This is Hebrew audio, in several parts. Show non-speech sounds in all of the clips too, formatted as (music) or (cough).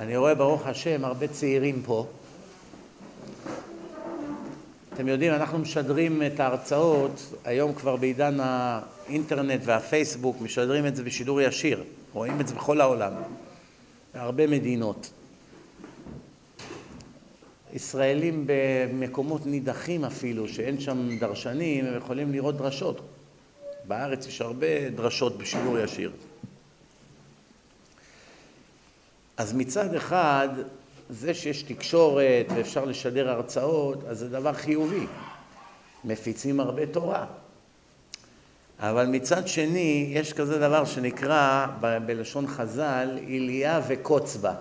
אני רואה, ברוך השם, הרבה צעירים פה. אתם יודעים, אנחנו משדרים את ההרצאות, היום כבר בעידן האינטרנט והפייסבוק, משדרים את זה בשידור ישיר. רואים את זה בכל העולם, בהרבה מדינות. ישראלים במקומות נידחים אפילו, שאין שם דרשנים, הם יכולים לראות דרשות. בארץ יש הרבה דרשות בשידור ישיר. אז מצד אחד, זה שיש תקשורת ואפשר לשדר הרצאות, אז זה דבר חיובי. מפיצים הרבה תורה. אבל מצד שני, יש כזה דבר שנקרא ב- בלשון חז"ל, איליה וקוץ בה.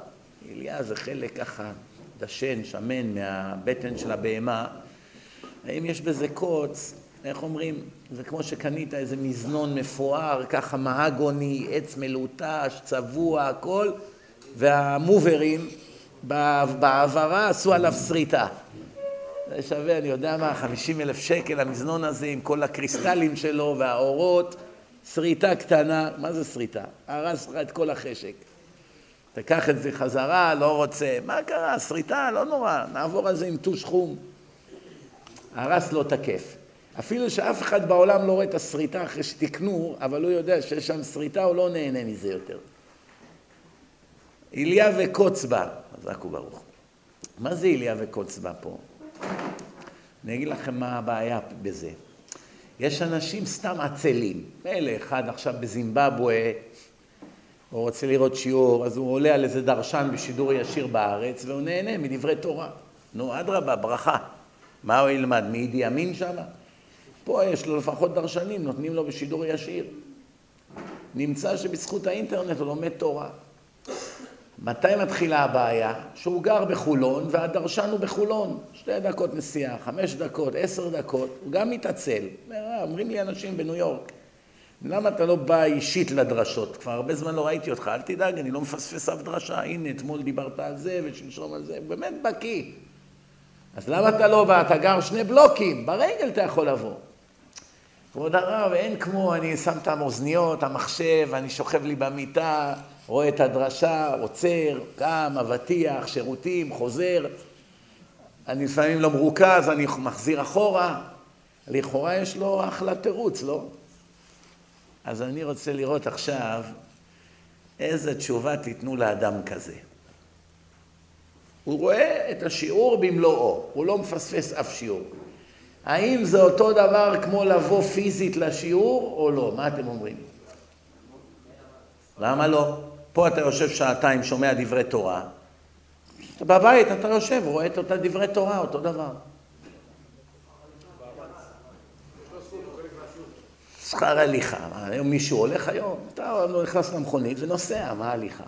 איליה זה חלק ככה דשן, שמן, מהבטן של הבהמה. האם יש בזה קוץ? איך אומרים? זה כמו שקנית איזה מזנון מפואר, ככה מהגוני, עץ מלוטש, צבוע, הכל, והמוברים בהעברה עשו עליו שריטה. זה שווה, אני יודע מה, 50 אלף שקל המזנון הזה עם כל הקריסטלים שלו והאורות, שריטה קטנה, מה זה שריטה? הרס לך את כל החשק. תקח את זה חזרה, לא רוצה, מה קרה? שריטה, לא נורא, נעבור על זה עם טוש חום. הרס לא תקף. אפילו שאף אחד בעולם לא רואה את השריטה אחרי שתקנו, אבל הוא יודע שיש שם שריטה, הוא לא נהנה מזה יותר. איליה וקוץ בה, חזק וברוך. מה זה איליה וקוץ בה פה? אני אגיד לכם מה הבעיה בזה. יש אנשים סתם עצלים. מילא אחד עכשיו בזימבבואה, הוא רוצה לראות שיעור, אז הוא עולה על איזה דרשן בשידור ישיר בארץ, והוא נהנה מדברי תורה. נו, אדרבה, ברכה. מה הוא ילמד? מאידי אמין שם? פה יש לו לפחות דרשנים, נותנים לו בשידור ישיר. נמצא שבזכות האינטרנט הוא לומד תורה. מתי מתחילה הבעיה? שהוא גר בחולון והדרשן הוא בחולון. שתי דקות נסיעה, חמש דקות, עשר דקות, הוא גם מתעצל. אומרים לי אנשים בניו יורק, למה אתה לא בא אישית לדרשות? כבר הרבה זמן לא ראיתי אותך, אל תדאג, אני לא מפספס אף דרשה. הנה, אתמול דיברת על זה ושלשום על זה, באמת בקיא. אז למה אתה לא בא? אתה גר שני בלוקים, ברגל אתה יכול לבוא. כבוד הרב, אין כמו, אני שם את המאזניות, המחשב, אני שוכב לי במיטה, רואה את הדרשה, עוצר, קם, אבטיח, שירותים, חוזר. אני לפעמים לא מרוכז, אני מחזיר אחורה. לכאורה יש לו אחלה תירוץ, לא? אז אני רוצה לראות עכשיו איזה תשובה תיתנו לאדם כזה. הוא רואה את השיעור במלואו, הוא לא מפספס אף שיעור. האם זה אותו דבר כמו לבוא פיזית לשיעור או לא? מה אתם אומרים? למה לא? פה אתה יושב שעתיים, שומע דברי תורה. בבית אתה יושב, רואה את אותה דברי תורה, אותו דבר. שכר הליכה, היום מישהו הולך היום, אתה נכנס למכונית ונוסע, מה הליכה?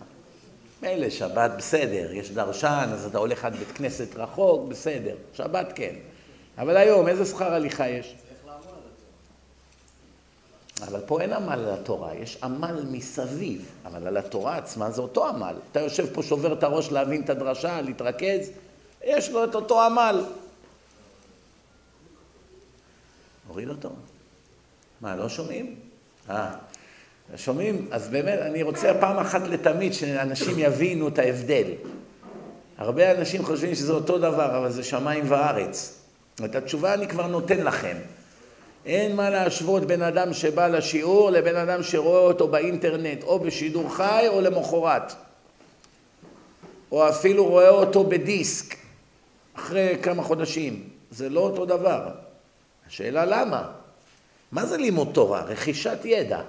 מילא, שבת בסדר, יש דרשן, אז אתה הולך עד בית כנסת רחוק, בסדר, שבת כן. אבל היום, איזה שכר הליכה יש? אבל פה אין עמל על התורה, יש עמל מסביב, אבל על התורה עצמה זה אותו עמל. אתה יושב פה, שובר את הראש להבין את הדרשה, להתרכז, יש לו את אותו עמל. הוריד אותו. מה, לא שומעים? אה, שומעים? אז באמת, אני רוצה פעם אחת לתמיד שאנשים יבינו את ההבדל. הרבה אנשים חושבים שזה אותו דבר, אבל זה שמיים וארץ. את התשובה אני כבר נותן לכם. אין מה להשוות בין אדם שבא לשיעור לבין אדם שרואה אותו באינטרנט, או בשידור חי או למחרת. או אפילו רואה אותו בדיסק, אחרי כמה חודשים. זה לא אותו דבר. השאלה למה? מה זה לימוד תורה? רכישת ידע.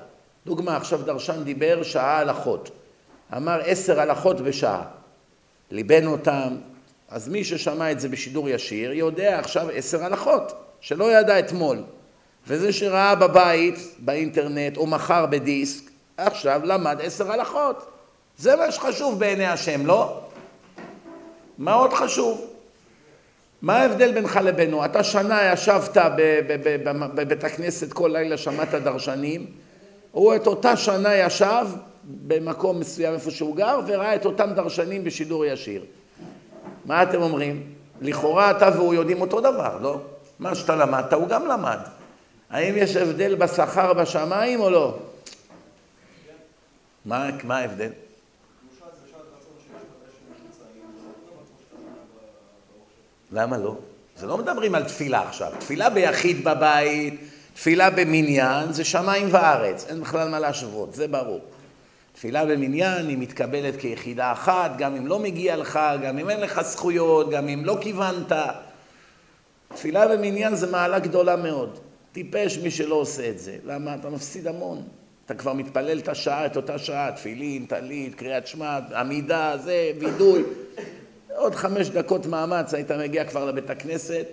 דוגמה, עכשיו דרשן דיבר שעה הלכות. אמר עשר הלכות בשעה. ליבנו אותם. אז מי ששמע את זה בשידור ישיר, יודע עכשיו עשר הלכות, שלא ידע אתמול. וזה שראה בבית, באינטרנט, או מחר בדיסק, עכשיו למד עשר הלכות. זה מה שחשוב בעיני השם, לא? מה עוד חשוב? מה ההבדל בינך לבינו? אתה שנה ישבת בבית הכנסת כל לילה, שמעת דרשנים, הוא את אותה שנה ישב במקום מסוים איפה שהוא גר, וראה את אותם דרשנים בשידור ישיר. מה אתם אומרים? לכאורה אתה והוא יודעים אותו דבר, לא? מה שאתה למדת, הוא גם למד. האם יש הבדל בשכר בשמיים או לא? מה, ההבדל? למה לא? זה לא מדברים על תפילה עכשיו. תפילה ביחיד בבית, תפילה במניין, זה שמיים וארץ, אין בכלל מה להשוות, זה ברור. תפילה במניין היא מתקבלת כיחידה אחת, גם אם לא מגיע לך, גם אם אין לך זכויות, גם אם לא כיוונת. תפילה במניין זה מעלה גדולה מאוד. טיפש מי שלא עושה את זה. למה? אתה מפסיד המון. אתה כבר מתפלל את השעה, את אותה שעה, תפילין, טלית, קריאת שמע, עמידה, זה, וידוי. עוד חמש דקות מאמץ היית מגיע כבר לבית הכנסת,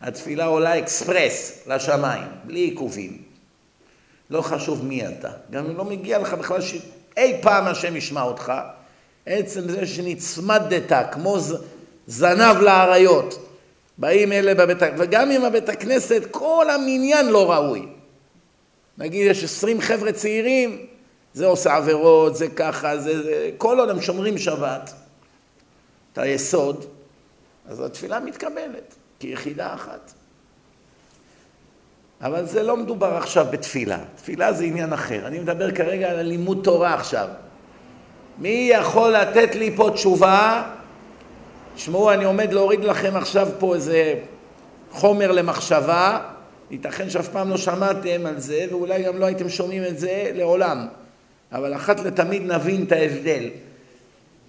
התפילה עולה אקספרס לשמיים, בלי עיכובים. לא חשוב מי אתה. גם אם לא מגיע לך בכלל שאי פעם השם ישמע אותך, עצם זה שנצמדת כמו זנב לאריות. באים אלה בבית הכנסת, וגם אם הבית הכנסת, כל המניין לא ראוי. נגיד יש עשרים חבר'ה צעירים, זה עושה עבירות, זה ככה, זה, זה, כל עוד הם שומרים שבת, את היסוד, אז התפילה מתקבלת כיחידה אחת. אבל זה לא מדובר עכשיו בתפילה, תפילה זה עניין אחר. אני מדבר כרגע על לימוד תורה עכשיו. מי יכול לתת לי פה תשובה תשמעו, אני עומד להוריד לכם עכשיו פה איזה חומר למחשבה, ייתכן שאף פעם לא שמעתם על זה, ואולי גם לא הייתם שומעים את זה לעולם, אבל אחת לתמיד נבין את ההבדל.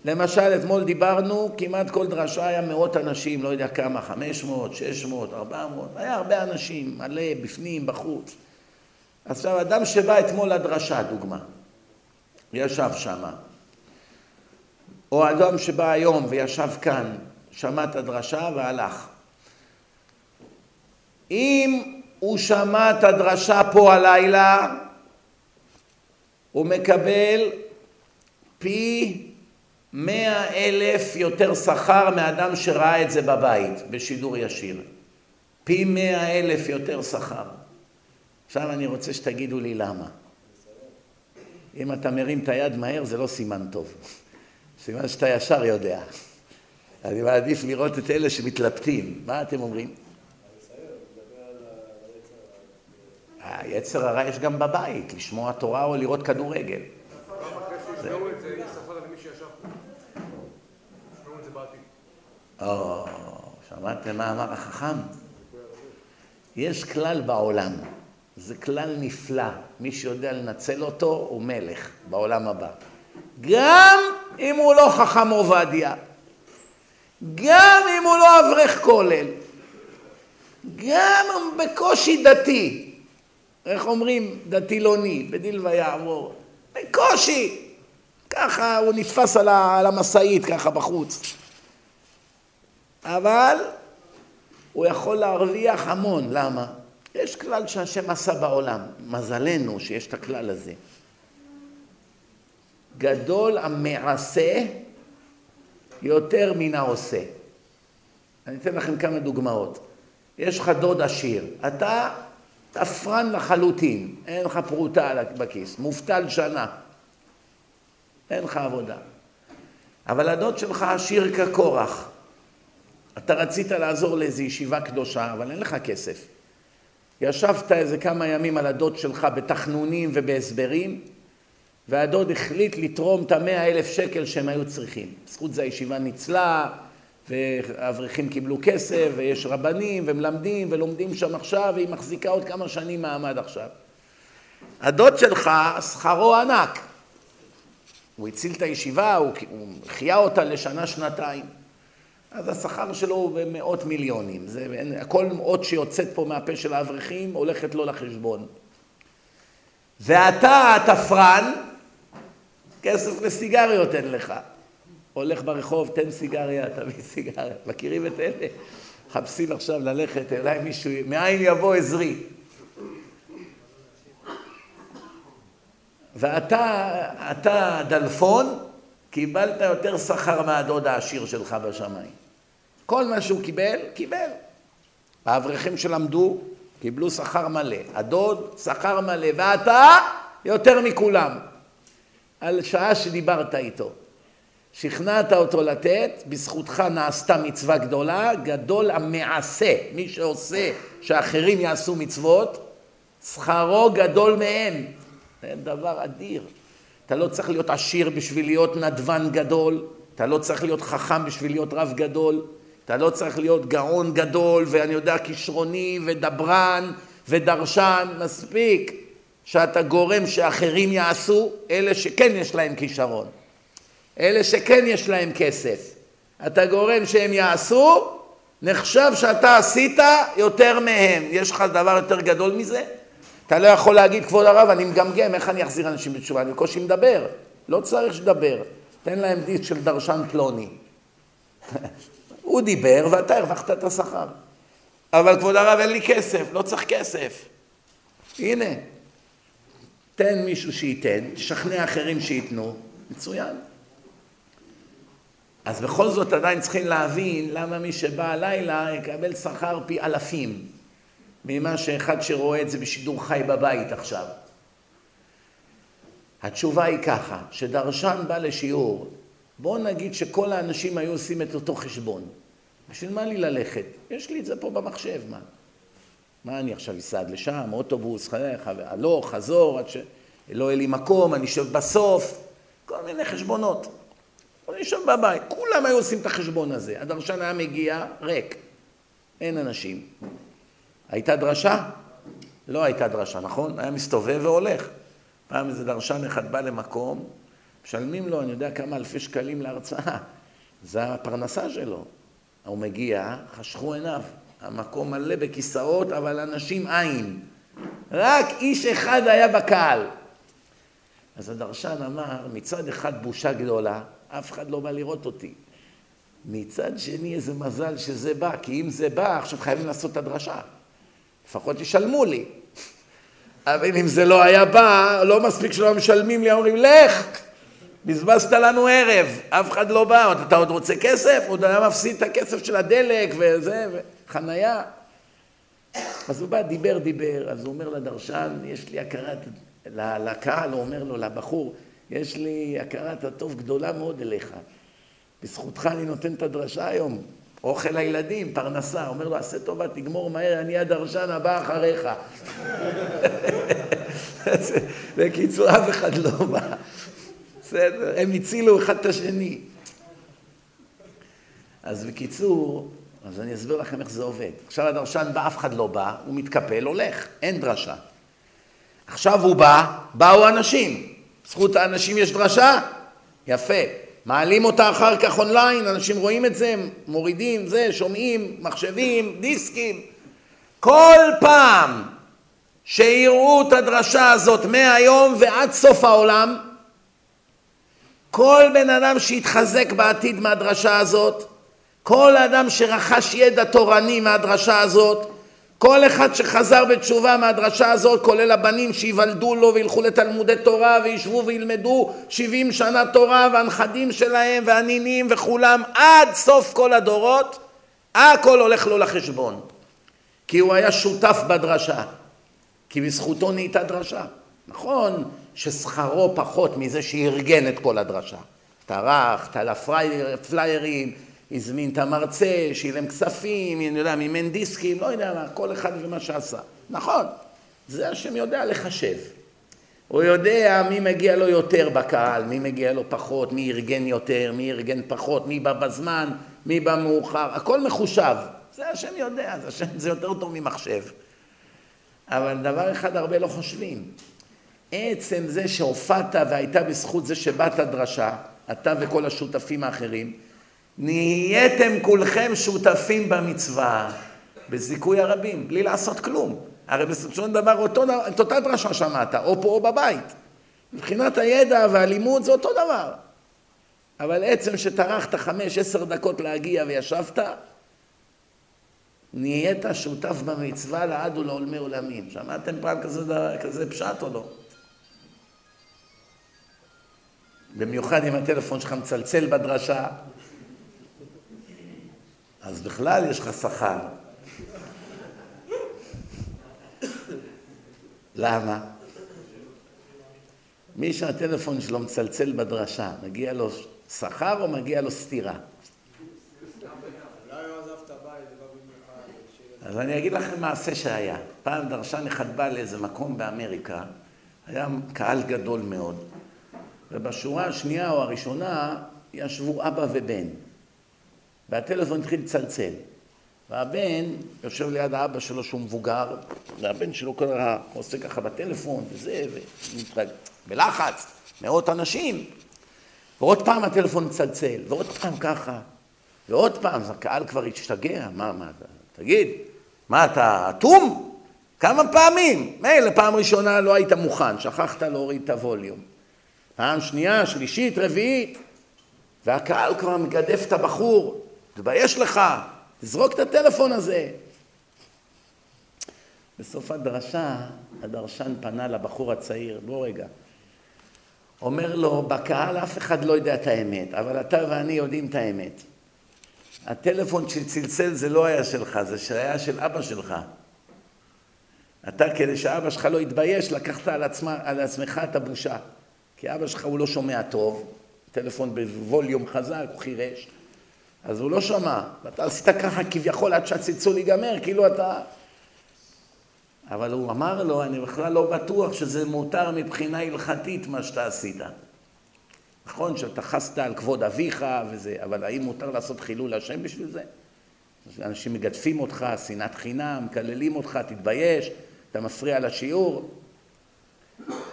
למשל, אתמול דיברנו, כמעט כל דרשה היה מאות אנשים, לא יודע כמה, 500, 600, 400, היה הרבה אנשים, מלא, בפנים, בחוץ. עכשיו, אדם שבא אתמול לדרשה, דוגמה, ישב שמה, או אדם שבא היום וישב כאן, שמע את הדרשה והלך. אם הוא שמע את הדרשה פה הלילה, הוא מקבל פי מאה אלף יותר שכר מאדם שראה את זה בבית, בשידור ישיר. פי מאה אלף יותר שכר. עכשיו אני רוצה שתגידו לי למה. אם אתה מרים את היד מהר זה לא סימן טוב. סימן שאתה ישר יודע. אני מעדיף לראות את אלה שמתלבטים. מה אתם אומרים? היצר הרע יש גם בבית, לשמוע תורה או לראות כדורגל. או, שמעתם מה אמר החכם? יש כלל בעולם, זה כלל נפלא, מי שיודע לנצל אותו הוא מלך בעולם הבא. גם אם הוא לא חכם עובדיה, גם אם הוא לא אברך כולל, גם בקושי דתי, איך אומרים? דתילוני, בדיל ויעבור, בקושי, ככה הוא נתפס על המשאית ככה בחוץ. אבל הוא יכול להרוויח המון, למה? יש כלל שהשם עשה בעולם, מזלנו שיש את הכלל הזה. גדול המעשה יותר מן העושה. אני אתן לכם כמה דוגמאות. יש לך דוד עשיר, אתה תפרן לחלוטין, אין לך פרוטה בכיס, מובטל שנה, אין לך עבודה. אבל הדוד שלך עשיר כקורח. אתה רצית לעזור לאיזו ישיבה קדושה, אבל אין לך כסף. ישבת איזה כמה ימים על הדוד שלך בתחנונים ובהסברים, והדוד החליט לתרום את המאה אלף שקל שהם היו צריכים. בזכות זה הישיבה ניצלה, והאברכים קיבלו כסף, ויש רבנים, ומלמדים, ולומדים שם עכשיו, והיא מחזיקה עוד כמה שנים מעמד עכשיו. הדוד שלך, שכרו ענק. הוא הציל את הישיבה, הוא, הוא חייה אותה לשנה-שנתיים. אז השכר שלו הוא במאות מיליונים. זה, כל אות שיוצאת פה מהפה של האברכים הולכת לו לחשבון. ואתה, התפרן, כסף לסיגריות אין לך. הולך ברחוב, תן סיגריה, תביא סיגריה. מכירים את אלה? מחפשים עכשיו ללכת, אולי מישהו, מאין יבוא עזרי. ואתה, אתה דלפון, קיבלת יותר שכר מהדוד העשיר שלך בשמיים. כל מה שהוא קיבל, קיבל. האברכים שלמדו, קיבלו שכר מלא. הדוד, שכר מלא. ואתה, יותר מכולם. על שעה שדיברת איתו. שכנעת אותו לתת, בזכותך נעשתה מצווה גדולה, גדול המעשה, מי שעושה שאחרים יעשו מצוות, שכרו גדול מהם. זה דבר אדיר. אתה לא צריך להיות עשיר בשביל להיות נדבן גדול, אתה לא צריך להיות חכם בשביל להיות רב גדול. אתה לא צריך להיות גאון גדול, ואני יודע, כישרוני, ודברן, ודרשן, מספיק שאתה גורם שאחרים יעשו, אלה שכן יש להם כישרון. אלה שכן יש להם כסף. אתה גורם שהם יעשו, נחשב שאתה עשית יותר מהם. יש לך דבר יותר גדול מזה? אתה לא יכול להגיד, כבוד הרב, אני מגמגם, איך אני אחזיר אנשים בתשובה? אני בקושי מדבר. לא צריך שתדבר. תן להם דיסק של דרשן פלוני. (laughs) הוא דיבר ואתה הרווחת את השכר. אבל כבוד הרב, אין לי כסף, לא צריך כסף. הנה, תן מישהו שייתן, תשכנע אחרים שייתנו, מצוין. אז בכל זאת עדיין צריכים להבין למה מי שבא הלילה יקבל שכר פי אלפים ממה שאחד שרואה את זה בשידור חי בבית עכשיו. התשובה היא ככה, שדרשן בא לשיעור, בואו נגיד שכל האנשים היו עושים את אותו חשבון. בשביל מה לי ללכת? יש לי את זה פה במחשב, מה? מה אני עכשיו אסע עד לשם, אוטובוס, הלוך, חזור, עד שלא יהיה לי מקום, אני אשב בסוף, כל מיני חשבונות. אני אשב בבית, כולם היו עושים את החשבון הזה. הדרשן היה מגיע ריק, אין אנשים. הייתה דרשה? לא הייתה דרשה, נכון? היה מסתובב והולך. פעם איזה דרשן אחד בא למקום, משלמים לו, אני יודע כמה אלפי שקלים להרצאה. זה הפרנסה שלו. הוא מגיע, חשכו עיניו. המקום מלא בכיסאות, אבל אנשים אין. רק איש אחד היה בקהל. אז הדרשן אמר, מצד אחד בושה גדולה, אף אחד לא בא לראות אותי. מצד שני, איזה מזל שזה בא, כי אם זה בא, עכשיו חייבים לעשות את הדרשה. לפחות ישלמו לי. אבל אם זה לא היה בא, לא מספיק שלא משלמים לי, אומרים, לך, בזבזת לנו ערב, אף אחד לא בא, אתה עוד רוצה כסף? עוד היה מפסיד את הכסף של הדלק וזה, וחנייה. אז הוא בא, דיבר, דיבר, אז הוא אומר לדרשן, יש לי הכרת, לקהל, הוא אומר לו, לבחור, יש לי הכרת הטוב גדולה מאוד אליך. בזכותך אני נותן את הדרשה היום. אוכל לילדים, פרנסה. אומר לו, עשה טובה, תגמור מהר, אני הדרשן הבא אחריך. (laughs) בקיצור, אף אחד לא בא. בסדר, הם הצילו אחד את השני. אז בקיצור, אז אני אסביר לכם איך זה עובד. עכשיו הדרשן בא, אף אחד לא בא, הוא מתקפל, הולך, אין דרשה. עכשיו הוא בא, באו אנשים. זכות האנשים יש דרשה? יפה. מעלים אותה אחר כך אונליין, אנשים רואים את זה, מורידים, זה, שומעים, מחשבים, דיסקים. כל פעם שיראו את הדרשה הזאת מהיום ועד סוף העולם, כל בן אדם שיתחזק בעתיד מהדרשה הזאת, כל אדם שרכש ידע תורני מהדרשה הזאת, כל אחד שחזר בתשובה מהדרשה הזאת, כולל הבנים שייוולדו לו וילכו לתלמודי תורה וישבו וילמדו שבעים שנה תורה והנכדים שלהם והנינים וכולם עד סוף כל הדורות, הכל הולך לו לחשבון. כי הוא היה שותף בדרשה, כי בזכותו נהייתה דרשה. נכון ששכרו פחות מזה שארגן את כל הדרשה. טרח, תלה פליירים, הזמין את המרצה, שילם כספים, אני יודע, מימן דיסקים, לא יודע מה, כל אחד ומה שעשה. נכון, זה השם יודע לחשב. הוא יודע מי מגיע לו יותר בקהל, מי מגיע לו פחות, מי ארגן יותר, מי ארגן פחות, מי בא בזמן, מי בא מאוחר, הכל מחושב. זה השם יודע, זה, השם, זה יותר טוב ממחשב. אבל דבר אחד הרבה לא חושבים. עצם זה שהופעת והייתה בזכות זה שבאת דרשה, אתה וכל השותפים האחרים, נהייתם כולכם שותפים במצווה, בזיכוי הרבים, בלי לעשות כלום. הרי בסופו של דבר אותו, את אותה דרשה שמעת, או פה או בבית. מבחינת הידע והלימוד זה אותו דבר. אבל עצם שטרחת חמש, עשר דקות להגיע וישבת, נהיית שותף במצווה לעד ולעולמי עולמים. שמעתם פעם כזה, כזה פשט או לא? במיוחד אם הטלפון שלך מצלצל בדרשה, אז בכלל יש לך שכר. למה? מי שהטלפון שלו מצלצל בדרשה, מגיע לו שכר או מגיע לו סטירה? אז אני אגיד לכם מעשה שהיה. פעם דרשן אחד בא לאיזה מקום באמריקה, היה קהל גדול מאוד, ובשורה השנייה או הראשונה ישבו אבא ובן. והטלפון התחיל לצלצל. והבן יושב ליד האבא שלו שהוא מבוגר, והבן שלו כל הזמן עושה ככה בטלפון וזה, ומתרג... בלחץ, מאות אנשים. ועוד פעם הטלפון מצלצל, ועוד פעם ככה, ועוד פעם, הקהל כבר השתגע, מה, מה, תגיד, מה, אתה אטום? כמה פעמים? מילא, פעם ראשונה לא היית מוכן, שכחת להוריד את הווליום. פעם שנייה, שלישית, רביעית, והקהל כבר מגדף את הבחור, תתבייש לך, תזרוק את הטלפון הזה. בסוף הדרשה, הדרשן פנה לבחור הצעיר, בוא רגע. אומר לו, בקהל אף אחד לא יודע את האמת, אבל אתה ואני יודעים את האמת. הטלפון שצלצל זה לא היה שלך, זה היה של אבא שלך. אתה, כדי שאבא שלך לא יתבייש, לקחת על, עצמה, על עצמך את הבושה. כי אבא שלך הוא לא שומע טוב, טלפון בווליום חזק, הוא חירש, אז הוא לא שמע. ואתה עשית ככה כביכול עד שהצלצול ייגמר, כאילו אתה... אבל הוא אמר לו, אני בכלל לא בטוח שזה מותר מבחינה הלכתית מה שאתה עשית. נכון שאתה חסת על כבוד אביך וזה, אבל האם מותר לעשות חילול השם בשביל זה? אנשים מגדפים אותך, שנאת חינם, מקללים אותך, תתבייש, אתה מפריע לשיעור.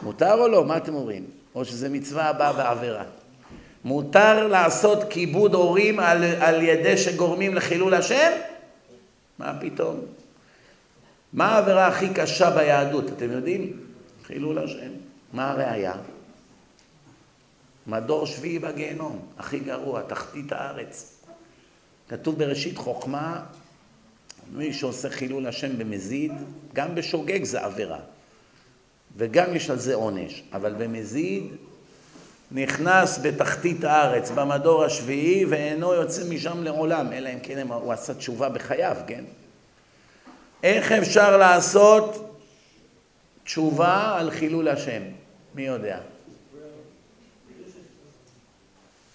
מותר או לא? מה אתם אומרים? או שזה מצווה הבאה בעבירה? מותר לעשות כיבוד הורים על, על ידי שגורמים לחילול השם? מה פתאום? מה העבירה הכי קשה ביהדות, אתם יודעים? חילול השם. מה הראייה? מדור שביעי בגיהנום, הכי גרוע, תחתית הארץ. כתוב בראשית חוכמה, מי שעושה חילול השם במזיד, גם בשוגג זה עבירה, וגם יש על זה עונש, אבל במזיד נכנס בתחתית הארץ, במדור השביעי, ואינו יוצא משם לעולם, אלא אם כן הוא עשה תשובה בחייו, כן? איך אפשר לעשות תשובה על חילול השם? מי יודע?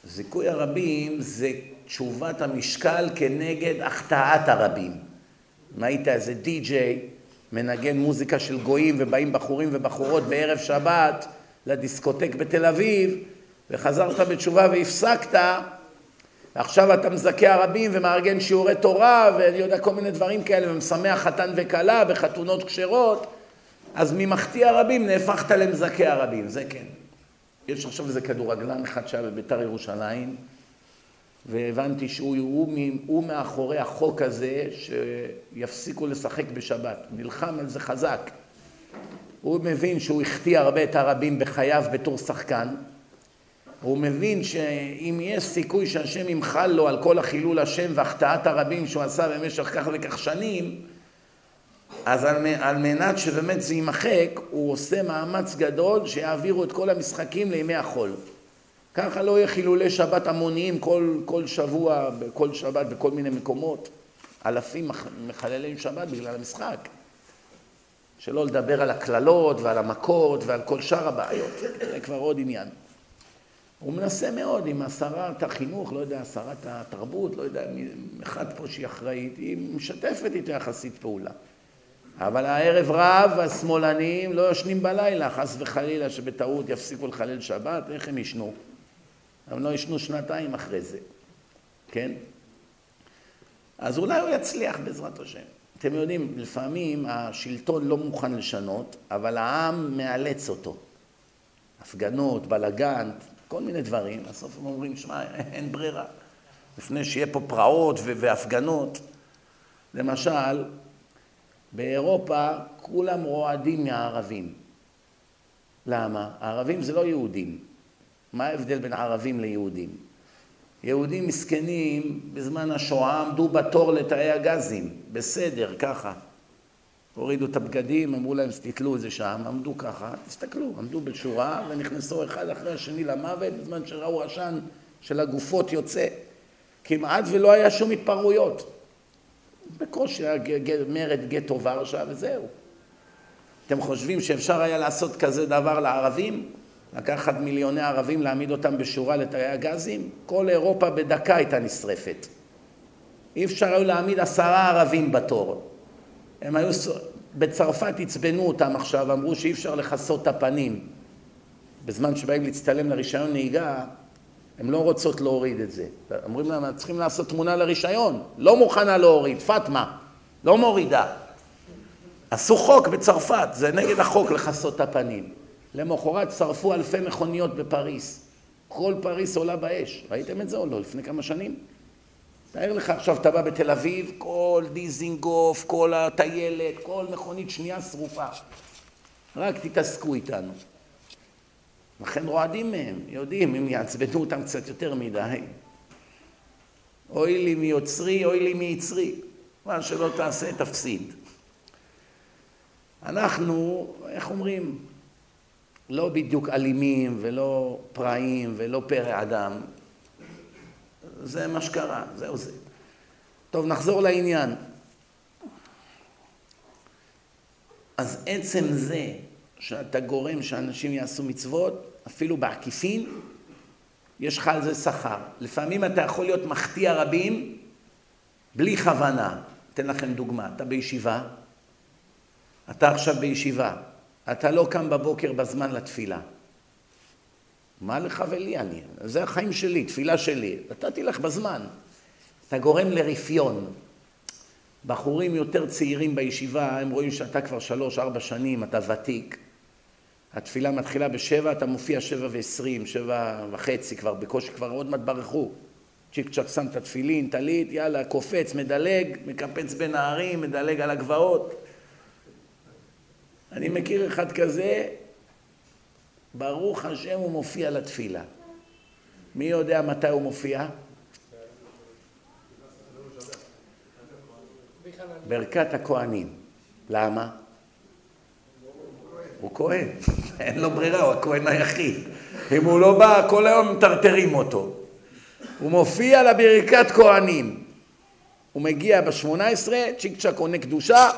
זיכוי הרבים זה תשובת המשקל כנגד החטאת הרבים. אם היית איזה די-ג'יי, מנגן מוזיקה של גויים ובאים בחורים ובחורות בערב שבת לדיסקוטק בתל אביב וחזרת בתשובה והפסקת ועכשיו אתה מזכה הרבים ומארגן שיעורי תורה ואני יודע כל מיני דברים כאלה ומשמח חתן וכלה בחתונות כשרות אז ממחטיא הרבים נהפכת למזכה הרבים, זה כן. יש עכשיו איזה כדורגלן אחד שהיה בביתר ירושלים, והבנתי שהוא הוא, הוא מאחורי החוק הזה שיפסיקו לשחק בשבת. נלחם על זה חזק. הוא מבין שהוא החטיא הרבה את הרבים בחייו בתור שחקן. הוא מבין שאם יש סיכוי שהשם ימחל לו על כל החילול השם והחטאת הרבים שהוא עשה במשך כך וכך שנים, אז על מנת שבאמת זה יימחק, הוא עושה מאמץ גדול שיעבירו את כל המשחקים לימי החול. ככה לא יהיה חילולי שבת המוניים כל, כל שבוע, כל שבת בכל מיני מקומות. אלפים מחללים שבת בגלל המשחק. שלא לדבר על הקללות ועל המכות ועל כל שאר הבעיות, זה כבר עוד עניין. הוא מנסה מאוד עם שרת החינוך, לא יודע, שרת התרבות, לא יודע, אחד פה שהיא אחראית, היא משתפת איתו יחסית פעולה. אבל הערב רב השמאלנים לא ישנים בלילה, חס וחלילה שבטעות יפסיקו לחלל שבת, איך הם ישנו? הם לא ישנו שנתיים אחרי זה, כן? אז אולי הוא יצליח בעזרת השם. אתם יודעים, לפעמים השלטון לא מוכן לשנות, אבל העם מאלץ אותו. הפגנות, בלאגן, כל מיני דברים. בסוף הם אומרים, שמע, אין ברירה. לפני שיהיה פה פרעות והפגנות. למשל, באירופה כולם רועדים מהערבים. למה? הערבים זה לא יהודים. מה ההבדל בין ערבים ליהודים? יהודים מסכנים בזמן השואה עמדו בתור לתאי הגזים, בסדר, ככה. הורידו את הבגדים, אמרו להם, תתלו את זה שם, עמדו ככה, תסתכלו, עמדו בשורה ונכנסו אחד אחרי השני למוות בזמן שראו עשן של הגופות יוצא. כמעט ולא היה שום התפרעויות. בקושי היה מרד גטו ורשה וזהו. אתם חושבים שאפשר היה לעשות כזה דבר לערבים? לקחת מיליוני ערבים, להעמיד אותם בשורה לתאי הגזים? כל אירופה בדקה הייתה נשרפת. אי אפשר היו להעמיד עשרה ערבים בתור. הם היו... בצרפת עצבנו אותם עכשיו, אמרו שאי אפשר לכסות את הפנים. בזמן שבאים להצטלם לרישיון נהיגה, הן לא רוצות להוריד את זה. אומרים להם, צריכים לעשות תמונה לרישיון. לא מוכנה להוריד, פאטמה, לא מורידה. עשו חוק בצרפת, זה נגד החוק לכסות את הפנים. למחרת שרפו אלפי מכוניות בפריס. כל פריס עולה באש. ראיתם את זה או לא? לפני כמה שנים? תאר לך עכשיו, אתה בא בתל אביב, כל דיזינגוף, כל הטיילת, כל מכונית שנייה שרופה. רק תתעסקו איתנו. לכן רועדים מהם, יודעים, אם יעצבנו אותם קצת יותר מדי. אוי לי מיוצרי, אוי לי מיצרי. מה שלא תעשה, תפסיד. אנחנו, איך אומרים, לא בדיוק אלימים ולא פראים ולא פרא אדם. זה מה שקרה, זהו זה. טוב, נחזור לעניין. אז עצם זה שאתה גורם שאנשים יעשו מצוות, אפילו בעקיפין, יש לך על זה שכר. לפעמים אתה יכול להיות מחטיא רבים בלי כוונה. אתן לכם דוגמה, אתה בישיבה, אתה עכשיו בישיבה, אתה לא קם בבוקר בזמן לתפילה. מה לך ולי אני? זה החיים שלי, תפילה שלי. אתה תלך בזמן. אתה גורם לרפיון. בחורים יותר צעירים בישיבה, הם רואים שאתה כבר שלוש-ארבע שנים, אתה ותיק. התפילה מתחילה בשבע, אתה מופיע שבע ועשרים, שבע וחצי, כבר בקושי, כבר עוד מעט ברחו. צ'יק צ'אק שם את התפילין, טלית, יאללה, קופץ, מדלג, מקפץ בין ההרים, מדלג על הגבעות. אני מכיר אחד כזה, ברוך השם הוא מופיע לתפילה. מי יודע מתי הוא מופיע? ברכת הכהנים. למה? הוא כהן, (laughs) אין לו ברירה, הוא הכהן היחיד. אם הוא לא בא, כל היום מטרטרים אותו. הוא מופיע לברכת כהנים. הוא מגיע בשמונה עשרה, צ'יק צ'אק עונה קדושה,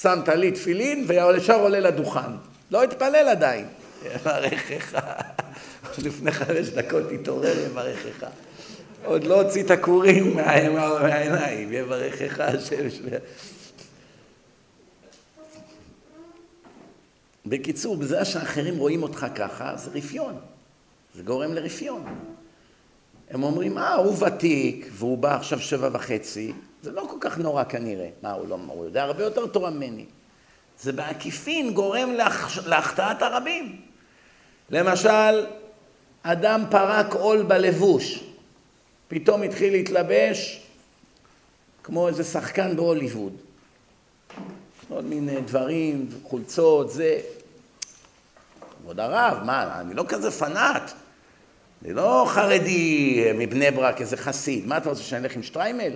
שם טלית תפילין וישר עולה לדוכן. לא התפלל עדיין. יברכך. לפני חמש דקות התעורר יברכך. עוד לא הוציא את הכורים מהעיניים, יברכך השם. בקיצור, בזה שאחרים רואים אותך ככה, זה רפיון. זה גורם לרפיון. הם אומרים, אה, הוא ותיק, והוא בא עכשיו שבע וחצי, זה לא כל כך נורא כנראה. מה, הוא, לא, הוא יודע הרבה יותר תורה ממני. זה בעקיפין גורם להח... להחטאת הרבים. למשל, אדם פרק עול בלבוש, פתאום התחיל להתלבש כמו איזה שחקן בהוליווד. עוד מיני דברים, חולצות, זה. כבוד הרב, מה, אני לא כזה פנאט. אני לא חרדי מבני ברק, איזה חסיד. מה אתה רוצה, שאני אלך עם שטריימל?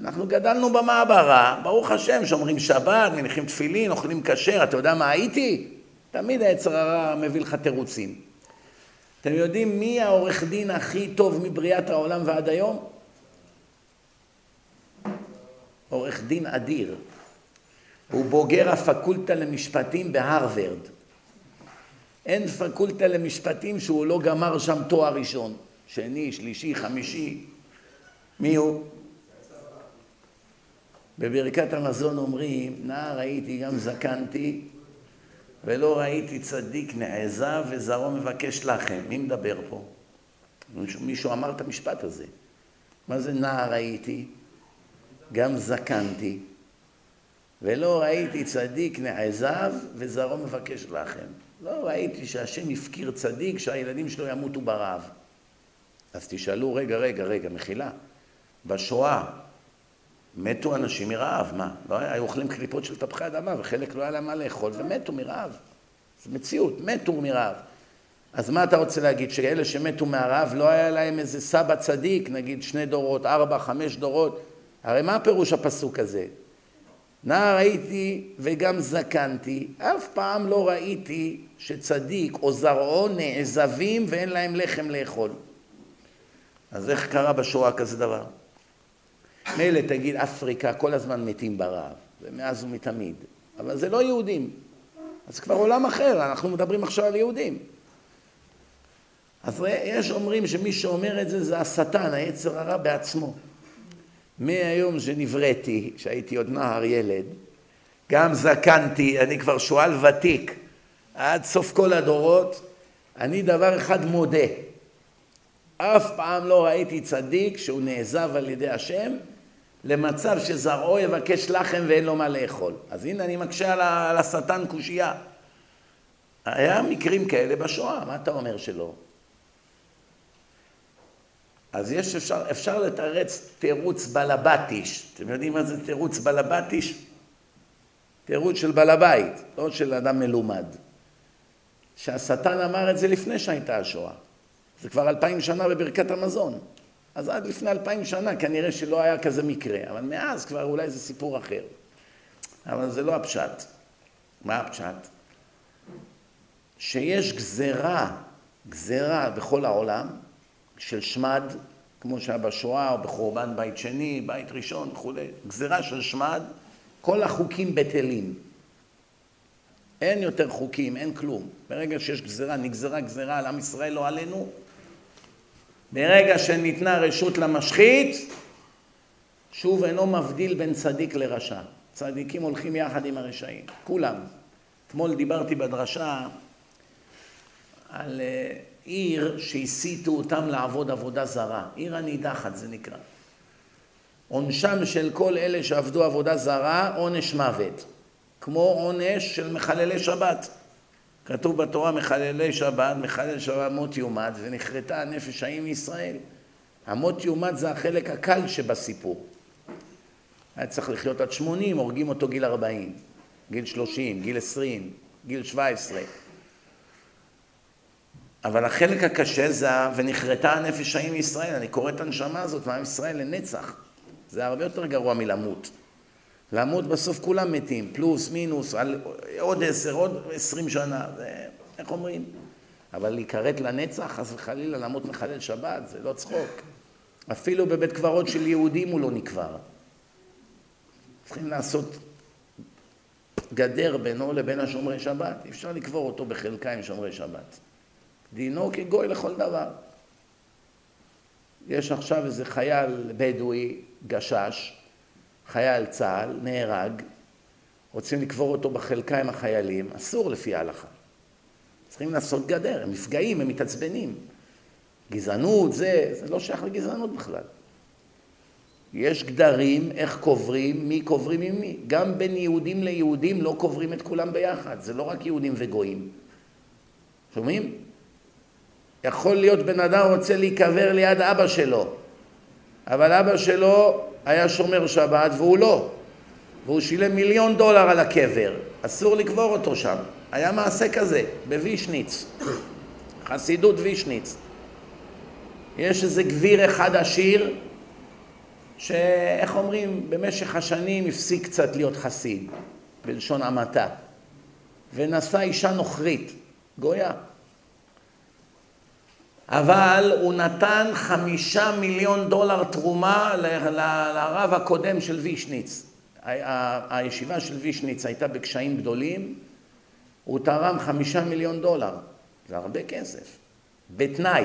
אנחנו גדלנו במעברה, ברוך השם, שומרים שבת, מניחים תפילין, אוכלים כשר, אתה יודע מה הייתי? תמיד היצר הרע מביא לך תירוצים. אתם יודעים מי העורך דין הכי טוב מבריאת העולם ועד היום? עורך דין אדיר. הוא בוגר הפקולטה למשפטים בהרווארד. אין פקולטה למשפטים שהוא לא גמר שם תואר ראשון, שני, שלישי, חמישי. מי הוא? בברכת המזון אומרים, נער הייתי גם זקנתי, ולא ראיתי צדיק נעזב וזרעו מבקש לחם. מי מדבר פה? מישהו, מישהו אמר את המשפט הזה. מה זה נער הייתי? גם זקנתי, ולא ראיתי צדיק נעזב וזרעו מבקש לחם. לא ראיתי שהשם הפקיר צדיק שהילדים שלו ימותו ברעב. אז תשאלו, רגע, רגע, רגע, מחילה. בשואה מתו אנשים מרעב, מה? לא היו אוכלים קליפות של תפוחי אדמה וחלק לא היה להם מה לאכול ומתו מרעב. זו מציאות, מתו מרעב. אז מה אתה רוצה להגיד, שאלה שמתו מהרעב לא היה להם איזה סבא צדיק, נגיד שני דורות, ארבע, חמש דורות? הרי מה פירוש הפסוק הזה? נער הייתי וגם זקנתי, אף פעם לא ראיתי שצדיק או זרעו נעזבים ואין להם לחם לאכול. אז איך קרה בשואה כזה דבר? מילא תגיד אפריקה כל הזמן מתים ברעב, ומאז ומתמיד, אבל זה לא יהודים. אז כבר עולם אחר, אנחנו מדברים עכשיו על יהודים. אז יש אומרים שמי שאומר את זה זה השטן, היצר הרע בעצמו. מהיום שנבראתי, כשהייתי עוד נער ילד, גם זקנתי, אני כבר שועל ותיק, עד סוף כל הדורות, אני דבר אחד מודה, אף פעם לא ראיתי צדיק שהוא נעזב על ידי השם למצב שזרעו יבקש לחם ואין לו מה לאכול. אז הנה אני מקשה על השטן קושייה. היה מקרים כאלה בשואה, מה אתה אומר שלא? אז יש, אפשר, אפשר לתרץ תירוץ בלבטיש. אתם יודעים מה זה תירוץ בלבטיש? תירוץ של בעל הבית, לא של אדם מלומד. שהשטן אמר את זה לפני שהייתה השואה. זה כבר אלפיים שנה בברכת המזון. אז עד לפני אלפיים שנה כנראה שלא היה כזה מקרה, אבל מאז כבר אולי זה סיפור אחר. אבל זה לא הפשט. מה הפשט? שיש גזרה, גזרה בכל העולם של שמד, כמו שהיה בשואה או בחורבן בית שני, בית ראשון וכולי, גזרה של שמד, כל החוקים בטלים. אין יותר חוקים, אין כלום. ברגע שיש גזרה, נגזרה גזרה על עם ישראל, לא עלינו. ברגע שניתנה רשות למשחית, שוב אינו מבדיל בין צדיק לרשע. צדיקים הולכים יחד עם הרשעים, כולם. אתמול דיברתי בדרשה על אה, עיר שהסיתו אותם לעבוד עבודה זרה. עיר הנידחת זה נקרא. עונשם של כל אלה שעבדו עבודה זרה, עונש מוות. כמו עונש של מחללי שבת. כתוב בתורה מחללי שבת, מחלל שבת מות יומד, ונכרתה הנפש ההיא מישראל. המות יומד זה החלק הקל שבסיפור. היה צריך לחיות עד 80, הורגים אותו גיל 40, גיל 30, גיל 20, גיל 17. אבל החלק הקשה זה ונכרתה הנפש ההיא מישראל. אני קורא את הנשמה הזאת מעם ישראל לנצח. זה הרבה יותר גרוע מלמות. למות בסוף כולם מתים, פלוס, מינוס, על, עוד עשר, עוד עשרים שנה, זה, איך אומרים? אבל להיכרת לנצח, חס וחלילה, למות מחלל שבת, זה לא צחוק. אפילו בבית קברות של יהודים הוא לא נקבר. צריכים לעשות גדר בינו לבין השומרי שבת. אי אפשר לקבור אותו בחלקה עם שומרי שבת. דינו כגוי לכל דבר. יש עכשיו איזה חייל בדואי, גשש, חייל צה"ל, נהרג, רוצים לקבור אותו בחלקה עם החיילים, אסור לפי ההלכה. צריכים לעשות גדר, הם נפגעים, הם מתעצבנים. גזענות, זה, זה לא שייך לגזענות בכלל. יש גדרים, איך קוברים, מי קוברים עם מי. גם בין יהודים ליהודים לא קוברים את כולם ביחד, זה לא רק יהודים וגויים. שומעים? יכול להיות בן אדם רוצה להיקבר ליד אבא שלו, אבל אבא שלו היה שומר שבת והוא לא, והוא שילם מיליון דולר על הקבר, אסור לקבור אותו שם. היה מעשה כזה, בווישניץ, חסידות וישניץ. יש איזה גביר אחד עשיר, שאיך אומרים, במשך השנים הפסיק קצת להיות חסיד, בלשון המעטה, ונשא אישה נוכרית, גויה. אבל הוא נתן חמישה מיליון דולר תרומה לרב הקודם של וישניץ. הישיבה של וישניץ הייתה בקשיים גדולים, הוא תרם חמישה מיליון דולר, זה הרבה כסף, בתנאי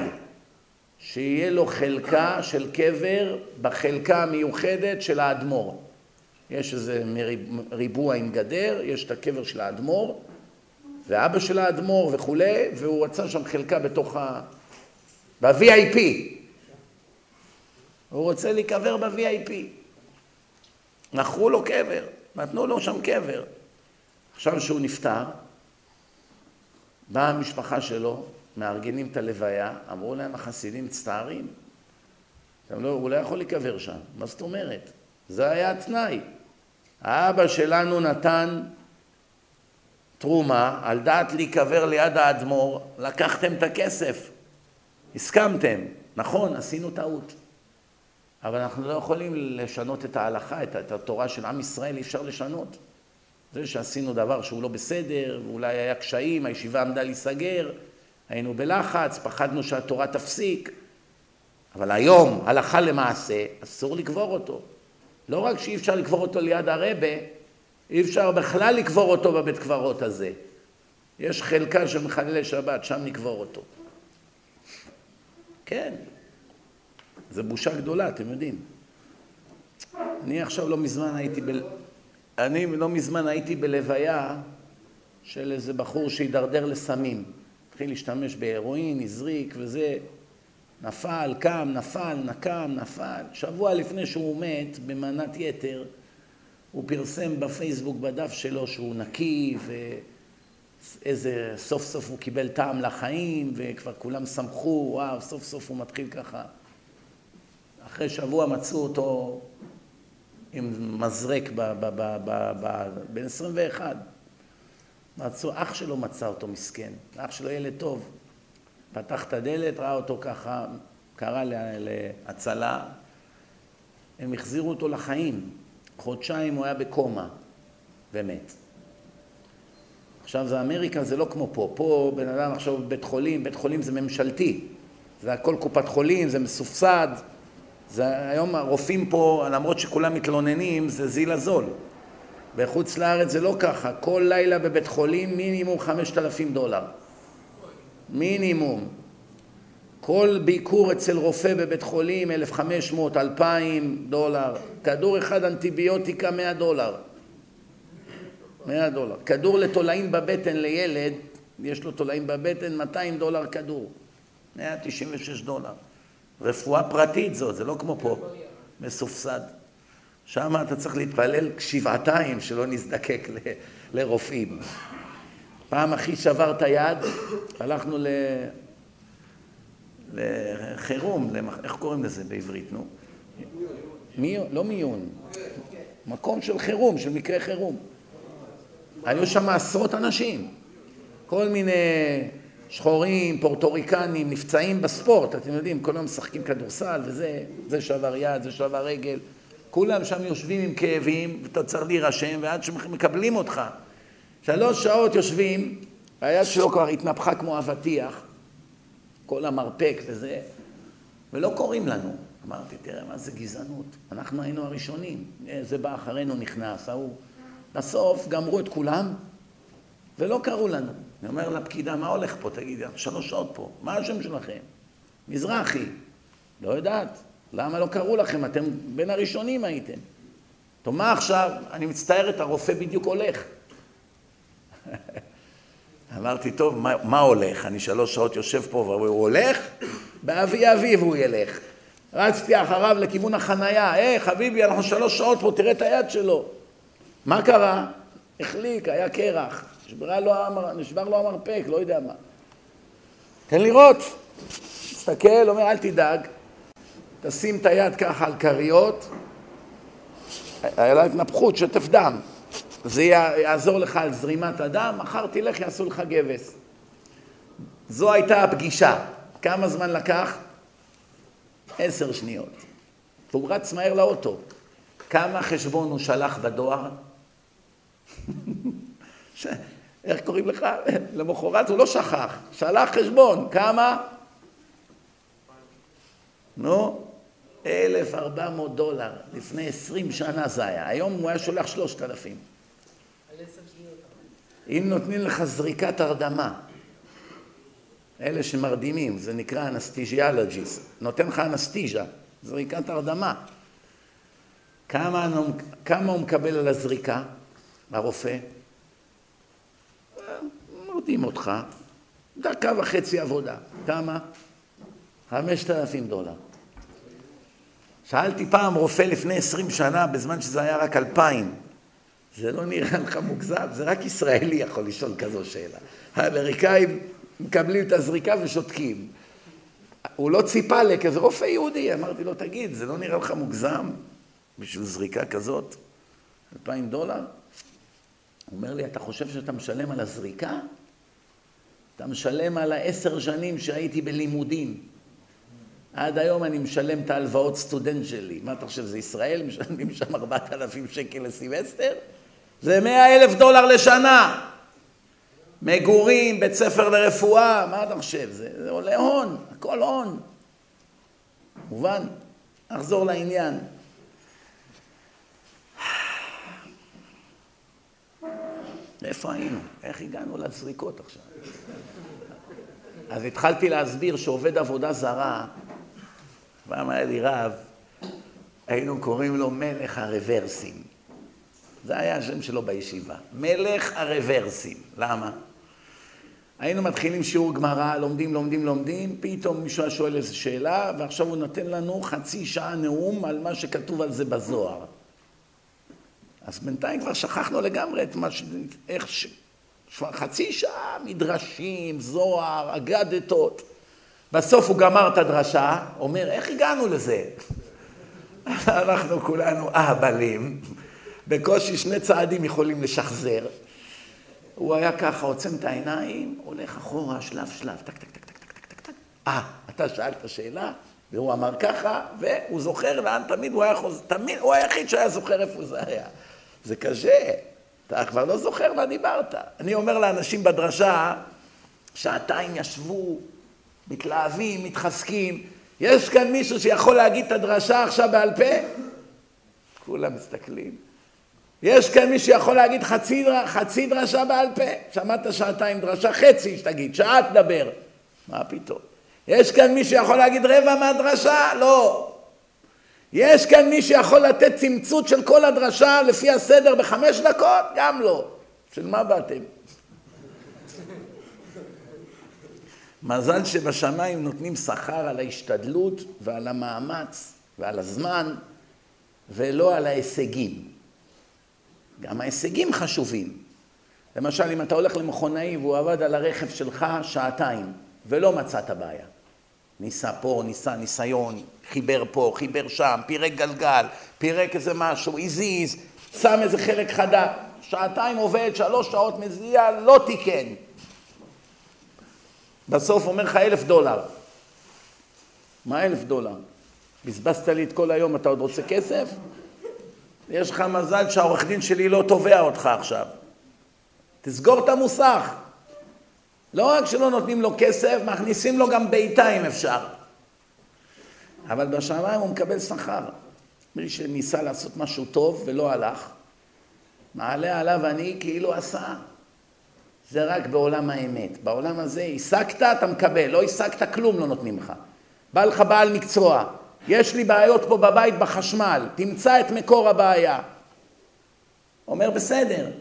שיהיה לו חלקה של קבר בחלקה המיוחדת של האדמו"ר. יש איזה ריבוע עם גדר, יש את הקבר של האדמו"ר, ואבא של האדמו"ר וכולי, והוא רצה שם חלקה בתוך ה... ב-VIP. הוא רוצה להיקבר ב-VIP. מכרו לו קבר, נתנו לו שם קבר. עכשיו שהוא נפטר, באה המשפחה שלו, מארגנים את הלוויה, אמרו להם החסידים מצטערים. לא, הוא לא יכול להיקבר שם, מה זאת אומרת? זה היה התנאי. האבא שלנו נתן תרומה על דעת להיקבר ליד האדמו"ר, לקחתם את הכסף. הסכמתם, נכון, עשינו טעות. אבל אנחנו לא יכולים לשנות את ההלכה, את, התורה של עם ישראל אי אפשר לשנות. זה שעשינו דבר שהוא לא בסדר, ואולי היה קשיים, הישיבה עמדה להיסגר, היינו בלחץ, פחדנו שהתורה תפסיק. אבל היום, הלכה למעשה, אסור לקבור אותו. לא רק שאי אפשר לקבור אותו ליד הרבה, אי אפשר בכלל לקבור אותו בבית קברות הזה. יש חלקה של מחללי שבת, שם נקבור אותו. כן. זו בושה גדולה, אתם יודעים. אני עכשיו לא מזמן הייתי ב... אני לא מזמן הייתי בלוויה של איזה בחור שהידרדר לסמים. התחיל להשתמש בהרואין, הזריק וזה. נפל, קם, נפל, נקם, נפל. שבוע לפני שהוא מת, במנת יתר, הוא פרסם בפייסבוק בדף שלו שהוא נקי ואיזה סוף סוף הוא קיבל טעם לחיים וכבר כולם שמחו, וואו, סוף סוף הוא מתחיל ככה. אחרי שבוע מצאו אותו עם מזרק בן 21. מצאו, אח שלו מצא אותו מסכן, אח שלו ילד טוב. פתח את הדלת, ראה אותו ככה, קרא להצלה, הם החזירו אותו לחיים. חודשיים הוא היה בקומה ומת. עכשיו זה אמריקה, זה לא כמו פה. פה בן אדם עכשיו בבית חולים, בית חולים זה ממשלתי. זה הכל קופת חולים, זה מסופסד. זה היום הרופאים פה, למרות שכולם מתלוננים, זה זיל הזול. בחוץ לארץ זה לא ככה. כל לילה בבית חולים מינימום 5,000 דולר. מינימום. כל ביקור אצל רופא בבית חולים 1,500, 2,000 דולר. כדור אחד אנטיביוטיקה 100 דולר. 100 דולר. כדור לתולעים בבטן לילד, יש לו תולעים בבטן, 200 דולר כדור. 196 דולר. רפואה פרטית זאת, זה לא כמו פה, מסופסד. שם אתה צריך להתפלל שבעתיים שלא נזדקק ל, לרופאים. פעם אחי שבר את היד, הלכנו ל... לחירום, למח... איך קוראים לזה בעברית, נו? מיון, לא מיון, מקום של חירום, של מקרה חירום. היו שם עשרות אנשים, כל מיני שחורים, פורטוריקנים, נפצעים בספורט, אתם יודעים, כל היום משחקים כדורסל וזה, זה שבר יד, זה שבר רגל, כולם שם יושבים עם כאבים, ואתה צריך להירשם, ועד שמקבלים אותך. שלוש שעות יושבים, היד שלו כבר התנפחה כמו אבטיח, כל המרפק וזה, ולא קוראים לנו. אמרתי, תראה מה זה גזענות, אנחנו היינו הראשונים, זה בא אחרינו נכנס, ההוא. בסוף גמרו את כולם, ולא קראו לנו. אני אומר לפקידה, מה הולך פה? תגידי, שלוש שעות פה, מה השם שלכם? מזרחי. לא יודעת. למה לא קראו לכם? אתם בין הראשונים הייתם. טוב, מה עכשיו? אני מצטערת, הרופא בדיוק הולך. (laughs) אמרתי, טוב, מה, מה הולך? אני שלוש שעות יושב פה והוא הולך? באבי אביב הוא ילך. רצתי אחריו לכיוון החנייה, היי, חביבי, אנחנו שלוש שעות פה, תראה את היד שלו. מה קרה? החליק, היה קרח. נשבר לו. נשבר לו המרפק, לא יודע מה. תן לראות. מסתכל, אומר, אל תדאג, תשים את היד ככה על כריות, היה לה התנפחות, שטף דם. זה יעזור לך על זרימת הדם, מחר תלך, יעשו לך גבס. זו הייתה הפגישה. כמה זמן לקח? עשר שניות. והוא רץ מהר לאוטו. כמה חשבון הוא שלח בדואר? (laughs) איך קוראים לך? (laughs) למחרת הוא לא שכח, שלח חשבון. כמה? נו, 1,400 דולר. לפני 20 שנה זה היה. היום הוא היה שולח 3,000. אם נותנים לך זריקת הרדמה, אלה שמרדימים, זה נקרא אנסטיג'יאלוג'יס, נותן לך anesthesia, זריקת הרדמה. כמה, כמה הוא מקבל על הזריקה, הרופא? מרדים אותך, דקה וחצי עבודה. כמה? חמשת אלפים דולר. שאלתי פעם רופא לפני עשרים שנה, בזמן שזה היה רק אלפיים, זה לא נראה לך מוגזם? זה רק ישראלי יכול לשאול כזו שאלה. האמריקאים מקבלים את הזריקה ושותקים. הוא לא ציפה לי, כזה רופא יהודי. אמרתי לו, תגיד, זה לא נראה לך מוגזם בשביל זריקה כזאת? אלפיים דולר? הוא אומר לי, אתה חושב שאתה משלם על הזריקה? אתה משלם על העשר שנים שהייתי בלימודים. עד היום אני משלם את ההלוואות סטודנט שלי. מה אתה חושב, זה ישראל? משלמים שם ארבעת אלפים שקל לסמסטר? זה מאה אלף דולר לשנה. מגורים, בית ספר לרפואה, מה אתה חושב? זה, זה עולה הון, הכל הון. מובן? נחזור לעניין. איפה היינו? איך הגענו לזריקות עכשיו? אז התחלתי להסביר שעובד עבודה זרה, פעם היה לי רב, היינו קוראים לו מלך הרוורסים. זה היה השם שלו בישיבה. מלך הרוורסים. למה? היינו מתחילים שיעור גמרא, לומדים, לומדים, לומדים, פתאום מישהו היה שואל איזו שאלה, ועכשיו הוא נותן לנו חצי שעה נאום על מה שכתוב על זה בזוהר. אז בינתיים כבר שכחנו לגמרי את מה ש... איך ש... חצי שעה מדרשים, זוהר, אגדתות. בסוף הוא גמר את הדרשה, אומר, איך הגענו לזה? (laughs) אנחנו כולנו אהבלים, בקושי שני צעדים יכולים לשחזר. הוא היה ככה, עוצם את העיניים, הולך אחורה, שלב שלב, טק טק טק טק טק טק טק. אה, אתה שאלת שאלה, והוא אמר ככה, והוא זוכר לאן תמיד הוא היה חוזר, תמיד, הוא היחיד שהיה זוכר איפה זה היה. זה קשה, אתה כבר לא זוכר מה דיברת. אני אומר לאנשים בדרשה, שעתיים ישבו, מתלהבים, מתחזקים, יש כאן מישהו שיכול להגיד את הדרשה עכשיו בעל פה? כולם מסתכלים. יש כאן מישהו שיכול להגיד חצי, חצי דרשה בעל פה? שמעת שעתיים דרשה, חצי שתגיד, שעה תדבר. מה פתאום? יש כאן מישהו שיכול להגיד רבע מהדרשה? לא. יש כאן מי שיכול לתת צמצות של כל הדרשה לפי הסדר בחמש דקות? גם לא. של מה באתם? מזל שבשמיים נותנים שכר על ההשתדלות ועל המאמץ ועל הזמן ולא על ההישגים. גם ההישגים חשובים. למשל, אם אתה הולך למכונאי והוא עבד על הרכב שלך שעתיים ולא מצאת בעיה. ניסה פה, ניסה ניסיון, חיבר פה, חיבר שם, פירק גלגל, פירק איזה משהו, הזיז, שם איזה חלק חדה, שעתיים עובד, שלוש שעות מזיע, לא תיקן. בסוף אומר לך אלף דולר. מה אלף דולר? בזבזת לי את כל היום, אתה עוד רוצה כסף? יש לך מזל שהעורך דין שלי לא תובע אותך עכשיו. תסגור את המוסך. לא רק שלא נותנים לו כסף, מכניסים לו גם בעיטה אם אפשר. אבל בשמיים הוא מקבל שכר. מי שניסה לעשות משהו טוב ולא הלך, מעלה עליו אני כאילו עשה. זה רק בעולם האמת. בעולם הזה השגת, אתה מקבל, לא השגת, כלום לא נותנים לך. בא לך בעל מקצוע, יש לי בעיות פה בבית בחשמל, תמצא את מקור הבעיה. אומר, בסדר,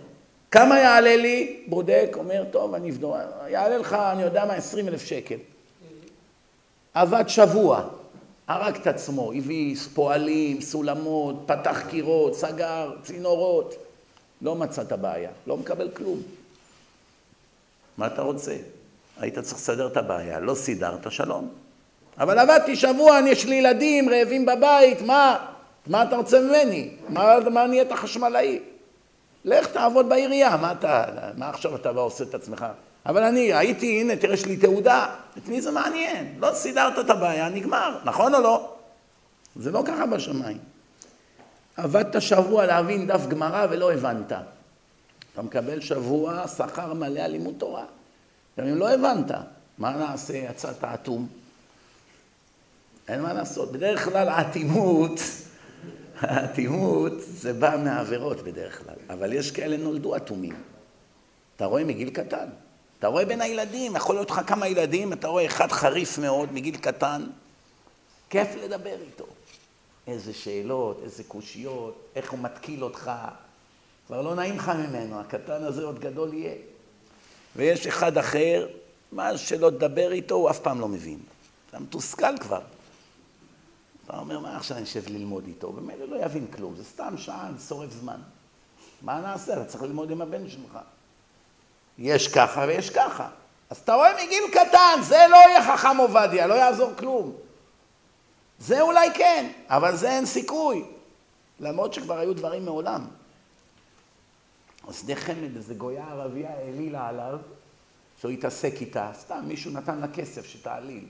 כמה יעלה לי? בודק, אומר, טוב, אני אבדוק, יעלה לך, אני יודע מה, עשרים אלף שקל. עבד שבוע, הרג את עצמו, הביס פועלים, סולמות, פתח קירות, סגר, צינורות. לא מצא את הבעיה, לא מקבל כלום. מה אתה רוצה? היית צריך לסדר את הבעיה, לא סידרת, שלום. אבל עבדתי שבוע, יש לי ילדים רעבים בבית, מה? מה אתה רוצה ממני? מה, מה נהיית חשמלאי? לך תעבוד בעירייה, מה אתה, מה עכשיו אתה בא עושה את עצמך? אבל אני הייתי, הנה, תראה, יש לי תעודה. את מי זה מעניין? לא סידרת את הבעיה, נגמר, נכון או לא? זה לא ככה בשמיים. עבדת שבוע להבין דף גמרא ולא הבנת. אתה מקבל שבוע שכר מלא על לימוד תורה. גם אם לא הבנת, מה נעשה? יצאת אטום. אין מה לעשות. בדרך כלל האטימות האטימות זה בא מהעבירות בדרך כלל, אבל יש כאלה נולדו אטומים. אתה רואה מגיל קטן. אתה רואה בין הילדים, יכול להיות לך כמה ילדים, אתה רואה אחד חריף מאוד מגיל קטן, כיף לדבר איתו. איזה שאלות, איזה קושיות, איך הוא מתקיל אותך. כבר לא נעים לך ממנו, הקטן הזה עוד גדול יהיה. ויש אחד אחר, מה שלא תדבר איתו, הוא אף פעם לא מבין. אתה מתוסכל כבר. אתה אומר, מה עכשיו אני אשב ללמוד איתו? במילא לא יבין כלום, זה סתם שעה, שורף זמן. מה נעשה? אתה צריך ללמוד עם הבן שלך. יש ככה ויש ככה. אז אתה רואה מגיל קטן, זה לא יהיה חכם עובדיה, לא יעזור כלום. זה אולי כן, אבל זה אין סיכוי. למרות שכבר היו דברים מעולם. אז שדה חמד, איזה גויה ערבייה העלילה עליו, שהוא התעסק איתה, סתם מישהו נתן לה כסף שתעליל.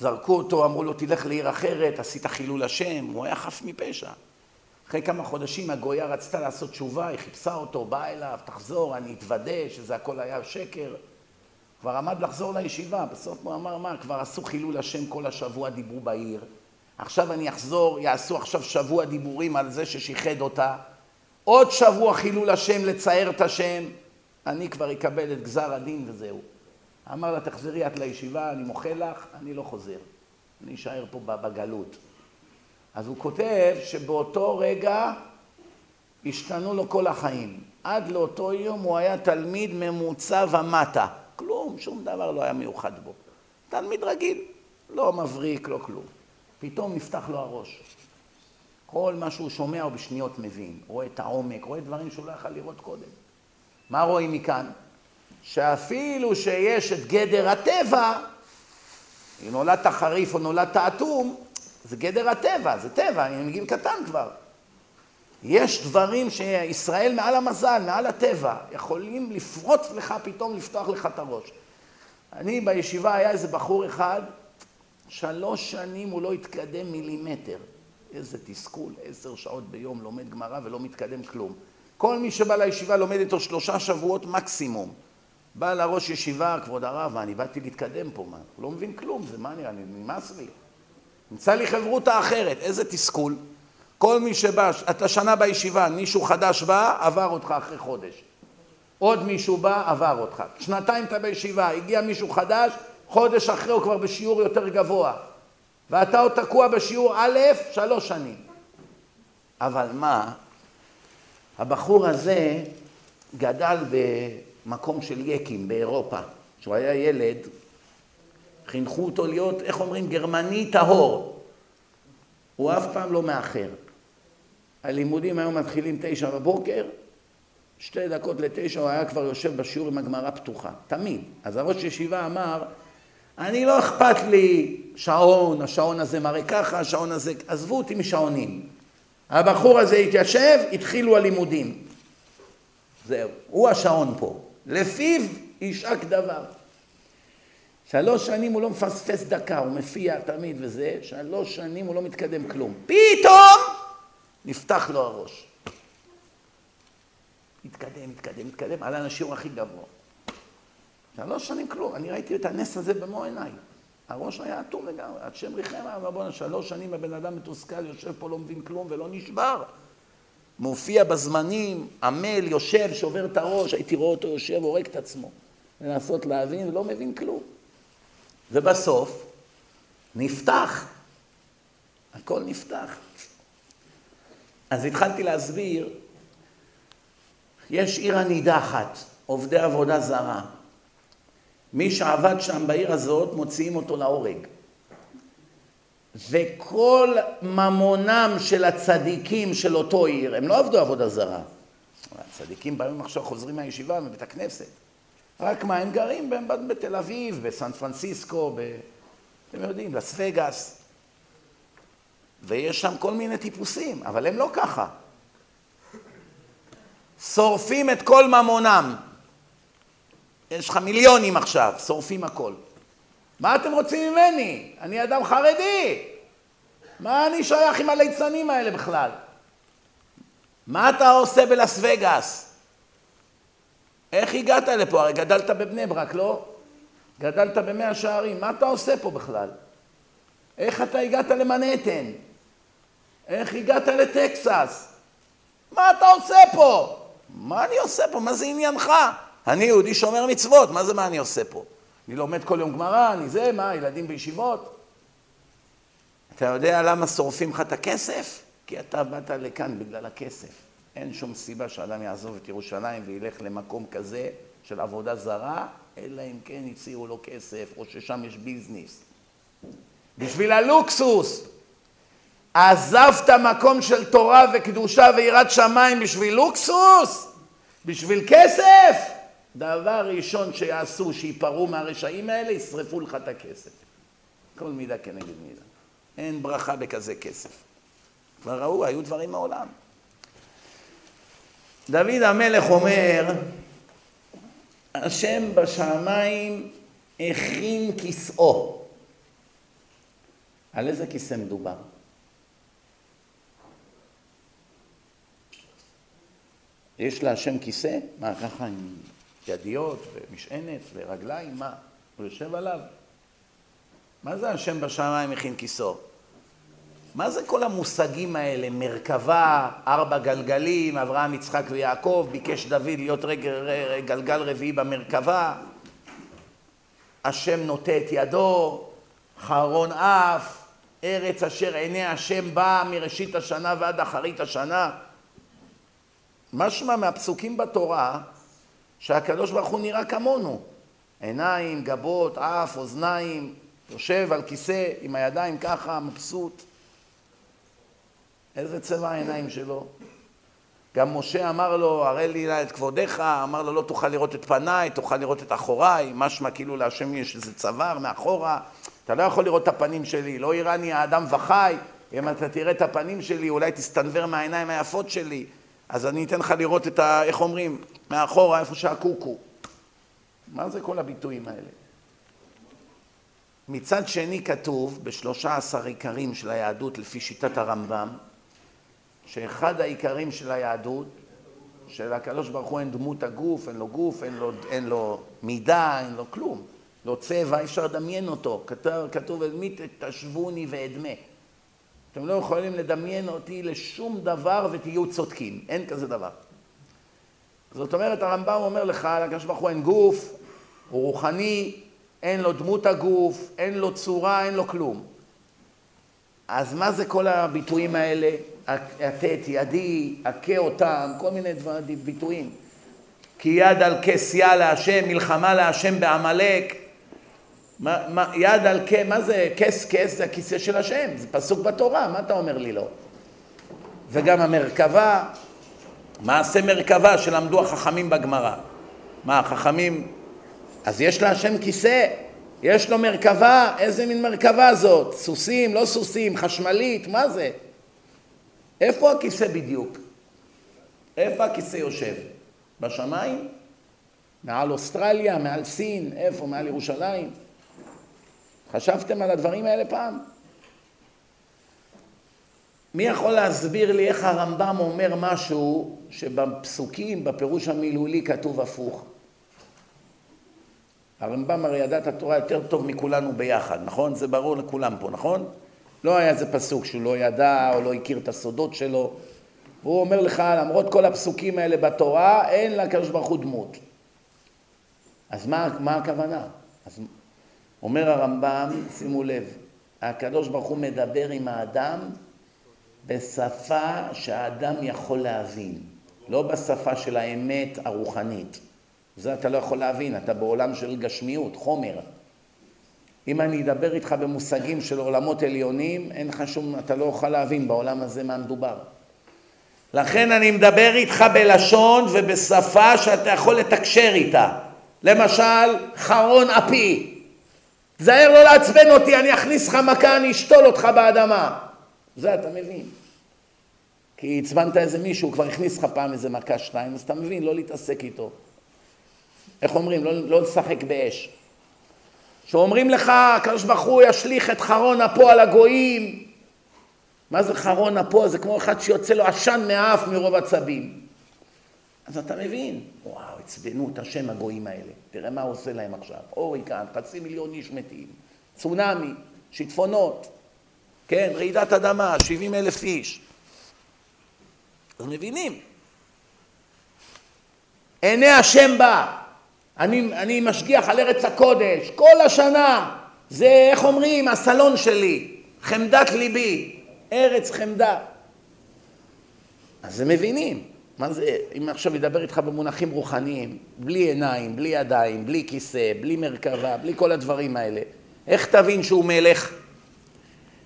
זרקו אותו, אמרו לו, תלך לעיר אחרת, עשית חילול השם, הוא היה חף מפשע. אחרי כמה חודשים הגויה רצתה לעשות תשובה, היא חיפשה אותו, באה אליו, תחזור, אני אתוודה שזה הכל היה שקר. כבר עמד לחזור לישיבה, בסוף הוא אמר, מה, כבר עשו חילול השם כל השבוע, דיברו בעיר. עכשיו אני אחזור, יעשו עכשיו שבוע דיבורים על זה ששיחד אותה. עוד שבוע חילול השם, לצייר את השם. אני כבר אקבל את גזר הדין וזהו. אמר לה, תחזרי את לישיבה, אני מוחל לך, אני לא חוזר. אני אשאר פה בגלות. אז הוא כותב שבאותו רגע השתנו לו כל החיים. עד לאותו יום הוא היה תלמיד ממוצע ומטה. כלום, שום דבר לא היה מיוחד בו. תלמיד רגיל, לא מבריק, לא כלום. פתאום נפתח לו הראש. כל מה שהוא שומע הוא בשניות מבין, רואה את העומק, רואה דברים שהוא לא יכל לראות קודם. מה רואים מכאן? שאפילו שיש את גדר הטבע, אם נולדת חריף או נולדת אטום, זה גדר הטבע, זה טבע, אני מגיל קטן כבר. יש דברים שישראל מעל המזל, מעל הטבע, יכולים לפרוץ לך פתאום, לפתוח לך את הראש. אני בישיבה, היה איזה בחור אחד, שלוש שנים הוא לא התקדם מילימטר. איזה תסכול, עשר שעות ביום לומד גמרא ולא מתקדם כלום. כל מי שבא לישיבה לומד איתו שלושה שבועות מקסימום. בא לראש ישיבה, כבוד הרב, אני באתי להתקדם פה, מה? הוא לא מבין כלום, זה מה נראה, נמאס לי. נמצא לי חברותה אחרת, איזה תסכול. כל מי שבא, אתה שנה בישיבה, מישהו חדש בא, עבר אותך אחרי חודש. עוד מישהו בא, עבר אותך. שנתיים אתה בישיבה, הגיע מישהו חדש, חודש אחרי הוא כבר בשיעור יותר גבוה. ואתה עוד תקוע בשיעור א', שלוש שנים. אבל מה, הבחור הזה גדל במקום של יקים באירופה. כשהוא היה ילד, חינכו אותו להיות, איך אומרים, גרמני טהור. הוא אף פעם לא מאחר. הלימודים היו מתחילים תשע בבוקר, שתי דקות לתשע הוא היה כבר יושב בשיעור עם הגמרא פתוחה, תמיד. אז הראש ישיבה אמר, אני לא אכפת לי שעון, השעון הזה מראה ככה, השעון הזה, עזבו אותי משעונים. הבחור הזה התיישב, התחילו הלימודים. זהו, הוא השעון פה. לפיו ישק דבר. שלוש שנים הוא לא מפספס דקה, הוא מפיע תמיד וזה, שלוש שנים הוא לא מתקדם כלום. פתאום נפתח לו הראש. מתקדם, מתקדם, מתקדם, עלה לשיעור הכי גבוה. שלוש שנים כלום, אני ראיתי את הנס הזה במו עיניי. הראש היה אטום לגמרי, עד שם ריחם היה בואנה, שלוש שנים הבן אדם מתוסכל, יושב פה, לא מבין כלום ולא נשבר. מופיע בזמנים, עמל, יושב, שובר את הראש, הייתי רואה אותו יושב, הורג את עצמו. לנסות להבין, ולא מבין כלום. ובסוף, נפתח. הכל נפתח. אז התחלתי להסביר, יש עיר הנידחת, עובדי עבודה זרה. מי שעבד שם בעיר הזאת, מוציאים אותו להורג. וכל ממונם של הצדיקים של אותו עיר, הם לא עבדו עבודה זרה. הצדיקים ביום עכשיו חוזרים מהישיבה מבית הכנסת. רק מה, הם גרים בתל אביב, בסן פרנסיסקו, ב... אתם יודעים, לס וגאס. ויש שם כל מיני טיפוסים, אבל הם לא ככה. שורפים את כל ממונם. יש לך מיליונים עכשיו, שורפים הכל. מה אתם רוצים ממני? אני אדם חרדי. מה אני שייך עם הליצנים האלה בכלל? מה אתה עושה בלאס וגאס? איך הגעת לפה? הרי גדלת בבני ברק, לא? גדלת במאה שערים, מה אתה עושה פה בכלל? איך אתה הגעת למנהטן? איך הגעת לטקסס? מה אתה עושה פה? מה אני עושה פה? מה זה עניינך? אני יהודי שומר מצוות, מה זה מה אני עושה פה? אני לומד כל יום גמרא, אני זה, מה, ילדים בישיבות? אתה יודע למה שורפים לך את הכסף? כי אתה באת לכאן בגלל הכסף. אין שום סיבה שאדם יעזוב את ירושלים וילך למקום כזה של עבודה זרה, אלא אם כן הציעו לו כסף, או ששם יש ביזנס. בשביל הלוקסוס. עזבת מקום של תורה וקדושה ויראת שמיים בשביל לוקסוס? בשביל כסף? דבר ראשון שיעשו, שיפרעו מהרשעים האלה, ישרפו לך את הכסף. כל מידה כנגד מידה. אין ברכה בכזה כסף. כבר ראו, היו דברים מעולם. דוד המלך אומר, השם בשמיים הכין כיסאו. על איזה כיסא מדובר? יש להשם כיסא? מה, ככה עם ידיות ומשענת ורגליים? מה? הוא יושב עליו? מה זה השם בשמיים מכין כיסאו? מה זה כל המושגים האלה? מרכבה, ארבע גלגלים, אברהם, יצחק ויעקב, ביקש דוד להיות רגל, גלגל רביעי במרכבה, השם נוטה את ידו, חרון אף, ארץ אשר עיני השם באה מראשית השנה ועד אחרית השנה. משמע מהפסוקים בתורה שהקדוש ברוך הוא נראה כמונו. עיניים, גבות, אף, אוזניים, יושב על כיסא עם הידיים ככה, מבסוט. איזה צבע העיניים שלו? גם משה אמר לו, הראה לי את כבודיך, אמר לו, לא תוכל לראות את פניי, תוכל לראות את אחוריי, משמע כאילו להשם יש איזה צוואר מאחורה, אתה לא יכול לראות את הפנים שלי, לא יראני האדם וחי, אם אתה תראה את הפנים שלי, אולי תסתנוור מהעיניים היפות שלי, אז אני אתן לך לראות את ה... איך אומרים? מאחורה, איפה שהקוקו. מה זה כל הביטויים האלה? מצד שני כתוב בשלושה עשר עיקרים של היהדות לפי שיטת הרמב"ם, שאחד העיקרים של היהדות, שלקדוש ברוך הוא אין דמות הגוף, אין לו גוף, אין לו, אין לו מידה, אין לו כלום. לא צבע, אי אפשר לדמיין אותו. כתוב, כתוב אל מי תשווני ואדמה. אתם לא יכולים לדמיין אותי לשום דבר ותהיו צודקים. אין כזה דבר. זאת אומרת, הרמב"ם אומר לך, לקדוש ברוך הוא אין גוף, הוא רוחני, אין לו דמות הגוף, אין לו צורה, אין לו כלום. אז מה זה כל הביטויים האלה? התת, ידי, הכה אותם, כל מיני דבר, ביטויים. כי יד על כסיה להשם, מלחמה להשם בעמלק. יד על כס, מה זה כס כס? זה הכיסא של השם, זה פסוק בתורה, מה אתה אומר לי לא? וגם המרכבה, מעשה מרכבה שלמדו החכמים בגמרא. מה, החכמים, אז יש להשם כיסא, יש לו מרכבה, איזה מין מרכבה זאת? סוסים, לא סוסים, חשמלית, מה זה? איפה הכיסא בדיוק? איפה הכיסא יושב? בשמיים? מעל אוסטרליה, מעל סין, איפה? מעל ירושלים? חשבתם על הדברים האלה פעם? מי יכול להסביר לי איך הרמב"ם אומר משהו שבפסוקים, בפירוש המילולי, כתוב הפוך? הרמב"ם הרי ידע את התורה יותר טוב מכולנו ביחד, נכון? זה ברור לכולם פה, נכון? לא היה איזה פסוק שהוא לא ידע או לא הכיר את הסודות שלו. והוא אומר לך, למרות כל הפסוקים האלה בתורה, אין לקדוש ברוך הוא דמות. אז מה, מה הכוונה? אז אומר הרמב"ם, שימו לב, הקדוש ברוך הוא מדבר עם האדם בשפה שהאדם יכול להבין, לא בשפה של האמת הרוחנית. זה אתה לא יכול להבין, אתה בעולם של גשמיות, חומר. אם אני אדבר איתך במושגים של עולמות עליונים, אין לך שום, אתה לא יכול להבין בעולם הזה מה מדובר. לכן אני מדבר איתך בלשון ובשפה שאתה יכול לתקשר איתה. למשל, חרון אפי. תזהר לא לעצבן אותי, אני אכניס לך מכה, אני אשתול אותך באדמה. זה אתה מבין. כי עצבנת איזה מישהו, כבר הכניס לך פעם איזה מכה שתיים, אז אתה מבין, לא להתעסק איתו. איך אומרים? לא, לא לשחק באש. שאומרים לך, הקדוש ברוך הוא ישליך את חרון אפו על הגויים. מה זה חרון אפו? זה כמו אחד שיוצא לו עשן מהאף מרוב עצבים. אז אתה מבין, וואו, עצבנו את השם הגויים האלה. תראה מה הוא עושה להם עכשיו. הוריקן, חצי מיליון איש מתים, צונאמי, שיטפונות, כן, רעידת אדמה, 70 אלף איש. אז מבינים. עיני השם בא. אני, אני משגיח על ארץ הקודש, כל השנה. זה, איך אומרים, הסלון שלי, חמדת ליבי, ארץ חמדה. אז הם מבינים. מה זה, אם עכשיו ידבר איתך במונחים רוחניים, בלי עיניים, בלי ידיים, בלי כיסא, בלי מרכבה, בלי כל הדברים האלה, איך תבין שהוא מלך?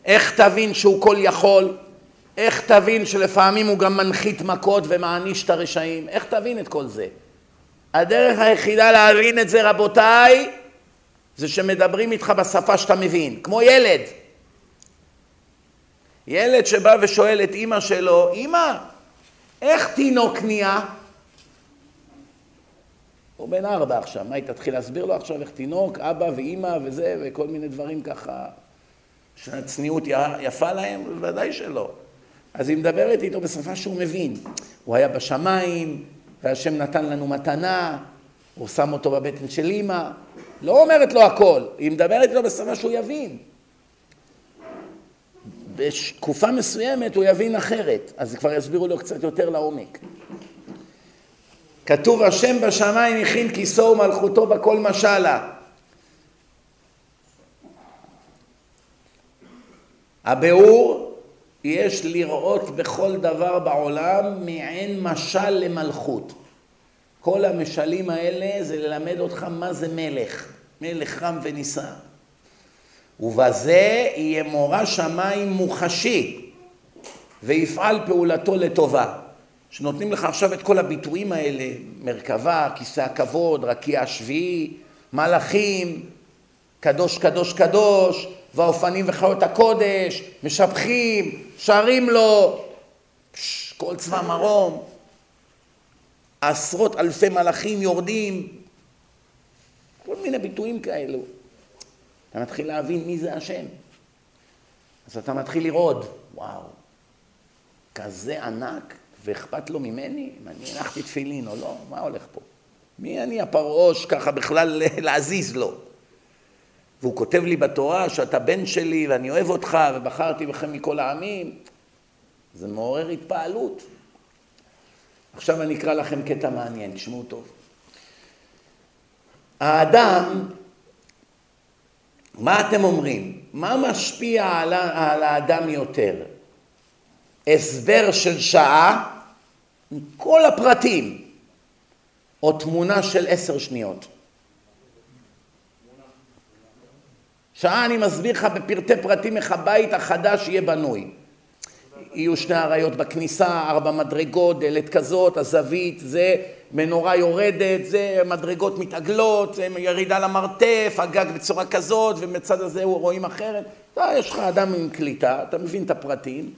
איך תבין שהוא כל יכול? איך תבין שלפעמים הוא גם מנחית מכות ומעניש את הרשעים? איך תבין את כל זה? הדרך היחידה להבין את זה, רבותיי, זה שמדברים איתך בשפה שאתה מבין, כמו ילד. ילד שבא ושואל את אימא שלו, אימא, איך תינוק נהיה? הוא בן ארבע עכשיו, מה היא תתחיל להסביר לו עכשיו איך תינוק, אבא ואימא וזה, וכל מיני דברים ככה, שהצניעות יפה להם? בוודאי שלא. אז היא מדברת איתו בשפה שהוא מבין. הוא היה בשמיים, והשם נתן לנו מתנה, הוא שם אותו בבטן של אימא. לא אומרת לו הכל, היא מדברת איתו בשפה שהוא יבין. בתקופה מסוימת הוא יבין אחרת, אז כבר יסבירו לו קצת יותר לעומק. כתוב השם בשמיים הכין כיסו ומלכותו בכל משלה. הביאור, יש לראות בכל דבר בעולם מעין משל למלכות. כל המשלים האלה זה ללמד אותך מה זה מלך, מלך רם ונישא. ובזה יהיה מורא שמיים מוחשי, ויפעל פעולתו לטובה. שנותנים לך עכשיו את כל הביטויים האלה, מרכבה, כיסא הכבוד, רקיע השביעי, מלאכים, קדוש קדוש קדוש, והאופנים וחיות הקודש, משבחים, שרים לו, כל צבא מרום, עשרות אלפי מלאכים יורדים, כל מיני ביטויים כאלו. אתה מתחיל להבין מי זה השם. אז אתה מתחיל לראות, וואו, כזה ענק, ואכפת לו ממני? אם אני הנחתי תפילין או לא? מה הולך פה? מי אני הפרעוש ככה בכלל (laughs) להזיז לו? והוא כותב לי בתורה שאתה בן שלי ואני אוהב אותך ובחרתי בכם מכל העמים. זה מעורר התפעלות. עכשיו אני אקרא לכם קטע מעניין, תשמעו טוב. האדם, מה אתם אומרים? מה משפיע על, על האדם יותר? הסבר של שעה עם כל הפרטים, או תמונה של עשר שניות? שעה אני מסביר לך בפרטי פרטים איך הבית החדש יהיה בנוי. יהיו שני אריות בכניסה, ארבע מדרגות, דלת כזאת, הזווית, זה מנורה יורדת, זה מדרגות מתעגלות, זה ירידה למרתף, הגג בצורה כזאת, ומצד הזה רואים אחרת. אתה, יש לך אדם עם קליטה, אתה מבין את הפרטים,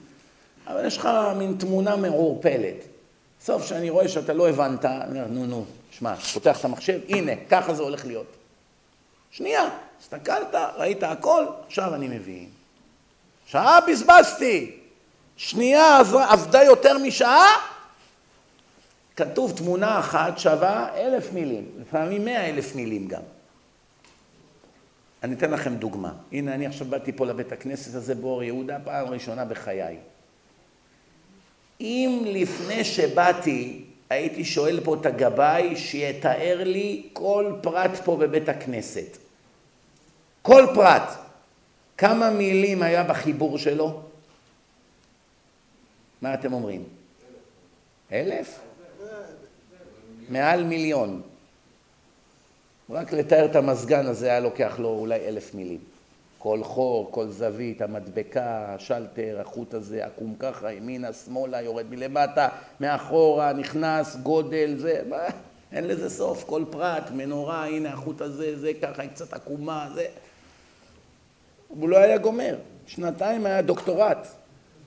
אבל יש לך מין תמונה מעורפלת. בסוף, כשאני רואה שאתה לא הבנת, אני אומר, נו, נו, שמע, פותח את המחשב, הנה, ככה זה הולך להיות. שנייה, הסתכלת, ראית הכל, עכשיו אני מבין. שעה בזבזתי, שנייה עבדה יותר משעה, כתוב תמונה אחת שווה אלף מילים, לפעמים מאה אלף מילים גם. אני אתן לכם דוגמה. הנה, אני עכשיו באתי פה לבית הכנסת הזה באור יהודה, פעם ראשונה בחיי. אם לפני שבאתי הייתי שואל פה את הגבאי שיתאר לי כל פרט פה בבית הכנסת. כל פרט. כמה מילים היה בחיבור שלו? מה אתם אומרים? אלף? מעל מיליון. רק לתאר את המזגן הזה היה לוקח לו אולי אלף מילים. כל חור, כל זווית, המדבקה, השלטר, החוט הזה, עקום ככה, ימינה, שמאלה, יורד מלמטה, מאחורה, נכנס, גודל, זה, מה, אין לזה סוף, כל פרט, מנורה, הנה החוט הזה, זה ככה, היא קצת עקומה, זה. הוא לא היה גומר, שנתיים היה דוקטורט.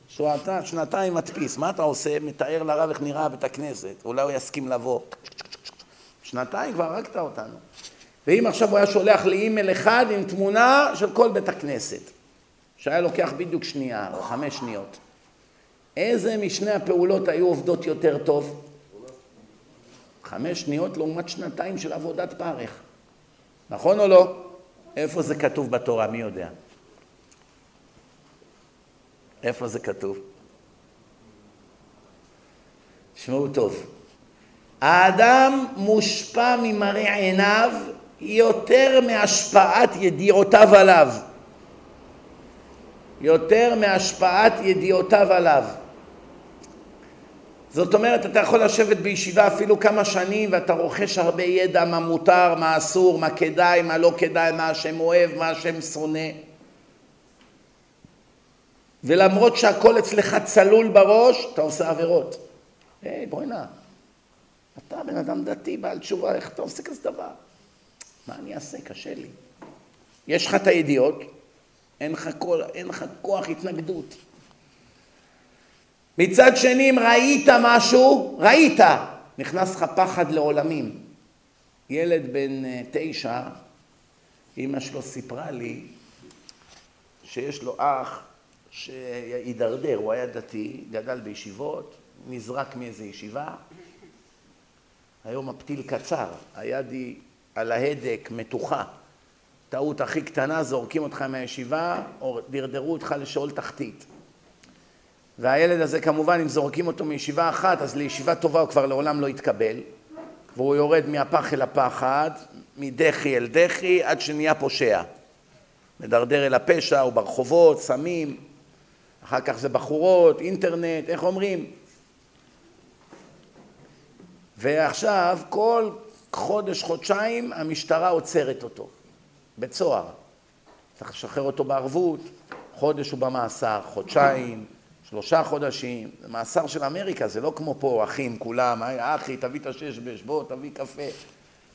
שעתה, שנתיים מדפיס, מה אתה עושה? מתאר לרב איך נראה בית הכנסת, אולי הוא יסכים לבוא. שנתיים כבר הרגת אותנו. ואם עכשיו הוא היה שולח לי אימייל אחד עם תמונה של כל בית הכנסת, שהיה לוקח בדיוק שנייה או חמש שניות, איזה משני הפעולות היו עובדות יותר טוב? חמש שניות לעומת שנתיים של עבודת פרך. נכון או לא? איפה זה כתוב בתורה? מי יודע? איפה זה כתוב? תשמעו טוב. האדם מושפע ממראה עיניו יותר מהשפעת ידיעותיו עליו. יותר מהשפעת ידיעותיו עליו. זאת אומרת, אתה יכול לשבת בישיבה אפילו כמה שנים ואתה רוכש הרבה ידע מה מותר, מה אסור, מה כדאי, מה לא כדאי, מה השם אוהב, מה השם שונא. ולמרות שהכל אצלך צלול בראש, אתה עושה עבירות. היי, בואי נא. אתה בן אדם דתי, בעל תשובה, איך אתה עושה כזה דבר? מה אני אעשה? קשה לי. יש לך את הידיעות, אין לך, כל, אין לך כוח התנגדות. מצד שני, אם ראית משהו, ראית, נכנס לך פחד לעולמים. ילד בן אה, תשע, אימא שלו סיפרה לי שיש לו אח שהידרדר, הוא היה דתי, גדל בישיבות, נזרק מאיזה ישיבה, היום הפתיל קצר, היד היא על ההדק, מתוחה. טעות הכי קטנה, זורקים אותך מהישיבה, או דרדרו אותך לשאול תחתית. והילד הזה כמובן, אם זורקים אותו מישיבה אחת, אז לישיבה טובה הוא כבר לעולם לא יתקבל, והוא יורד מהפח אל הפחד, מדחי אל דחי, עד שנהיה פושע. מדרדר אל הפשע, הוא ברחובות, סמים, אחר כך זה בחורות, אינטרנט, איך אומרים? ועכשיו כל חודש, חודשיים, המשטרה עוצרת אותו, בית סוהר. צריך לשחרר אותו בערבות, חודש הוא במאסר, חודשיים, שלושה חודשים, זה מאסר של אמריקה, זה לא כמו פה, אחים כולם, אחי, תביא את הששבש, בוא, תביא קפה.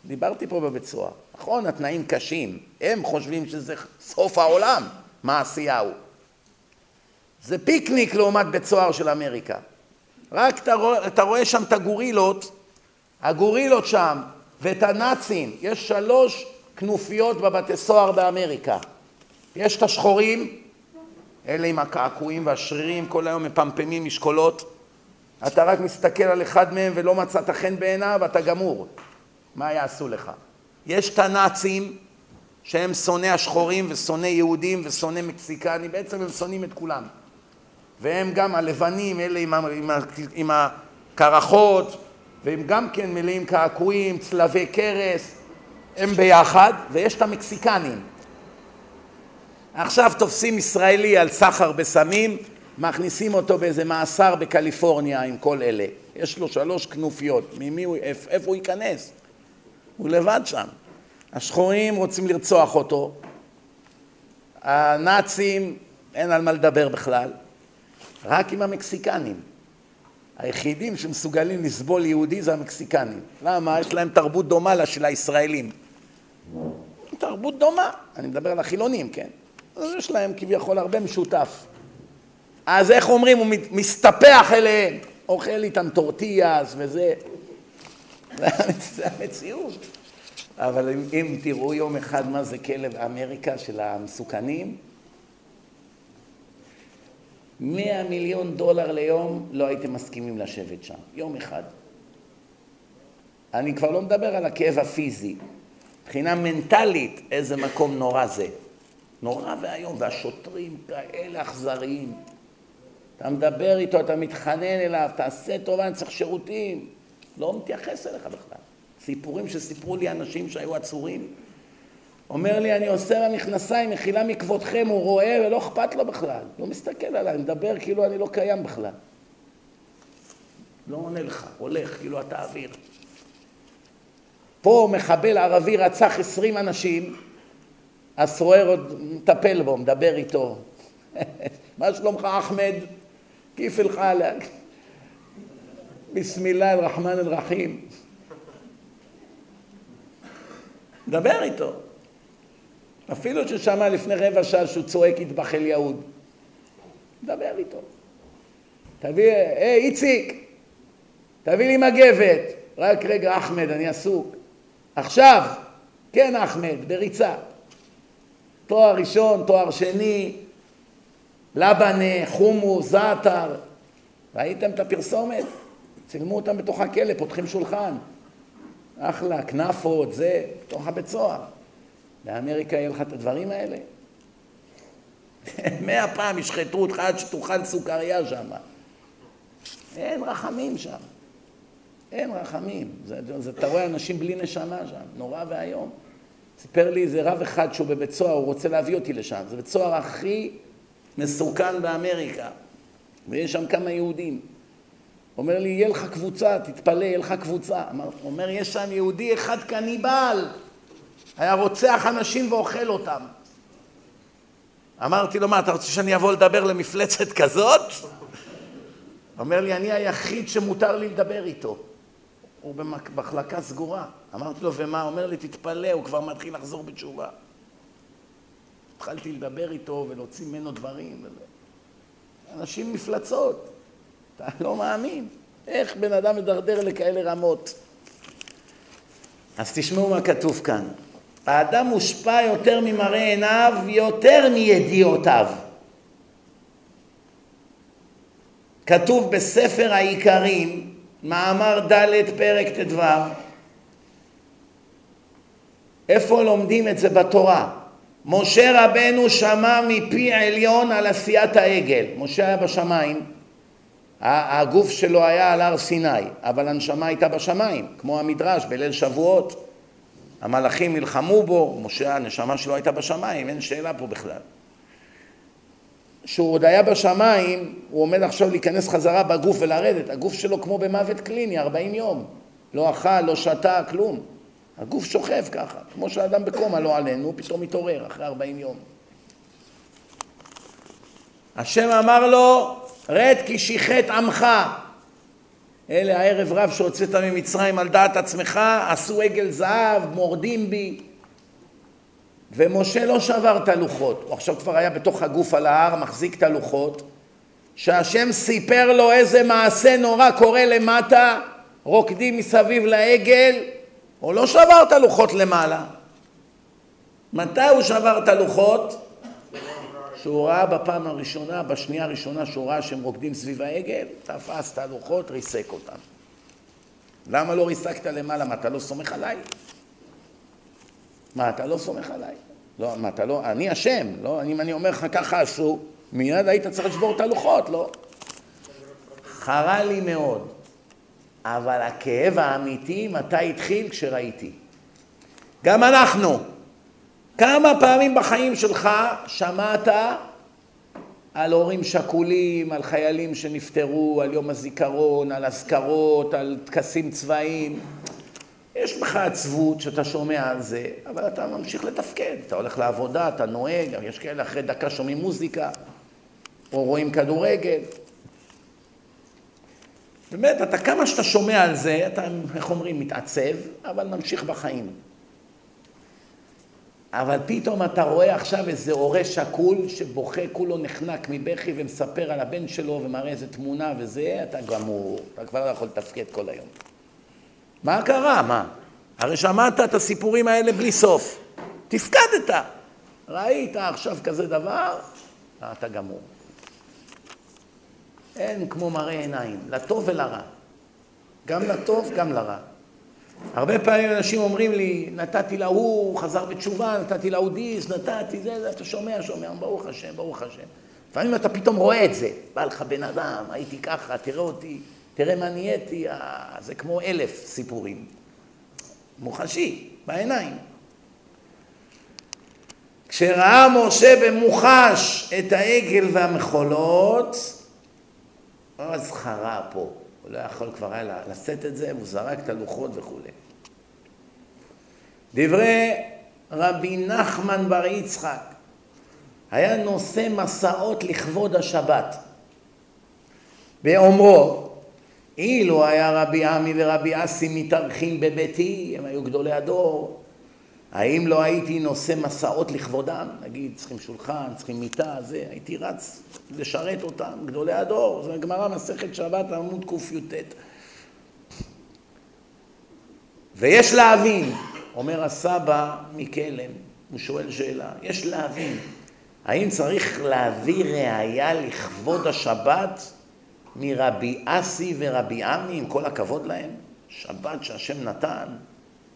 דיברתי פה בבית סוהר. נכון, התנאים קשים, הם חושבים שזה סוף העולם, מעשיהו. זה פיקניק לעומת בית סוהר של אמריקה. רק אתה רואה, אתה רואה שם את הגורילות, הגורילות שם, ואת הנאצים. יש שלוש כנופיות בבתי סוהר באמריקה. יש את השחורים, אלה עם הקעקועים והשרירים, כל היום מפמפמים משקולות. אתה רק מסתכל על אחד מהם ולא מצאת חן בעיניו, אתה גמור. מה יעשו לך? יש את הנאצים, שהם שונאי השחורים ושונאי יהודים ושונאי מקסיקנים, בעצם הם שונאים את כולם. והם גם הלבנים, אלה עם, עם, עם הקרחות, והם גם כן מלאים קעקועים, צלבי קרס, הם ביחד, ויש את המקסיקנים. עכשיו תופסים ישראלי על סחר בסמים, מכניסים אותו באיזה מאסר בקליפורניה עם כל אלה. יש לו שלוש כנופיות, ממי הוא, איפה הוא ייכנס? הוא לבד שם. השחורים רוצים לרצוח אותו, הנאצים, אין על מה לדבר בכלל, רק עם המקסיקנים. היחידים שמסוגלים לסבול יהודי זה המקסיקנים. למה? יש להם תרבות דומה לה של הישראלים. תרבות דומה, אני מדבר על החילונים, כן? אז יש להם כביכול הרבה משותף. אז איך אומרים, הוא מסתפח אליהם, אוכל איתם טורטיאס וזה. זה המציאות. אבל אם, אם תראו יום אחד מה זה כלב אמריקה של המסוכנים, מאה מיליון דולר ליום לא הייתם מסכימים לשבת שם, יום אחד. אני כבר לא מדבר על הכאב הפיזי, מבחינה מנטלית איזה מקום נורא זה. נורא ואיום, והשוטרים כאלה אכזריים. אתה מדבר איתו, אתה מתחנן אליו, תעשה טובה, אני צריך שירותים. לא מתייחס אליך בכלל. סיפורים שסיפרו לי אנשים שהיו עצורים. אומר לי, אני עושה למכנסיים, מחילה מכבודכם, הוא רואה ולא אכפת לו בכלל. לא מסתכל עליי, מדבר כאילו אני לא קיים בכלל. לא עונה לך, הולך כאילו אתה אוויר. פה מחבל ערבי רצח עשרים אנשים, הסרואר עוד מטפל בו, מדבר איתו. (laughs) מה שלומך אחמד? כיף אל חלק. בסמילה אל-רחמן אל-רחים. דבר איתו. אפילו ששמע לפני רבע שעה שהוא צועק יטבח אל יהוד. דבר איתו. תביא, היי איציק, תביא לי מגבת. רק רגע אחמד, אני עסוק. עכשיו, כן אחמד, בריצה. תואר ראשון, תואר שני, לבנה, חומוס, זעתר. ראיתם את הפרסומת? צילמו אותם בתוך הכלא, פותחים שולחן. אחלה, כנפות, זה, בתוך הבית סוהר. באמריקה יהיה לך את הדברים האלה? (laughs) מאה פעם ישחטו אותך עד שתאכל סוכריה שם. אין רחמים שם. אין רחמים. זה, זה, אתה רואה אנשים בלי נשמה שם, נורא ואיום. סיפר לי איזה רב אחד שהוא בבית סוהר, הוא רוצה להביא אותי לשם. זה בית סוהר הכי מסוכן באמריקה. ויש שם כמה יהודים. אומר לי, יהיה לך קבוצה, תתפלא, יהיה לך קבוצה. אומר, יש שם יהודי אחד קניבל, היה רוצח אנשים ואוכל אותם. אמרתי לו, מה, אתה רוצה שאני אבוא לדבר למפלצת כזאת? (laughs) אומר לי, אני היחיד שמותר לי לדבר איתו. הוא במחלקה סגורה. אמרתי לו, ומה? אומר לי, תתפלא, הוא כבר מתחיל לחזור בתשובה. התחלתי לדבר איתו ולהוציא ממנו דברים. אנשים מפלצות. אתה לא מאמין. איך בן אדם מדרדר לכאלה רמות? אז תשמעו מה כתוב כאן. האדם מושפע יותר ממראה עיניו, יותר מידיעותיו. כתוב בספר העיקרים, מאמר ד' פרק ט"ו, איפה לומדים את זה בתורה? משה רבנו שמע מפי עליון על עשיית העגל. משה היה בשמיים, הגוף שלו היה על הר סיני, אבל הנשמה הייתה בשמיים, כמו המדרש בליל שבועות. המלאכים נלחמו בו, משה, הנשמה שלו הייתה בשמיים, אין שאלה פה בכלל. כשהוא עוד היה בשמיים, הוא עומד עכשיו להיכנס חזרה בגוף ולרדת, הגוף שלו כמו במוות קליני, 40 יום. לא אכל, לא שתה, כלום. הגוף שוכב ככה, כמו שאדם בקומה לא עלינו, פתאום מתעורר אחרי 40 יום. השם אמר לו, רד כי שיחת עמך. אלה הערב רב שהוצאת ממצרים על דעת עצמך, עשו עגל זהב, מורדים בי. ומשה לא שבר את הלוחות, הוא עכשיו כבר היה בתוך הגוף על ההר, מחזיק את הלוחות, שהשם סיפר לו איזה מעשה נורא קורה למטה, רוקדים מסביב לעגל, הוא לא שבר את הלוחות למעלה. מתי הוא שבר את הלוחות? שהוא ראה בפעם הראשונה, בשנייה הראשונה שהוא ראה שהם רוקדים סביב העגל, תפס את הלוחות, ריסק אותם. למה לא ריסקת למעלה? מה, אתה לא סומך עליי? מה, אתה לא סומך עליי? לא, מה, אתה לא, אני אשם, לא, אם אני אומר לך ככה עשו, מיד היית צריך לשבור את הלוחות, לא? חרה לי מאוד, אבל הכאב האמיתי, מתי התחיל? כשראיתי. גם אנחנו, כמה פעמים בחיים שלך שמעת על הורים שכולים, על חיילים שנפטרו, על יום הזיכרון, על אזכרות, על טקסים צבאיים. יש בך עצבות שאתה שומע על זה, אבל אתה ממשיך לתפקד. אתה הולך לעבודה, אתה נוהג, יש כאלה אחרי דקה שומעים מוזיקה, או רואים כדורגל. באמת, אתה כמה שאתה שומע על זה, אתה, איך אומרים, מתעצב, אבל ממשיך בחיים. אבל פתאום אתה רואה עכשיו איזה הורה שכול שבוכה, כולו נחנק מבכי ומספר על הבן שלו ומראה איזה תמונה וזה, אתה גמור, אתה כבר לא יכול לתפקד כל היום. מה קרה? מה? הרי שמעת את הסיפורים האלה בלי סוף. תפקדת. ראית עכשיו כזה דבר, אתה גמור. אין כמו מראה עיניים, לטוב ולרע. גם לטוב, גם לרע. הרבה פעמים אנשים אומרים לי, נתתי להוא, הוא חזר בתשובה, נתתי להוא דיס, נתתי זה, זה, אתה שומע, שומע, ברוך השם, ברוך השם. לפעמים אתה פתאום רואה את זה, בא לך בן אדם, הייתי ככה, תראה אותי, תראה מה נהייתי, אה, זה כמו אלף סיפורים. מוחשי, בעיניים. כשראה משה במוחש את העגל והמחולות, אז חרה פה. הוא לא יכול כבר היה לשאת את זה, והוא זרק את הלוחות וכולי. דברי רבי נחמן בר יצחק, היה נושא מסעות לכבוד השבת. באומרו, אילו היה רבי עמי ורבי אסי מתארחים בביתי, הם היו גדולי הדור, האם לא הייתי נושא מסעות לכבודם? נגיד, צריכים שולחן, צריכים מיטה, זה, הייתי רץ לשרת אותם, גדולי הדור, זו גמרא מסכת שבת עמוד קי"ט. ויש להבין, אומר הסבא מקלם, הוא שואל שאלה, יש להבין, האם צריך להביא ראייה לכבוד השבת מרבי אסי ורבי עמי, עם כל הכבוד להם? שבת שהשם נתן,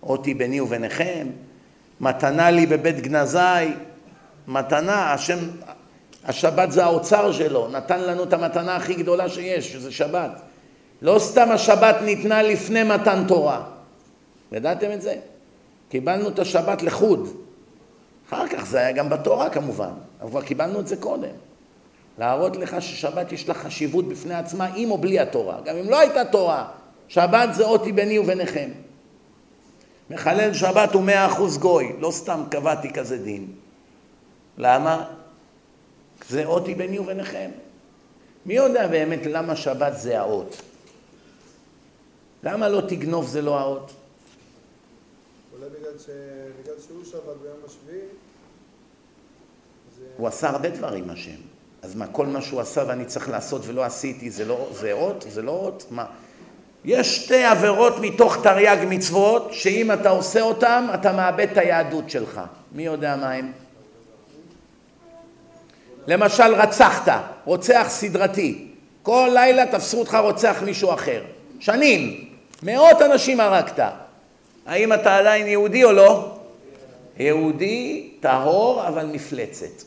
אותי ביני וביניכם, מתנה לי בבית גנזי, מתנה, השם, השבת זה האוצר שלו, נתן לנו את המתנה הכי גדולה שיש, שזה שבת. לא סתם השבת ניתנה לפני מתן תורה. ידעתם את זה? קיבלנו את השבת לחוד. אחר כך זה היה גם בתורה כמובן, אבל קיבלנו את זה קודם. להראות לך ששבת יש לה חשיבות בפני עצמה, עם או בלי התורה. גם אם לא הייתה תורה, שבת זה אותי ביני וביניכם. מחלל שבת הוא מאה אחוז גוי, לא סתם קבעתי כזה דין. למה? זה אותי ביני וביניכם. מי יודע באמת למה שבת זה האות? למה לא תגנוב זה לא האות? אולי בגלל, ש... בגלל שהוא שבת ביום השביעי זה... הוא עשה הרבה דברים, השם. אז מה, כל מה שהוא עשה ואני צריך לעשות ולא עשיתי, זה לא, זה אות? זה לא אות? מה? יש שתי עבירות מתוך תרי"ג מצוות, שאם אתה עושה אותן, אתה מאבד את היהדות שלך. מי יודע מה הם? למשל, רצחת, רוצח סדרתי. כל לילה תפסו אותך רוצח מישהו אחר. שנים, מאות אנשים הרגת. האם אתה עדיין יהודי או לא? יהודי טהור, אבל מפלצת.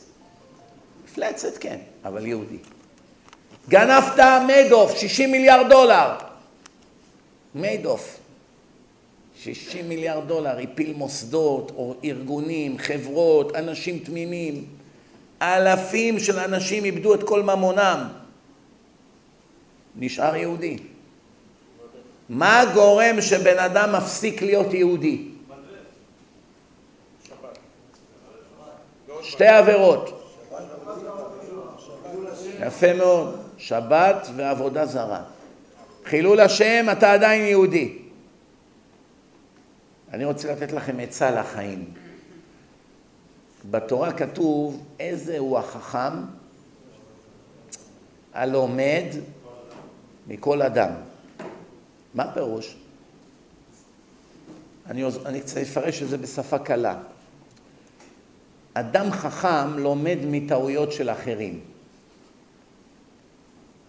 מפלצת, כן, אבל יהודי. גנבת מיידוף, 60 מיליארד דולר. מיידוף. 60 מיליארד דולר, הפיל מוסדות, או ארגונים, חברות, אנשים תמימים. אלפים של אנשים איבדו את כל ממונם. נשאר יהודי. מה גורם שבן אדם מפסיק להיות יהודי? שתי עבירות. יפה מאוד. שבת ועבודה זרה. חילול השם, אתה עדיין יהודי. אני רוצה לתת לכם עצה לחיים. בתורה כתוב איזה הוא החכם הלומד מכל אדם. מה הפירוש? אני, אני קצת אפרש את זה בשפה קלה. אדם חכם לומד מטעויות של אחרים.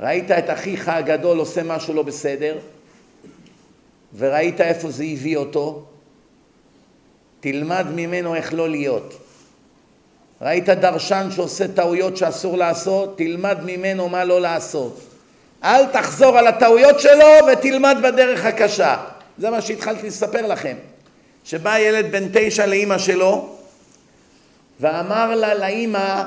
ראית את אחיך הגדול עושה משהו לא בסדר, וראית איפה זה הביא אותו, תלמד ממנו איך לא להיות. ראית דרשן שעושה טעויות שאסור לעשות, תלמד ממנו מה לא לעשות. אל תחזור על הטעויות שלו ותלמד בדרך הקשה. זה מה שהתחלתי לספר לכם. שבא ילד בן תשע לאימא שלו ואמר לה, לאימא,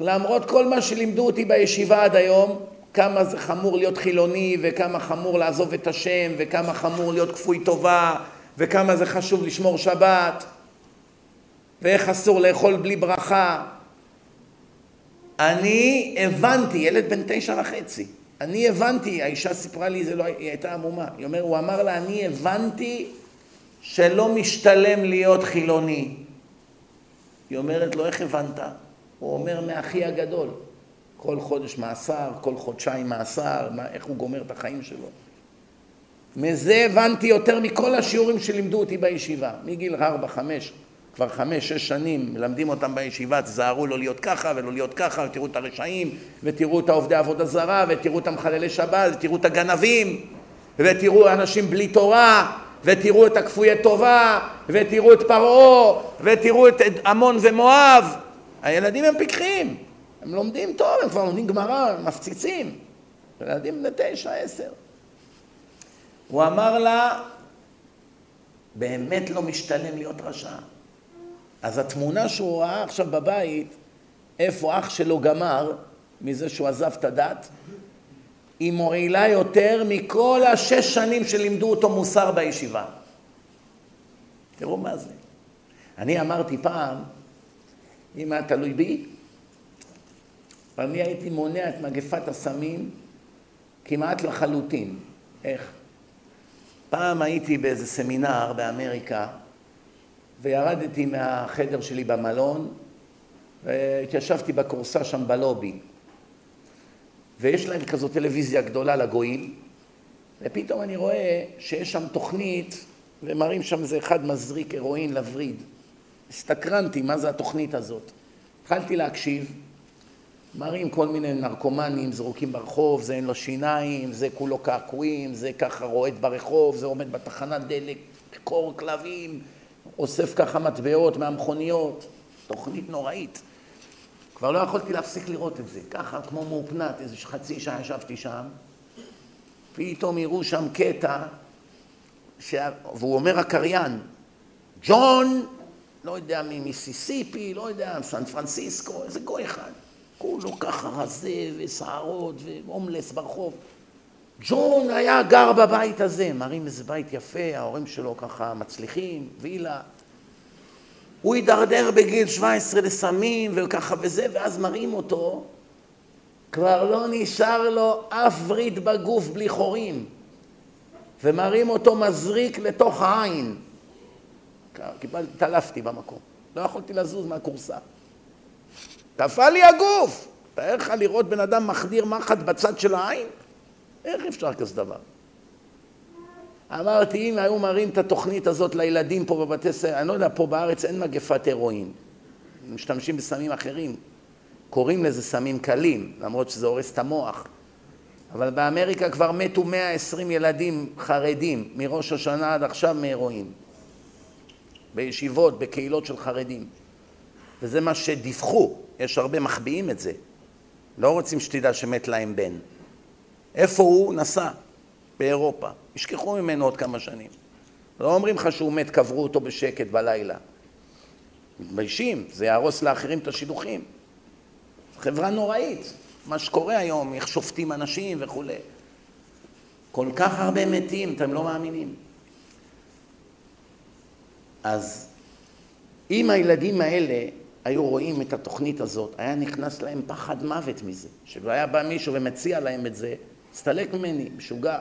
למרות כל מה שלימדו אותי בישיבה עד היום, כמה זה חמור להיות חילוני וכמה חמור לעזוב את השם וכמה חמור להיות כפוי טובה וכמה זה חשוב לשמור שבת ואיך אסור לאכול בלי ברכה. אני הבנתי, ילד בן תשע וחצי, אני הבנתי, האישה סיפרה לי, לא, היא הייתה עמומה, היא אומר, הוא אמר לה, אני הבנתי שלא משתלם להיות חילוני. היא אומרת לו, איך הבנת? הוא אומר, מאחי הגדול. כל חודש מאסר, כל חודשיים מאסר, מה, איך הוא גומר את החיים שלו. מזה הבנתי יותר מכל השיעורים שלימדו אותי בישיבה, מגיל ארבע, חמש, כבר חמש, שש שנים מלמדים אותם בישיבה, תזהרו לא להיות ככה ולא להיות ככה, ותראו את הרשעים, ותראו את העובדי עבודה זרה, ותראו את המחללי שבת, ותראו את הגנבים, ותראו אנשים בלי תורה, ותראו את הכפויי טובה, ותראו את פרעה, ותראו את עמון ומואב. הילדים הם פיקחים, הם לומדים טוב, הם כבר לומדים גמרא, מפציצים. ילדים בני תשע, עשר. הוא אמר לה, באמת לא משתלם להיות רשע. אז התמונה שהוא ראה עכשיו בבית, איפה אח שלו גמר מזה שהוא עזב את הדת, היא מועילה יותר מכל השש שנים שלימדו אותו מוסר בישיבה. תראו מה זה. אני אמרתי פעם, אם היה תלוי בי, אני הייתי מונע את מגפת הסמים כמעט לחלוטין. איך? פעם הייתי באיזה סמינר באמריקה, וירדתי מהחדר שלי במלון, והתיישבתי בכורסה שם בלובי. ויש להם כזו טלוויזיה גדולה לגויים, ופתאום אני רואה שיש שם תוכנית, ומראים שם איזה אחד מזריק הרואין לווריד. הסתקרנתי, מה זה התוכנית הזאת? התחלתי להקשיב, מראים כל מיני נרקומנים זרוקים ברחוב, זה אין לו שיניים, זה כולו קעקועים, זה ככה רועד ברחוב, זה עומד בתחנת דלק, קור כלבים, אוסף ככה מטבעות מהמכוניות, תוכנית נוראית. כבר לא יכולתי להפסיק לראות את זה, ככה כמו מאופנת, איזה חצי שעה ישבתי שם, פתאום יראו שם קטע, ש... והוא אומר הקריין, ג'ון, לא יודע ממיסיסיפי, לא יודע, סן פרנסיסקו, איזה גוי אחד. כולו ככה רזה ושערות והומלס ברחוב. ג'ון היה גר בבית הזה, מראים איזה בית יפה, ההורים שלו ככה מצליחים, וילה. הוא הידרדר בגיל 17 לסמים וככה וזה, ואז מראים אותו, כבר לא נשאר לו אף וריד בגוף בלי חורים. ומראים אותו מזריק לתוך העין. קיבלתי, התעלפתי במקום, לא יכולתי לזוז מהכורסה. קפא לי הגוף. תאר לך לראות בן אדם מחדיר מחט בצד של העין? איך אפשר כזה דבר? אמרתי, אם היו מראים את התוכנית הזאת לילדים פה בבתי ספר, אני לא יודע, פה בארץ אין מגפת הרואין. משתמשים בסמים אחרים. קוראים לזה סמים קלים, למרות שזה הורס את המוח. אבל באמריקה כבר מתו 120 ילדים חרדים מראש השנה עד עכשיו מהרואין. בישיבות, בקהילות של חרדים. וזה מה שדיווחו. יש הרבה מחביאים את זה. לא רוצים שתדע שמת להם בן. איפה הוא? נסע. באירופה. ישכחו ממנו עוד כמה שנים. לא אומרים לך שהוא מת, קברו אותו בשקט בלילה. מתביישים, זה יהרוס לאחרים את השידוכים. חברה נוראית, מה שקורה היום, איך שופטים אנשים וכולי. כל כך הרבה מתים, אתם לא מאמינים. אז אם הילדים האלה היו רואים את התוכנית הזאת, היה נכנס להם פחד מוות מזה. שלא היה בא מישהו ומציע להם את זה, הסתלק ממני, משוגע.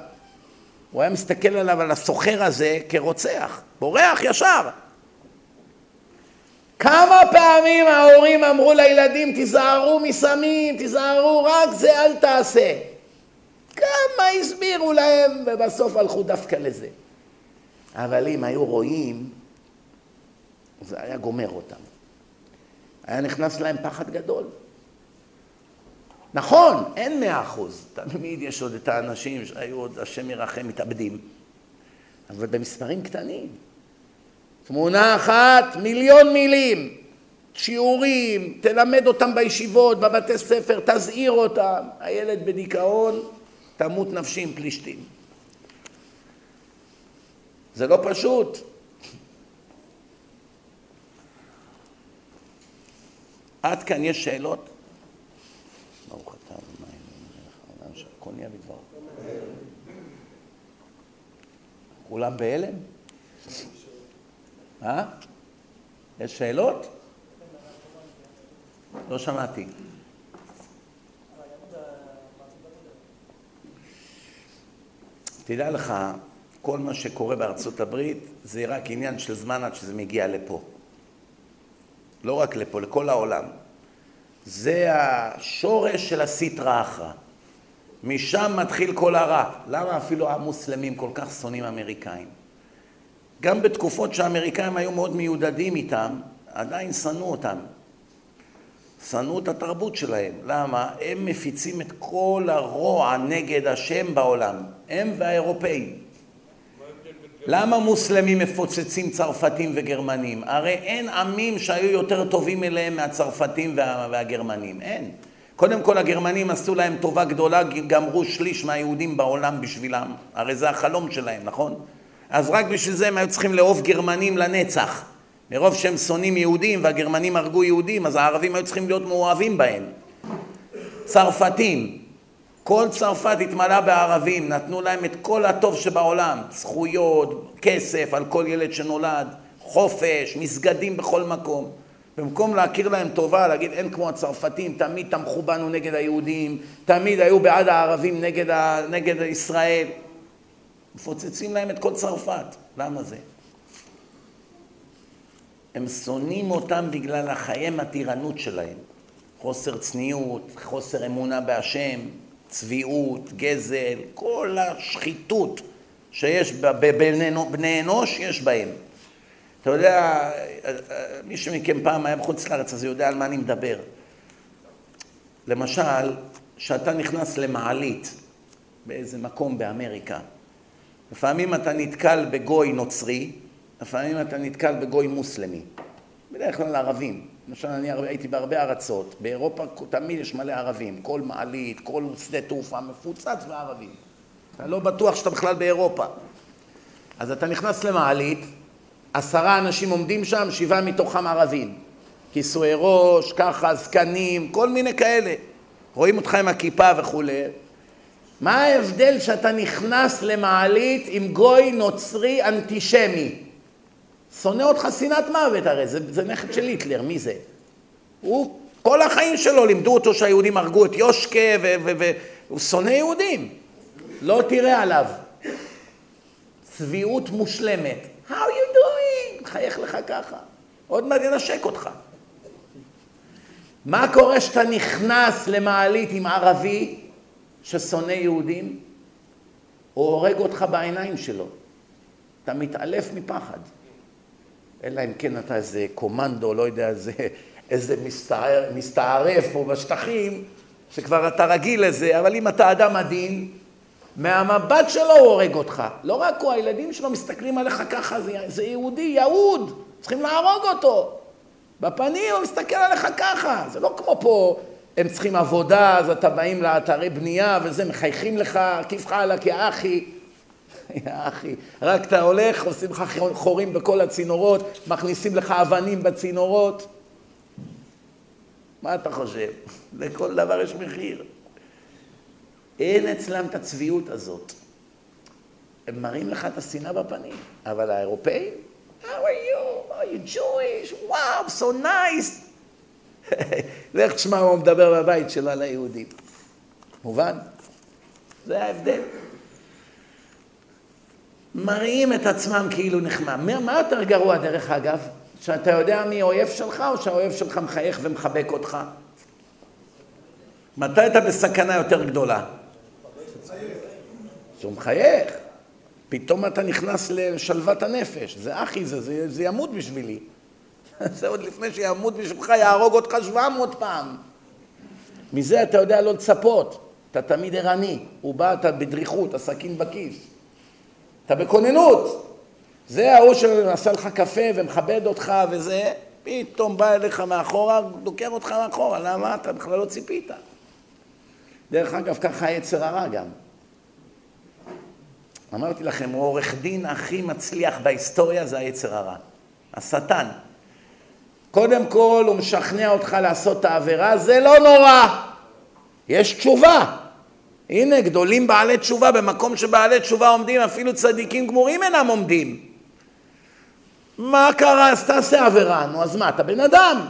הוא היה מסתכל עליו, על הסוחר הזה, כרוצח. בורח ישר. כמה פעמים ההורים אמרו לילדים, תיזהרו מסמים, תיזהרו, רק זה אל תעשה. כמה הסבירו להם, ובסוף הלכו דווקא לזה. אבל אם היו רואים, זה היה גומר אותם. היה נכנס להם פחד גדול. נכון, אין מאה אחוז. תמיד יש עוד את האנשים שהיו עוד, השם ירחם, מתאבדים. אבל במספרים קטנים. תמונה אחת, מיליון מילים. שיעורים, תלמד אותם בישיבות, בבתי ספר, תזהיר אותם. הילד בדיכאון, תמות נפשי עם פלישתים. זה לא פשוט. עד כאן יש שאלות? ברוך אתה אדוני מלך העולם שהכל נהיה בדברו. כולם בהלם? אה? יש שאלות? לא שמעתי. תדע לך, כל מה שקורה בארצות הברית זה רק עניין של זמן עד שזה מגיע לפה. לא רק לפה, לכל העולם. זה השורש של הסיטרא אחרא. משם מתחיל כל הרע. למה אפילו המוסלמים כל כך שונאים אמריקאים? גם בתקופות שהאמריקאים היו מאוד מיודדים איתם, עדיין שנאו אותם. שנאו את התרבות שלהם. למה? הם מפיצים את כל הרוע נגד השם בעולם. הם והאירופאים. למה מוסלמים מפוצצים צרפתים וגרמנים? הרי אין עמים שהיו יותר טובים אליהם מהצרפתים וה, והגרמנים, אין. קודם כל הגרמנים עשו להם טובה גדולה, גמרו שליש מהיהודים בעולם בשבילם, הרי זה החלום שלהם, נכון? אז רק בשביל זה הם היו צריכים לאהוב גרמנים לנצח. מרוב שהם שונאים יהודים והגרמנים הרגו יהודים, אז הערבים היו צריכים להיות מאוהבים בהם. צרפתים, כל צרפת התמלאה בערבים, נתנו להם את כל הטוב שבעולם, זכויות, כסף על כל ילד שנולד, חופש, מסגדים בכל מקום. במקום להכיר להם טובה, להגיד אין כמו הצרפתים, תמיד תמכו בנו נגד היהודים, תמיד היו בעד הערבים נגד, ה... נגד ישראל. מפוצצים להם את כל צרפת. למה זה? הם שונאים אותם בגלל החיי מתירנות שלהם. חוסר צניעות, חוסר אמונה בהשם, צביעות, גזל, כל השחיתות שיש בבני אנוש, יש בהם. אתה יודע, מי שמכם פעם היה בחוץ לארץ, אז יודע על מה אני מדבר. למשל, כשאתה נכנס למעלית באיזה מקום באמריקה, לפעמים אתה נתקל בגוי נוצרי, לפעמים אתה נתקל בגוי מוסלמי. בדרך כלל ערבים. למשל, אני הייתי בהרבה ארצות, באירופה תמיד יש מלא ערבים, כל מעלית, כל שדה תעופה מפוצץ בערבים. אתה לא בטוח שאתה בכלל באירופה. אז אתה נכנס למעלית, עשרה אנשים עומדים שם, שבעה מתוכם ערבים. כיסוי ראש, ככה, זקנים, כל מיני כאלה. רואים אותך עם הכיפה וכולי. מה ההבדל שאתה נכנס למעלית עם גוי נוצרי אנטישמי? שונא אותך שנאת מוות הרי, זה, זה נכד של היטלר, מי זה? הוא, כל החיים שלו לימדו אותו שהיהודים הרגו את יושקה והוא שונא יהודים. לא תראה עליו. צביעות מושלמת. How you doing? מחייך לך ככה. עוד מעט ינשק אותך. מה קורה כשאתה נכנס למעלית עם ערבי ששונא יהודים? הוא הורג אותך בעיניים שלו. אתה מתעלף מפחד. אלא אם כן אתה איזה קומנדו, לא יודע, איזה, איזה מסתער, מסתערף פה בשטחים, שכבר אתה רגיל לזה, אבל אם אתה אדם עדין, מהמבט שלו הוא הורג אותך. לא רק הוא, הילדים שלו מסתכלים עליך ככה, זה, זה יהודי, יהוד, צריכים להרוג אותו. בפנים הוא מסתכל עליך ככה, זה לא כמו פה, הם צריכים עבודה, אז אתה באים לאתרי בנייה וזה, מחייכים לך, כיף לך עלה כאחי. יא אחי, רק אתה הולך, עושים לך חורים בכל הצינורות, מכניסים לך אבנים בצינורות. מה אתה חושב? (laughs) לכל דבר יש מחיר. אין אצלם את הצביעות הזאת. הם מראים לך את השנאה בפנים. אבל האירופאים, How are you? Are you Jewish? Wow, so nice. (laughs) לך תשמע מה הוא מדבר בבית שלו על היהודים. מובן? זה ההבדל. מראים את עצמם כאילו נחמד. מה יותר גרוע דרך אגב? שאתה יודע מי האויב שלך או שהאויב שלך מחייך ומחבק אותך? מתי אתה בסכנה יותר גדולה? שהוא מחייך. פתאום אתה נכנס לשלוות הנפש. זה אחי, זה, זה, זה ימות בשבילי. (laughs) זה עוד לפני שימות בשבילך, יהרוג אותך 700 פעם. מזה אתה יודע לא לצפות. אתה תמיד ערני. הוא בא, אתה בדריכות, הסכין בכיס. אתה בכוננות. זה ההוא שעשה לך קפה ומכבד אותך וזה, פתאום בא אליך מאחורה, דוקר אותך מאחורה. למה? אתה בכלל לא ציפית. דרך אגב, ככה היצר הרע גם. אמרתי לכם, הוא עורך דין הכי מצליח בהיסטוריה זה היצר הרע. השטן. קודם כל הוא משכנע אותך לעשות את העבירה, זה לא נורא. יש תשובה. הנה, גדולים בעלי תשובה, במקום שבעלי תשובה עומדים, אפילו צדיקים גמורים אינם עומדים. מה קרה? אז תעשה עבירה. נו, אז מה, אתה בן אדם.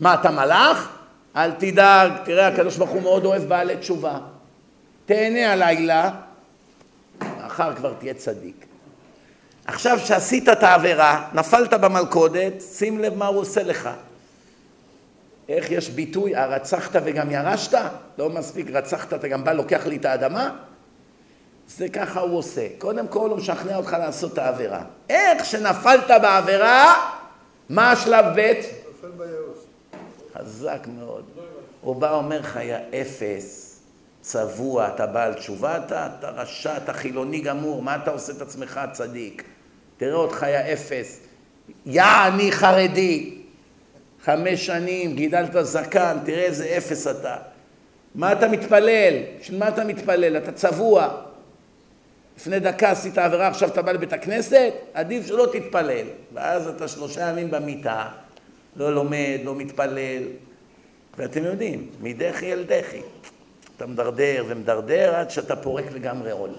מה, אתה מלאך? אל תדאג, תראה, הקדוש ברוך הוא מאוד אוהב בעלי תשובה. תהנה הלילה, מחר כבר תהיה צדיק. עכשיו שעשית את העבירה, נפלת במלכודת, שים לב מה הוא עושה לך. איך יש ביטוי, הרצחת וגם ירשת? לא מספיק רצחת, אתה גם בא לוקח לי את האדמה? זה ככה הוא עושה. קודם כל הוא משכנע אותך לעשות את העבירה. איך שנפלת בעבירה, מה השלב ב'? חזק מאוד. הוא בא אומר לך, יא אפס, צבוע, אתה בעל תשובה, אתה, אתה רשע, אתה חילוני גמור, מה אתה עושה את עצמך צדיק? תראה אותך, יא אפס. יא אני חרדי. חמש שנים, גידלת זקן, תראה איזה אפס אתה. מה אתה מתפלל? בשביל מה אתה מתפלל? אתה צבוע. לפני דקה עשית עבירה, עכשיו אתה בא לבית הכנסת? עדיף שלא תתפלל. ואז אתה שלושה ימים במיטה, לא לומד, לא מתפלל. ואתם יודעים, מדחי אל דחי. אתה מדרדר ומדרדר עד שאתה פורק לגמרי עול.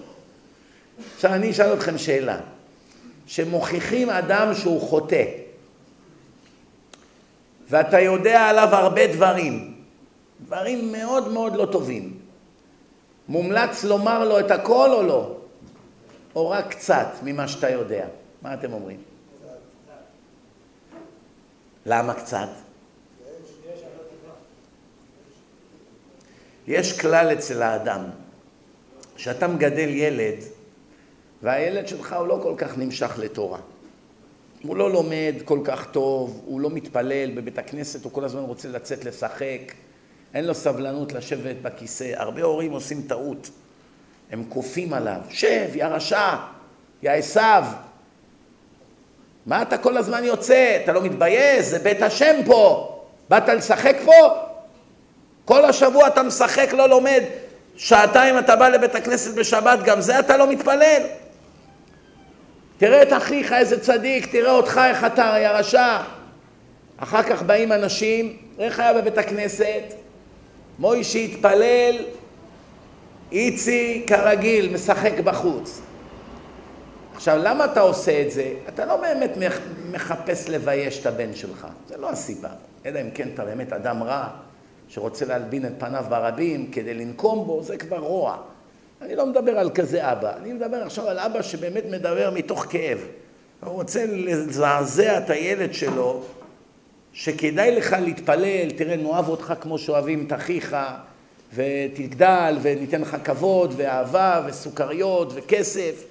עכשיו אני אשאל אתכם שאלה. שמוכיחים אדם שהוא חוטא, ואתה יודע עליו הרבה דברים, דברים מאוד מאוד לא טובים. מומלץ לומר לו את הכל או לא? או רק קצת ממה שאתה יודע? מה אתם אומרים? למה קצת? יש כלל אצל האדם, שאתה מגדל ילד, והילד שלך הוא לא כל כך נמשך לתורה. הוא לא לומד כל כך טוב, הוא לא מתפלל בבית הכנסת, הוא כל הזמן רוצה לצאת לשחק, אין לו סבלנות לשבת בכיסא. הרבה הורים עושים טעות, הם כופים עליו, שב, יא רשע, יא עשיו. מה אתה כל הזמן יוצא? אתה לא מתבייש? זה בית השם פה. באת לשחק פה? כל השבוע אתה משחק, לא לומד. שעתיים אתה בא לבית הכנסת בשבת, גם זה אתה לא מתפלל? תראה את אחיך, איזה צדיק, תראה אותך, איך אתה, יא רשע. אחר כך באים אנשים, איך היה בבית הכנסת? מוישי התפלל, איצי כרגיל, משחק בחוץ. עכשיו, למה אתה עושה את זה? אתה לא באמת מחפש לבייש את הבן שלך, זה לא הסיבה. אלא אם כן אתה באמת אדם רע, שרוצה להלבין את פניו ברבים כדי לנקום בו, זה כבר רוע. אני לא מדבר על כזה אבא, אני מדבר עכשיו על אבא שבאמת מדבר מתוך כאב. הוא רוצה לזעזע את הילד שלו, שכדאי לך להתפלל, תראה, נאהב אותך כמו שאוהבים את אחיך, ותגדל, וניתן לך כבוד, ואהבה, וסוכריות, וכסף.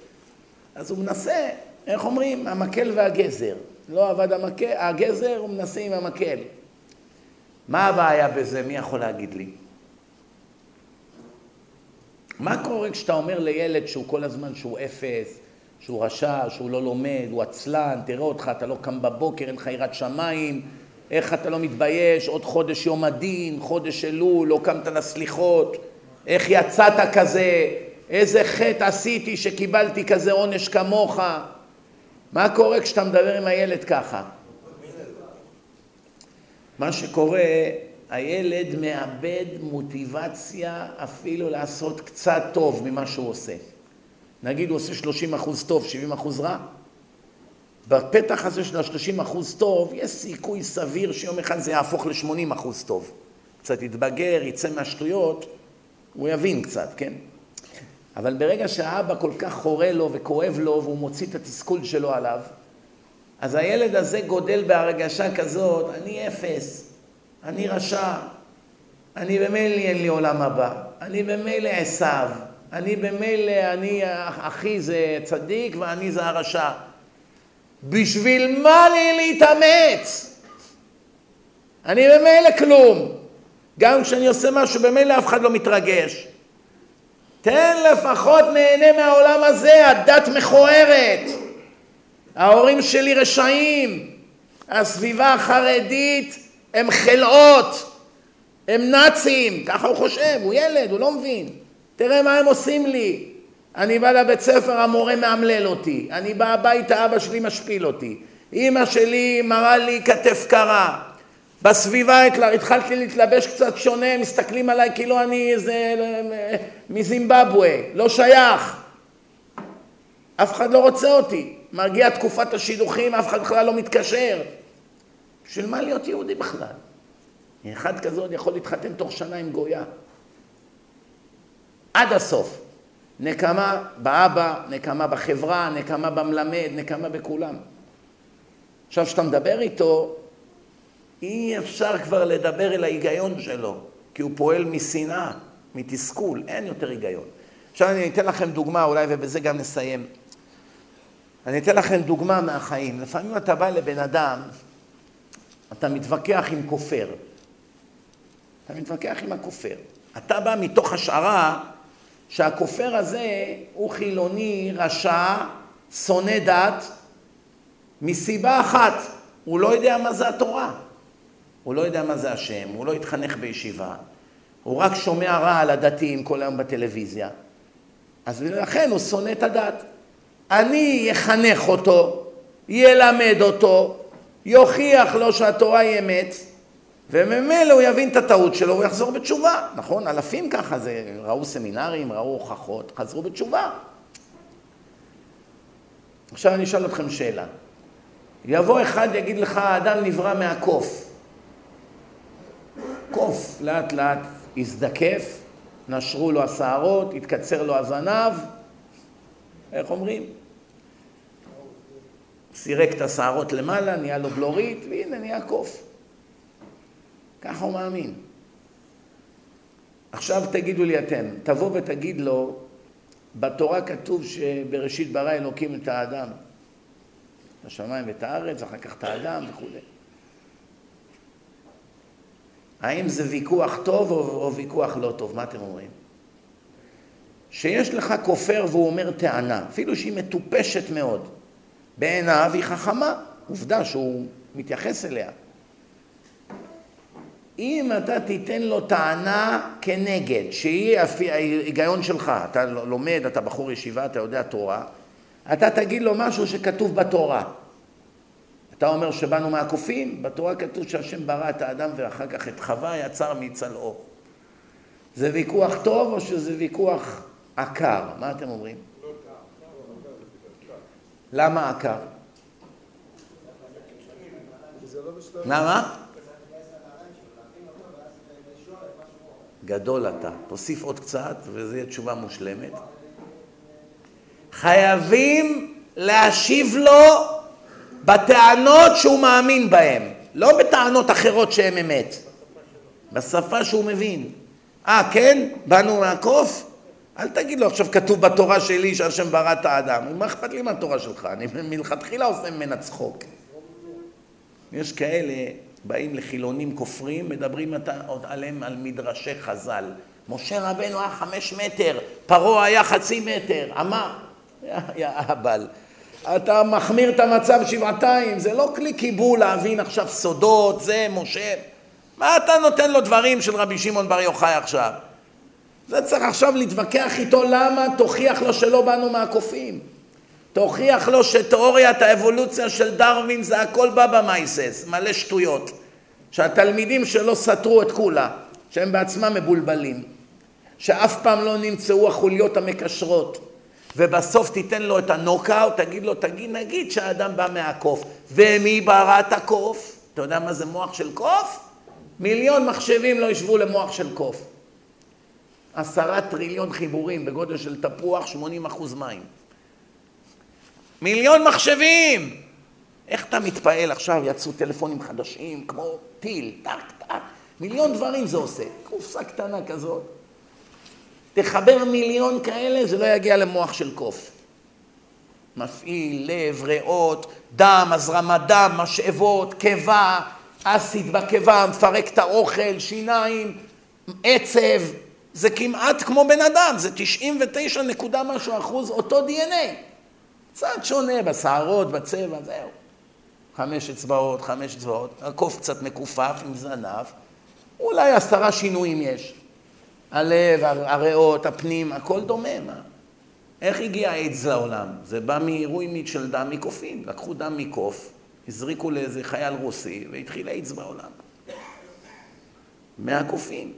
אז הוא מנסה, איך אומרים? המקל והגזר. לא עבד המקל, הגזר, הוא מנסה עם המקל. מה הבעיה בזה? מי יכול להגיד לי? מה קורה כשאתה אומר לילד שהוא כל הזמן שהוא אפס, שהוא רשע, שהוא לא לומד, הוא עצלן, תראה אותך, אתה לא קם בבוקר, אין לך יראת שמיים, איך אתה לא מתבייש, עוד חודש יום הדין, חודש אלול, לא קמת לסליחות, איך יצאת כזה, איזה חטא עשיתי שקיבלתי כזה עונש כמוך. מה קורה כשאתה מדבר עם הילד ככה? מה שקורה, הילד מאבד מוטיבציה אפילו לעשות קצת טוב ממה שהוא עושה. נגיד הוא עושה 30 אחוז טוב, 70 אחוז רע, בפתח הזה של ה-30 אחוז טוב, יש סיכוי סביר שיום אחד זה יהפוך ל-80 אחוז טוב. קצת יתבגר, יצא מהשטויות, הוא יבין קצת, כן? אבל ברגע שהאבא כל כך חורה לו וכואב לו והוא מוציא את התסכול שלו עליו, אז הילד הזה גודל בהרגשה כזאת, אני אפס, אני רשע, אני במילא אין לי עולם הבא, אני במילא עשיו, אני במילא, אני אחי זה צדיק ואני זה הרשע. בשביל מה לי להתאמץ? אני במילא כלום. גם כשאני עושה משהו, במילא אף אחד לא מתרגש. תן לפחות נהנה מהעולם הזה, הדת מכוערת. ההורים שלי רשעים. הסביבה החרדית הם חלאות, הם נאצים, ככה הוא חושב, הוא ילד, הוא לא מבין. תראה מה הם עושים לי. אני בא לבית ספר, המורה מאמלל אותי. אני בא הביתה, אבא שלי משפיל אותי. אימא שלי מראה לי כתף קרה. בסביבה התחלתי להתלבש קצת שונה, מסתכלים עליי כאילו אני איזה מזימבבואה, לא שייך. אף אחד לא רוצה אותי. מגיעה תקופת השידוכים, אף אחד בכלל לא מתקשר. בשביל מה להיות יהודי בכלל? אחד כזה עוד יכול להתחתן תוך שנה עם גויה. עד הסוף. נקמה באבא, נקמה בחברה, נקמה במלמד, נקמה בכולם. עכשיו, כשאתה מדבר איתו, אי אפשר כבר לדבר אל ההיגיון שלו, כי הוא פועל משנאה, מתסכול, אין יותר היגיון. עכשיו אני אתן לכם דוגמה אולי, ובזה גם נסיים. אני אתן לכם דוגמה מהחיים. לפעמים אתה בא לבן אדם, אתה מתווכח עם כופר. אתה מתווכח עם הכופר. אתה בא מתוך השערה שהכופר הזה הוא חילוני, רשע, שונא דת, מסיבה אחת, הוא לא יודע מה זה התורה. הוא לא יודע מה זה השם, הוא לא התחנך בישיבה, הוא רק שומע רע על הדתיים כל היום בטלוויזיה. אז לכן הוא שונא את הדת. אני אחנך אותו, ילמד אותו, יוכיח לו שהתורה היא אמת, וממילא הוא יבין את הטעות שלו, הוא יחזור בתשובה. נכון? אלפים ככה, זה, ראו סמינרים, ראו הוכחות, חזרו בתשובה. עכשיו אני אשאל אתכם שאלה. יבוא אחד, יגיד לך, האדם נברא מהקוף. קוף לאט לאט הזדקף, נשרו לו השערות, התקצר לו הזנב, איך אומרים? סירק את השערות למעלה, נהיה לו בלורית, והנה נהיה קוף. ככה הוא מאמין. עכשיו תגידו לי אתם, תבוא ותגיד לו, בתורה כתוב שבראשית ברא אלוקים את האדם, את השמיים ואת הארץ, אחר כך את האדם וכולי. האם זה ויכוח טוב או, או ויכוח לא טוב? מה אתם אומרים? שיש לך כופר והוא אומר טענה, אפילו שהיא מטופשת מאוד, בעיניו היא חכמה, עובדה שהוא מתייחס אליה. אם אתה תיתן לו טענה כנגד, שהיא ההיגיון שלך, אתה לומד, אתה בחור ישיבה, אתה יודע תורה, אתה תגיד לו משהו שכתוב בתורה. אתה אומר שבאנו מהקופים? בתורה כתוב שהשם ברא את האדם ואחר כך את חווה יצר מצלעו. זה ויכוח טוב או שזה ויכוח עקר? מה אתם אומרים? למה עקר? למה? גדול אתה. תוסיף עוד קצת וזו יהיה תשובה מושלמת. חייבים להשיב לו בטענות שהוא מאמין בהן, לא בטענות אחרות שהן אמת, בשפה שהוא מבין. אה, כן? באנו מהקוף? אל תגיד לו עכשיו כתוב בתורה שלי שהשם ברא את האדם. מה אכפת לי מהתורה שלך? אני מלכתחילה עושה ממנה צחוק. יש כאלה, באים לחילונים כופרים, מדברים עוד עליהם על מדרשי חז"ל. משה רבנו היה חמש מטר, פרעה היה חצי מטר, אמר, יא אהבל. אתה מחמיר את המצב שבעתיים, זה לא כלי קיבול להבין עכשיו סודות, זה משה. מה אתה נותן לו דברים של רבי שמעון בר יוחאי עכשיו? זה צריך עכשיו להתווכח איתו למה, תוכיח לו שלא באנו מהקופים. תוכיח לו שתיאוריית האבולוציה של דרווין זה הכל בא במייסס, מלא שטויות. שהתלמידים שלו סתרו את כולה, שהם בעצמם מבולבלים. שאף פעם לא נמצאו החוליות המקשרות. ובסוף תיתן לו את הנוקאוט, תגיד לו, תגיד, נגיד שהאדם בא מהקוף, ומי ברא את הקוף? אתה יודע מה זה מוח של קוף? מיליון מחשבים לא ישבו למוח של קוף. עשרה טריליון חיבורים בגודל של תפוח, 80 אחוז מים. מיליון מחשבים! איך אתה מתפעל עכשיו, יצאו טלפונים חדשים, כמו טיל, טק, טק, מיליון דברים זה עושה. קופסה קטנה כזאת. תחבר מיליון כאלה, זה לא יגיע למוח של קוף. מפעיל, לב, ריאות, דם, הזרמת דם, משאבות, קיבה, אסיד בקיבה, מפרק את האוכל, שיניים, עצב, זה כמעט כמו בן אדם, זה 99 נקודה משהו אחוז אותו DNA. קצת שונה בשערות, בצבע, זהו. חמש אצבעות, חמש אצבעות, הקוף קצת מכופף עם זנב, אולי עשרה שינויים יש. הלב, הריאות, הפנים, הכל דומה, מה? איך הגיע איידס לעולם? זה בא מעירוי של דם מקופים. לקחו דם מקוף, הזריקו לאיזה חייל רוסי, והתחיל איידס בעולם. מהקופים.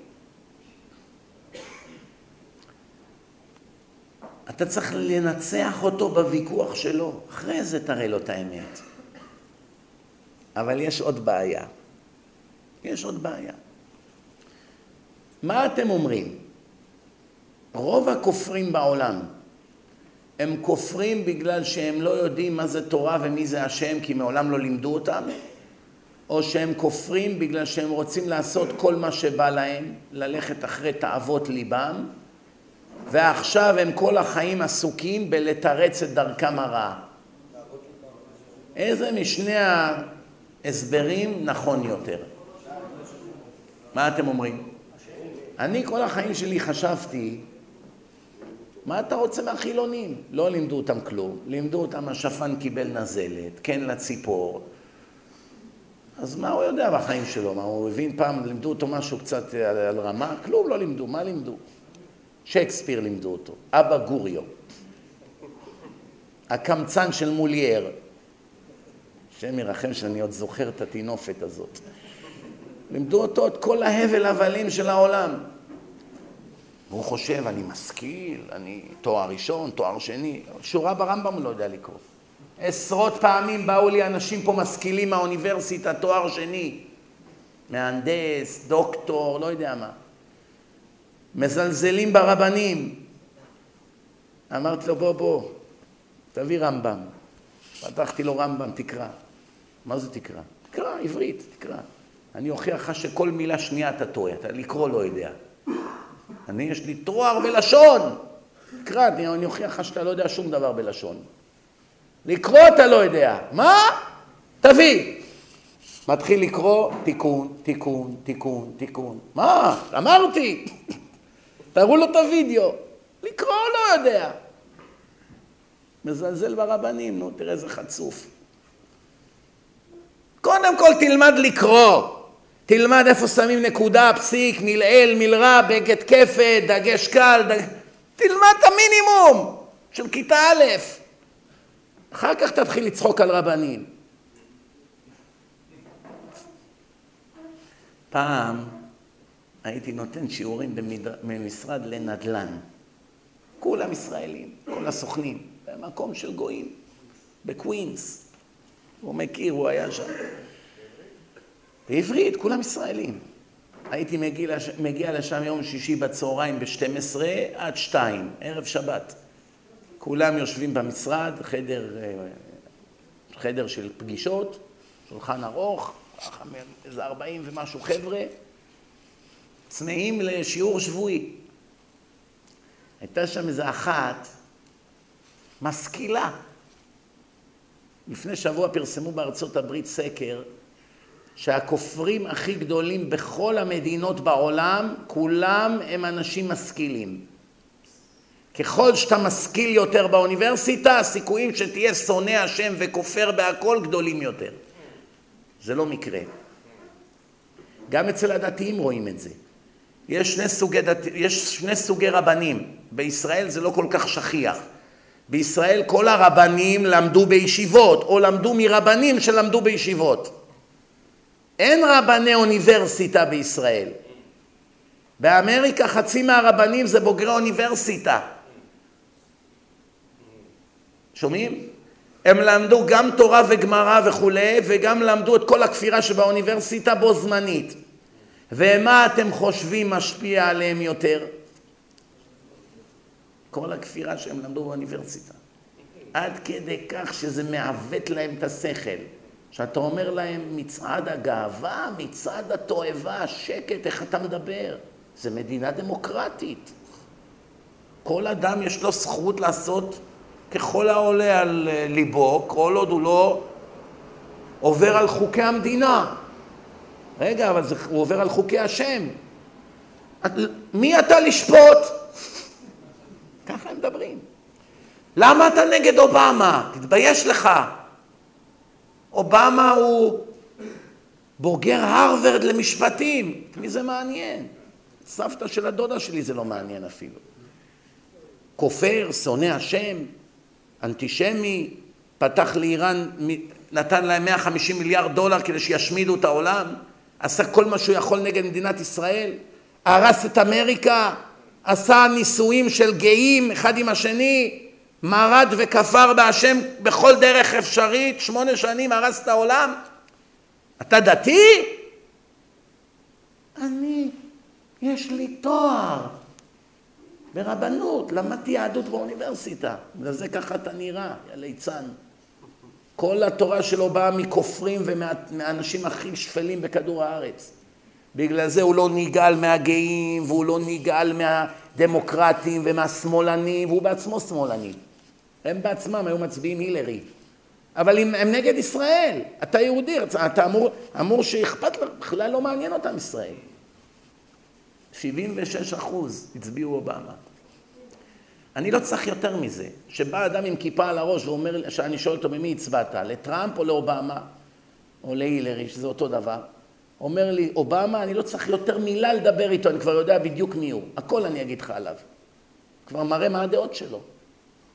אתה צריך לנצח אותו בוויכוח שלו, אחרי זה תראה לו את האמת. אבל יש עוד בעיה. יש עוד בעיה. מה אתם אומרים? רוב הכופרים בעולם, הם כופרים בגלל שהם לא יודעים מה זה תורה ומי זה השם, כי מעולם לא לימדו אותם, או שהם כופרים בגלל שהם רוצים לעשות כל מה שבא להם, ללכת אחרי תאוות ליבם, ועכשיו הם כל החיים עסוקים בלתרץ את דרכם הרעה. איזה משני ההסברים נכון יותר? מה אתם אומרים? אני כל החיים שלי חשבתי, מה אתה רוצה מהחילונים? לא לימדו אותם כלום, לימדו אותם השפן קיבל נזלת, כן לציפור. אז מה הוא יודע בחיים שלו? מה, הוא הבין פעם, לימדו אותו משהו קצת על, על רמה? כלום לא לימדו, מה לימדו? שייקספיר לימדו אותו, אבא גוריו, הקמצן של מולייר. השם ירחם שאני עוד זוכר את הטינופת הזאת. לימדו אותו את כל ההבל הבלים של העולם. והוא חושב, אני משכיל, אני תואר ראשון, תואר שני, שורה ברמב"ם הוא לא יודע לקרוא. עשרות פעמים באו לי אנשים פה משכילים מהאוניברסיטה, תואר שני, מהנדס, דוקטור, לא יודע מה. מזלזלים ברבנים. אמרתי לו, בוא, בוא, תביא רמב"ם. פתחתי לו רמב"ם, תקרא. מה זה תקרא? תקרא, עברית, תקרא. אני אוכיח לך שכל מילה שנייה אתה טועה, אתה לקרוא לא יודע. אני, יש לי תואר בלשון. תקרא, אני אוכיח לך שאתה לא יודע שום דבר בלשון. לקרוא אתה לא יודע. מה? תביא. מתחיל לקרוא, תיקון, תיקון, תיקון, תיקון. מה? אמרתי. תראו לו את הוידאו. לקרוא לא יודע. מזלזל ברבנים, נו, תראה איזה חצוף. קודם כל תלמד לקרוא. תלמד איפה שמים נקודה, פסיק, מלעיל, מלרע, בגד כפת, דגש קל, דג... תלמד את המינימום של כיתה א', אחר כך תתחיל לצחוק על רבנים. פעם הייתי נותן שיעורים במשרד לנדל"ן. כולם ישראלים, כל הסוכנים, במקום של גויים, בקווינס. הוא מכיר, הוא היה שם. בעברית, כולם ישראלים. הייתי מגיע, לש... מגיע לשם יום שישי בצהריים ב-12 עד 2, ערב שבת. כולם יושבים במשרד, חדר, אה, חדר של פגישות, שולחן ארוך, איזה 40 ומשהו חבר'ה, צמאים לשיעור שבועי. הייתה שם איזה אחת משכילה. לפני שבוע פרסמו בארצות הברית סקר שהכופרים הכי גדולים בכל המדינות בעולם, כולם הם אנשים משכילים. ככל שאתה משכיל יותר באוניברסיטה, הסיכויים שתהיה שונא השם וכופר בהכל גדולים יותר. זה לא מקרה. גם אצל הדתיים רואים את זה. יש שני סוגי, דת... יש שני סוגי רבנים. בישראל זה לא כל כך שכיח. בישראל כל הרבנים למדו בישיבות, או למדו מרבנים שלמדו בישיבות. אין רבני אוניברסיטה בישראל. באמריקה חצי מהרבנים זה בוגרי אוניברסיטה. שומעים? הם למדו גם תורה וגמרא וכולי, וגם למדו את כל הכפירה שבאוניברסיטה בו זמנית. ומה אתם חושבים משפיע עליהם יותר? כל הכפירה שהם למדו באוניברסיטה. עד כדי כך שזה מעוות להם את השכל. שאתה אומר להם מצעד הגאווה, מצעד התועבה, שקט, איך אתה מדבר? זה מדינה דמוקרטית. כל אדם יש לו זכות לעשות ככל העולה על ליבו, כל עוד הוא לא עובר על חוקי המדינה. רגע, אבל זה, הוא עובר על חוקי השם. את, מי אתה לשפוט? ככה הם מדברים. למה אתה נגד אובמה? תתבייש לך. אובמה הוא בוגר הרווארד למשפטים. את מי זה מעניין? סבתא של הדודה שלי זה לא מעניין אפילו. כופר, שונא השם, אנטישמי, פתח לאיראן, נתן להם 150 מיליארד דולר כדי שישמידו את העולם, עשה כל מה שהוא יכול נגד מדינת ישראל, הרס את אמריקה, עשה נישואים של גאים אחד עם השני, מרד וכפר בהשם בכל דרך אפשרית, שמונה שנים הרס את העולם. אתה דתי? אני, יש לי תואר ברבנות, למדתי יהדות באוניברסיטה. בגלל זה ככה אתה נראה, יא ליצן. כל התורה שלו באה מכופרים ומהאנשים הכי שפלים בכדור הארץ. בגלל זה הוא לא נגעל מהגאים, והוא לא נגעל מהדמוקרטים ומהשמאלנים, והוא בעצמו שמאלני. הם בעצמם היו מצביעים הילרי. אבל הם, הם נגד ישראל. אתה יהודי, אתה אמור, אמור שאכפת לך, בכלל לא מעניין אותם ישראל. 76 אחוז הצביעו אובמה. אני לא צריך יותר מזה. שבא אדם עם כיפה על הראש ואומר, שאני שואל אותו במי הצבעת, לטראמפ או לאובמה, או להילרי, שזה אותו דבר. אומר לי, אובמה, אני לא צריך יותר מילה לדבר איתו, אני כבר יודע בדיוק מי הוא. הכל אני אגיד לך עליו. כבר מראה מה הדעות שלו.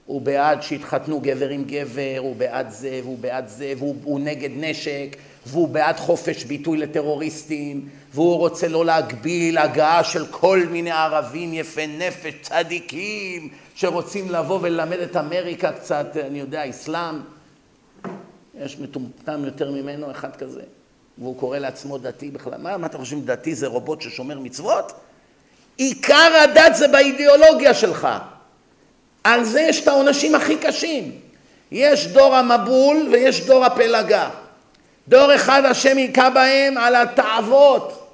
הוא בעד שיתחתנו גבר עם גבר, הוא בעד זה, והוא בעד זה, והוא נגד נשק, והוא בעד חופש ביטוי לטרוריסטים, והוא רוצה לא להגביל הגעה של כל מיני ערבים יפי נפש, צדיקים, שרוצים לבוא וללמד את אמריקה קצת, אני יודע, אסלאם. יש מטומטם יותר ממנו, אחד כזה. והוא קורא לעצמו דתי בכלל. מה, מה אתה חושב, דתי זה רובוט ששומר מצוות? עיקר הדת זה באידיאולוגיה שלך. על זה יש את העונשים הכי קשים. יש דור המבול ויש דור הפלגה. דור אחד השם היכה בהם על התאוות.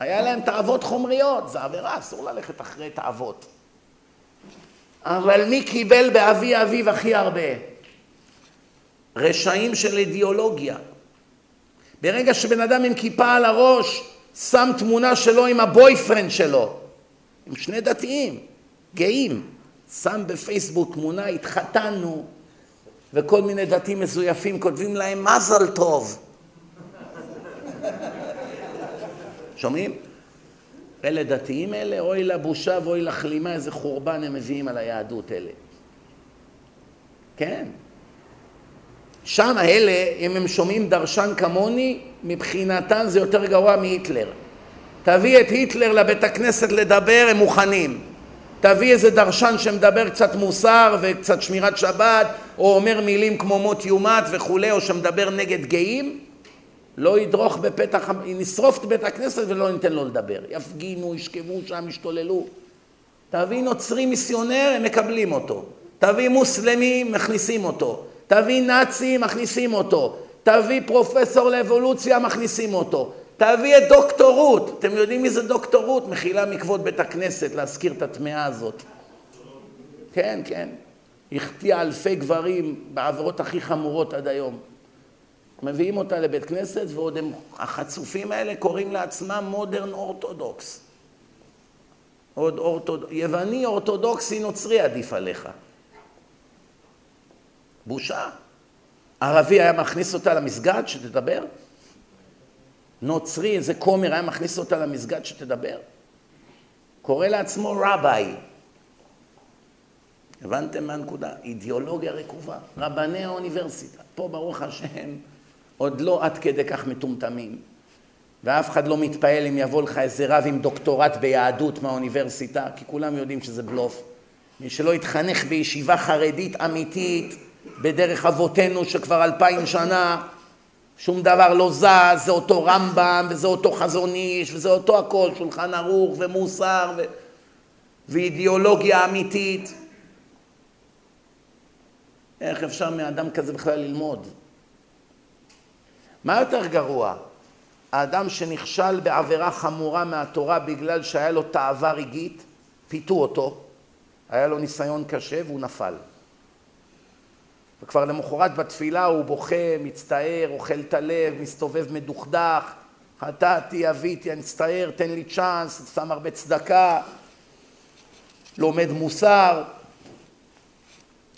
היה להם תאוות חומריות, זה עבירה, אסור ללכת אחרי תאוות. אבל מי קיבל באבי אביו הכי הרבה? רשעים של אידיאולוגיה. ברגע שבן אדם עם כיפה על הראש שם תמונה שלו עם הבויפרנד שלו, עם שני דתיים, גאים, שם בפייסבוק תמונה, התחתנו, וכל מיני דתיים מזויפים כותבים להם מזל טוב. שומעים? אלה דתיים אלה, אוי לבושה ואוי לכלימה, איזה חורבן הם מביאים על היהדות אלה. כן. שם האלה, אם הם שומעים דרשן כמוני, מבחינתם זה יותר גרוע מהיטלר. תביא את היטלר לבית הכנסת לדבר, הם מוכנים. תביא איזה דרשן שמדבר קצת מוסר וקצת שמירת שבת, או אומר מילים כמו מות יומת וכולי, או שמדבר נגד גאים, לא ידרוך בפתח, נשרוף את בית הכנסת ולא ניתן לו לדבר. יפגינו, ישכבו שם, ישתוללו. תביא נוצרי מיסיונר, הם מקבלים אותו. תביא מוסלמי, מכניסים אותו. תביא נאצי, מכניסים אותו. תביא פרופסור לאבולוציה, מכניסים אותו. תביא את דוקטורות. אתם יודעים מי זה דוקטורות? מחילה מכבוד בית הכנסת, להזכיר את הטמאה הזאת. כן, כן. החטיאה אלפי גברים בעבירות הכי חמורות עד היום. מביאים אותה לבית כנסת, ועוד הם, החצופים האלה קוראים לעצמם מודרן אורתודוקס. עוד אורתוד... יווני אורתודוקסי נוצרי עדיף עליך. בושה. ערבי היה מכניס אותה למסגד שתדבר? נוצרי, איזה כומר היה מכניס אותה למסגד שתדבר? קורא לעצמו רביי. הבנתם מה הנקודה? אידיאולוגיה רקובה. רבני האוניברסיטה. פה ברוך השם עוד לא עד כדי כך מטומטמים. ואף אחד לא מתפעל אם יבוא לך איזה רב עם דוקטורט ביהדות מהאוניברסיטה, כי כולם יודעים שזה בלוף. מי שלא יתחנך בישיבה חרדית אמיתית, בדרך אבותינו שכבר אלפיים שנה שום דבר לא זז, זה אותו רמב"ם וזה אותו חזון איש וזה אותו הכל, שולחן ערוך ומוסר ו... ואידיאולוגיה אמיתית. איך אפשר מאדם כזה בכלל ללמוד? מה יותר גרוע? האדם שנכשל בעבירה חמורה מהתורה בגלל שהיה לו תאווה רגעית, פיתו אותו, היה לו ניסיון קשה והוא נפל. וכבר למחרת בתפילה הוא בוכה, מצטער, אוכל את הלב, מסתובב מדוכדך, חטאתי, אביתי, אני מצטער, תן לי צ'אנס, שם הרבה צדקה, לומד מוסר,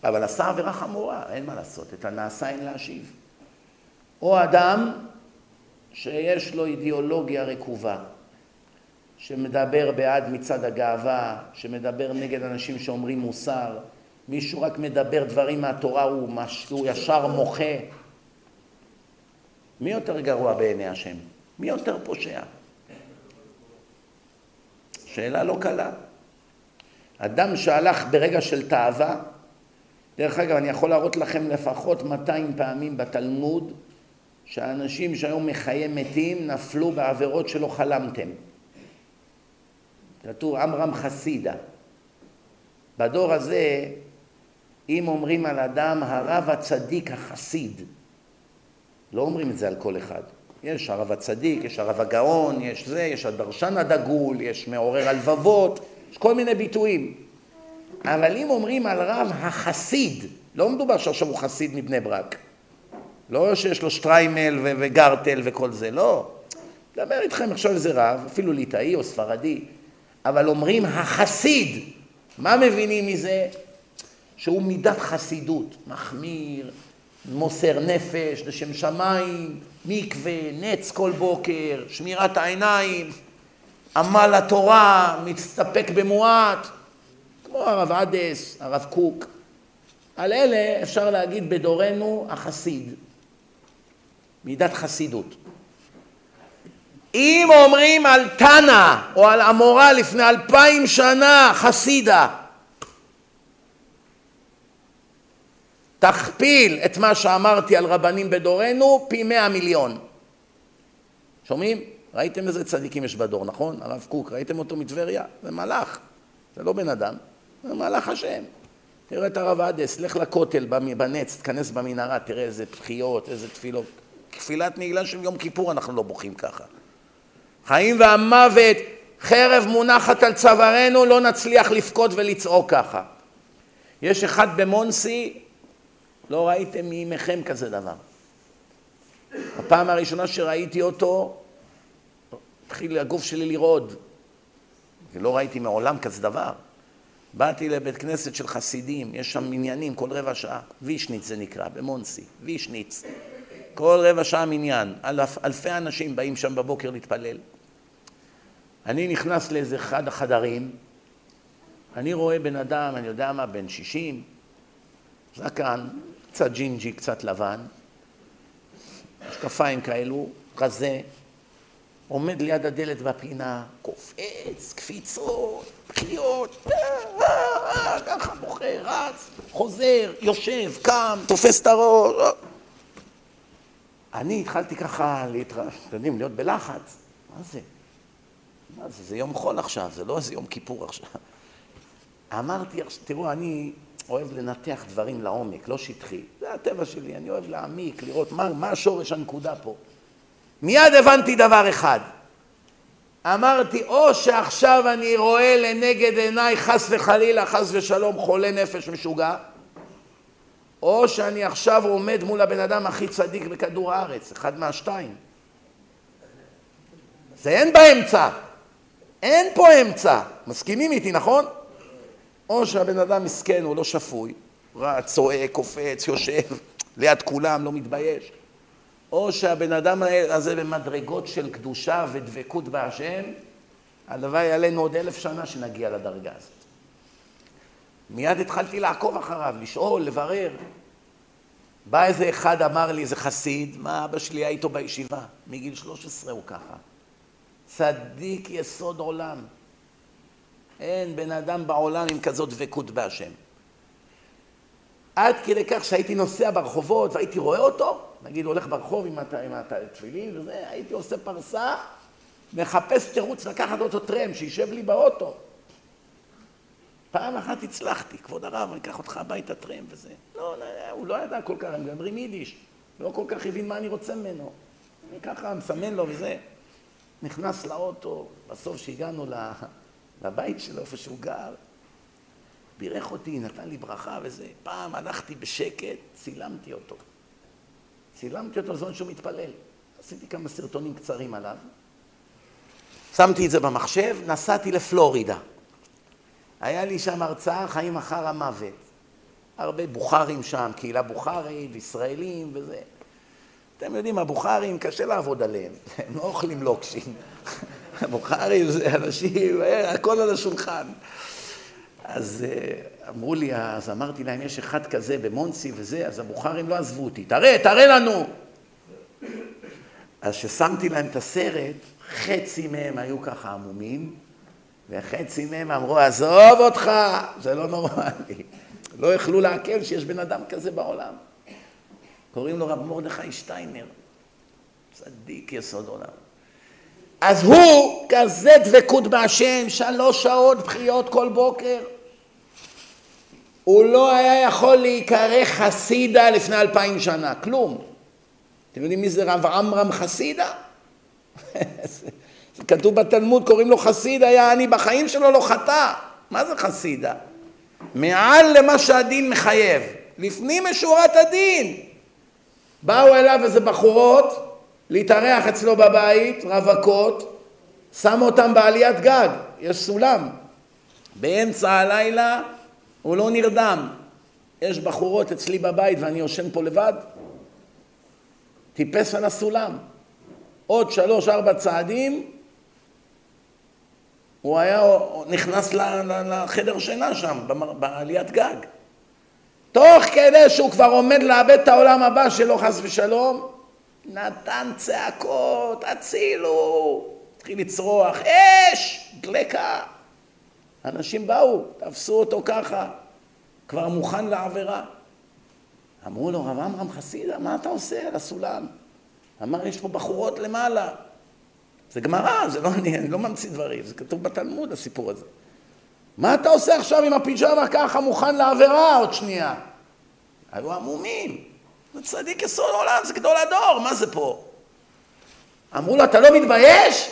אבל עשה עבירה חמורה, אין מה לעשות, את הנעשה אין להשיב. או אדם שיש לו אידיאולוגיה רקובה, שמדבר בעד מצעד הגאווה, שמדבר נגד אנשים שאומרים מוסר, מישהו רק מדבר דברים מהתורה, הוא, מש... הוא ישר מוחה. מי יותר גרוע בעיני השם? מי יותר פושע? שאלה לא קלה. אדם שהלך ברגע של תאווה, דרך אגב, אני יכול להראות לכם לפחות 200 פעמים בתלמוד שאנשים שהיו מחיי מתים נפלו בעבירות שלא חלמתם. כתוב עמרם חסידה. בדור הזה, אם אומרים על אדם הרב הצדיק החסיד, לא אומרים את זה על כל אחד. יש הרב הצדיק, יש הרב הגאון, יש זה, יש הדרשן הדגול, יש מעורר הלבבות, יש כל מיני ביטויים. אבל אם אומרים על רב החסיד, לא מדובר שעכשיו הוא חסיד מבני ברק. לא שיש לו שטריימל וגרטל וכל זה, לא. מדבר איתכם עכשיו איזה רב, אפילו ליטאי או ספרדי, אבל אומרים החסיד. מה מבינים מזה? שהוא מידת חסידות, מחמיר, מוסר נפש לשם שמיים, מקווה, נץ כל בוקר, שמירת העיניים, עמל התורה, מסתפק במועט, כמו הרב עדס, הרב קוק. על אלה אפשר להגיד בדורנו החסיד. מידת חסידות. אם אומרים על תנא או על אמורה לפני אלפיים שנה חסידה, תכפיל את מה שאמרתי על רבנים בדורנו פי מאה מיליון. שומעים? ראיתם איזה צדיקים יש בדור, נכון? הרב קוק, ראיתם אותו מטבריה? זה מלאך, זה לא בן אדם, זה מלאך השם. תראה את הרב עדס, לך לכותל בנץ, תכנס במנהרה, תראה איזה בחיות, איזה תפילות. תפילת נעילה של יום כיפור אנחנו לא בוכים ככה. חיים והמוות, חרב מונחת על צווארנו, לא נצליח לבכות ולצעוק ככה. יש אחד במונסי, לא ראיתם מימיכם כזה דבר. הפעם הראשונה שראיתי אותו, התחיל הגוף שלי לרעוד. ולא ראיתי מעולם כזה דבר. באתי לבית כנסת של חסידים, יש שם מניינים כל רבע שעה, וישניץ זה נקרא, במונסי, וישניץ. כל רבע שעה מניין, אלף, אלפי אנשים באים שם בבוקר להתפלל. אני נכנס לאיזה אחד החדרים, אני רואה בן אדם, אני יודע מה, בן שישים, זקן, קצת ג'ינג'י, קצת לבן, משקפיים כאלו, רזה, עומד ליד הדלת בפינה, קופץ, קפיצות, בחיות, אה, אה, אה, ככה בוחר, רץ, חוזר, יושב, קם, תופס את הראש. אני התחלתי ככה להתרעש, אתם יודעים, להיות בלחץ. מה זה? מה זה? זה יום חול עכשיו, זה לא איזה יום כיפור עכשיו. אמרתי, תראו, אני אוהב לנתח דברים לעומק, לא שטחי. זה הטבע שלי, אני אוהב להעמיק, לראות מה, מה השורש הנקודה פה. מיד הבנתי דבר אחד. אמרתי, או שעכשיו אני רואה לנגד עיניי חס וחלילה, חס ושלום, חולה נפש משוגע, או שאני עכשיו עומד מול הבן אדם הכי צדיק בכדור הארץ, אחד מהשתיים. זה אין באמצע. אין פה אמצע. מסכימים איתי, נכון? או שהבן אדם מסכן, הוא לא שפוי, רץ, צועק, קופץ, יושב ליד כולם, לא מתבייש. או שהבן אדם הזה במדרגות של קדושה ודבקות בהשם, הלוואי עלינו עוד אלף שנה שנגיע לדרגה הזאת. מיד התחלתי לעקוב אחריו, לשאול, לברר. בא איזה אחד, אמר לי, איזה חסיד, מה אבא שלי היה איתו בישיבה? מגיל 13 הוא ככה. צדיק יסוד עולם. אין בן אדם בעולם עם כזאת דבקות בהשם. עד כדי כך שהייתי נוסע ברחובות והייתי רואה אותו, נגיד הולך ברחוב עם התפילין וזה, הייתי עושה פרסה, מחפש תירוץ לקחת אותו טרם, שישב לי באוטו. פעם אחת הצלחתי, כבוד הרב, אני אקח אותך הביתה טרם וזה. לא, לא, הוא לא ידע כל כך, הם מדברים יידיש. לא כל כך הבין מה אני רוצה ממנו. אני ככה מסמן לו וזה. נכנס לאוטו, בסוף שהגענו לבית שלו, איפה שהוא גר, בירך אותי, נתן לי ברכה וזה. פעם הלכתי בשקט, צילמתי אותו. צילמתי אותו זמן שהוא מתפלל. עשיתי כמה סרטונים קצרים עליו. שמתי את זה במחשב, נסעתי לפלורידה. היה לי שם הרצאה חיים אחר המוות. הרבה בוכרים שם, קהילה בוכרית, ישראלים וזה. אתם יודעים, הבוכרים, קשה לעבוד עליהם, (laughs) הם לא אוכלים לוקשים. (laughs) הבוכרים זה אנשים, הכל על השולחן. אז אה, אמרו לי, אז אמרתי להם, יש אחד כזה במונסי וזה, אז הבוכרים לא עזבו אותי. תראה, תראה לנו! אז כששמתי להם את הסרט, חצי מהם היו ככה עמומים, וחצי מהם אמרו, עזוב אותך, זה לא נורמלי. לא יכלו לעכל שיש בן אדם כזה בעולם. קוראים לו רב מרדכי שטיינר, צדיק יסוד עולם. אז הוא כזה דבקות בהשם, שלוש שעות בחיות כל בוקר. הוא לא היה יכול להיקרא חסידה לפני אלפיים שנה, כלום. אתם יודעים מי זה רב עמרם חסידה? (laughs) כתוב בתלמוד, קוראים לו חסיד, היה אני בחיים שלו לא חטא. מה זה חסידה? מעל למה שהדין מחייב, לפנים משורת הדין. באו אליו איזה בחורות להתארח אצלו בבית, רווקות, שמו אותם בעליית גג, יש סולם. באמצע הלילה הוא לא נרדם. יש בחורות אצלי בבית ואני יושן פה לבד. טיפס על הסולם. עוד שלוש ארבע צעדים, הוא היה נכנס לחדר שינה שם, בעליית גג. תוך כדי שהוא כבר עומד לאבד את העולם הבא שלו חס ושלום, נתן צעקות, הצילו, התחיל לצרוח, אש, דלקה. אנשים באו, תפסו אותו ככה, כבר מוכן לעבירה. אמרו לו, רב עמרם חסידה, מה אתה עושה על הסולם? אמר, יש פה בחורות למעלה. זה גמרא, זה לא אני, אני לא ממציא דברים, זה כתוב בתלמוד הסיפור הזה. מה אתה עושה עכשיו עם הפיג'מה ככה מוכן לעבירה עוד שנייה? היו עמומים. זה צדיק יסוד עולם, זה גדול הדור, מה זה פה? אמרו לו, אתה לא מתבייש?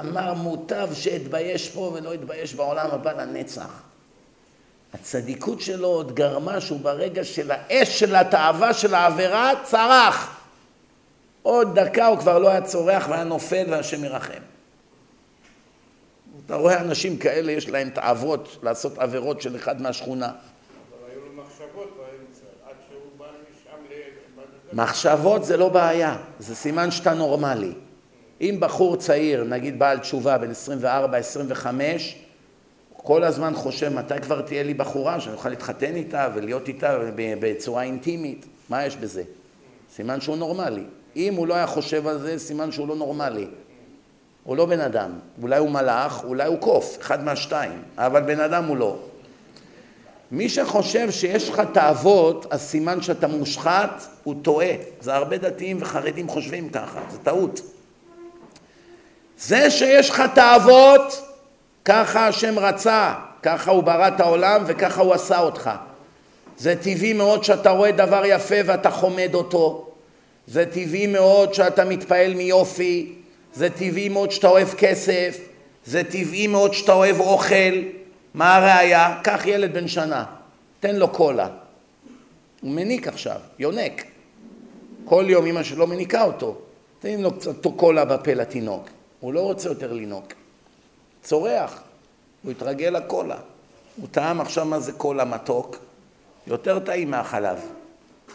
אמר, מוטב שאתבייש פה ולא אתבייש בעולם הבא לנצח. הצדיקות שלו עוד גרמה שהוא ברגע של האש של התאווה של העבירה צרח. עוד דקה הוא כבר לא היה צורח והיה נופל והשם ירחם. אתה רואה אנשים כאלה, יש להם תאוות לעשות עבירות של אחד מהשכונה. מחשבות זה לא בעיה, זה סימן שאתה נורמלי. אם בחור צעיר, נגיד בעל תשובה, בן 24, 25, כל הזמן חושב מתי כבר תהיה לי בחורה שאני אוכל להתחתן איתה ולהיות איתה בצורה אינטימית, מה יש בזה? סימן שהוא נורמלי. אם הוא לא היה חושב על זה, סימן שהוא לא נורמלי. הוא לא בן אדם. אולי הוא מלאך, אולי הוא קוף, אחד מהשתיים, אבל בן אדם הוא לא. מי שחושב שיש לך תאוות, אז סימן שאתה מושחת, הוא טועה. זה הרבה דתיים וחרדים חושבים ככה, זה טעות. זה שיש לך תאוות, ככה השם רצה, ככה הוא ברא את העולם וככה הוא עשה אותך. זה טבעי מאוד שאתה רואה דבר יפה ואתה חומד אותו. זה טבעי מאוד שאתה מתפעל מיופי. זה טבעי מאוד שאתה אוהב כסף. זה טבעי מאוד שאתה אוהב אוכל. מה הראיה? קח ילד בן שנה, תן לו קולה. הוא מניק עכשיו, יונק. כל יום אמא שלו מניקה אותו. תן לו קצת קולה בפה לתינוק. הוא לא רוצה יותר לינוק. צורח, הוא התרגל לקולה. הוא טעם עכשיו מה זה קולה מתוק, יותר טעים מהחלב.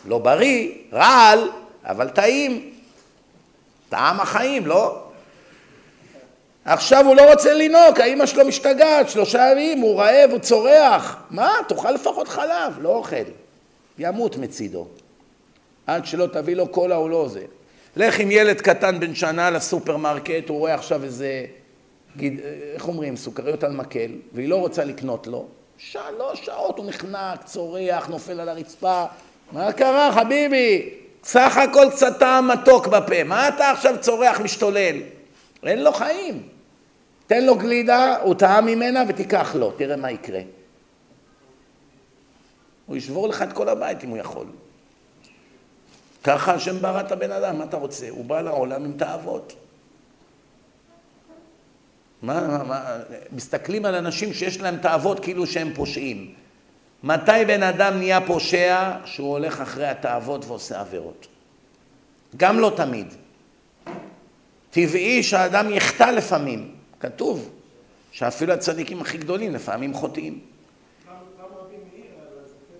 לא בריא, רעל, אבל טעים. טעם החיים, לא? עכשיו הוא לא רוצה לינוק, האמא שלו משתגעת, שלושה ימים, הוא רעב, הוא צורח. מה? תאכל לפחות חלב, לא אוכל. ימות מצידו. עד שלא תביא לו קולה הוא לא זה. לך עם ילד קטן בן שנה לסופרמרקט, הוא רואה עכשיו איזה, גיד, איך אומרים, סוכריות על מקל, והיא לא רוצה לקנות לו. שלוש שעות הוא נחנק, צורח, נופל על הרצפה. מה קרה, חביבי? סך הכל קצת טעם מתוק בפה. מה אתה עכשיו צורח, משתולל? אין לו חיים. תן לו גלידה, הוא טעם ממנה ותיקח לו, תראה מה יקרה. הוא ישבור לך את כל הבית אם הוא יכול. ככה השם ברא את הבן אדם, מה אתה רוצה? הוא בא לעולם עם תאוות. מה, מה, מה, מסתכלים על אנשים שיש להם תאוות כאילו שהם פושעים. מתי בן אדם נהיה פושע? שהוא הולך אחרי התאוות ועושה עבירות. גם לא תמיד. טבעי שהאדם יחטא לפעמים. כתוב שאפילו הצדיקים הכי גדולים לפעמים חוטאים.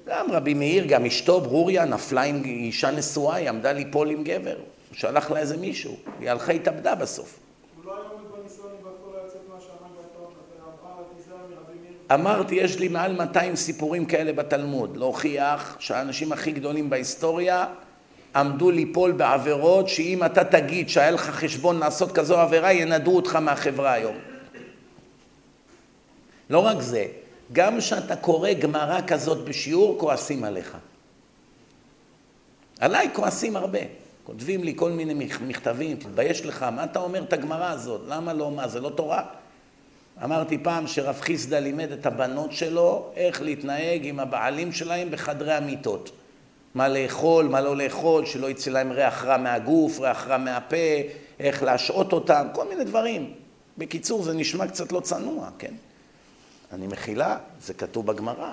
גם רבי מאיר, גם אשתו ברוריה נפלה עם אישה נשואה, היא עמדה ליפול עם גבר. הוא שלח לה איזה מישהו, היא הלכה התאבדה בסוף. אמרתי, יש לי מעל 200 סיפורים כאלה בתלמוד, להוכיח שהאנשים הכי גדולים בהיסטוריה עמדו ליפול בעבירות שאם אתה תגיד שהיה לך חשבון לעשות כזו עבירה, ינדו אותך מהחברה היום. לא רק זה, גם כשאתה קורא גמרא כזאת בשיעור, כועסים עליך. עליי כועסים הרבה. כותבים לי כל מיני מכתבים, תתבייש לך, מה אתה אומר את הגמרא הזאת? למה לא? מה, זה לא תורה? אמרתי פעם שרב חיסדא לימד את הבנות שלו איך להתנהג עם הבעלים שלהם בחדרי המיטות. מה לאכול, מה לא לאכול, שלא יצא להם ריח רע מהגוף, ריח רע מהפה, איך להשעות אותם, כל מיני דברים. בקיצור, זה נשמע קצת לא צנוע, כן? אני מכילה, זה כתוב בגמרא.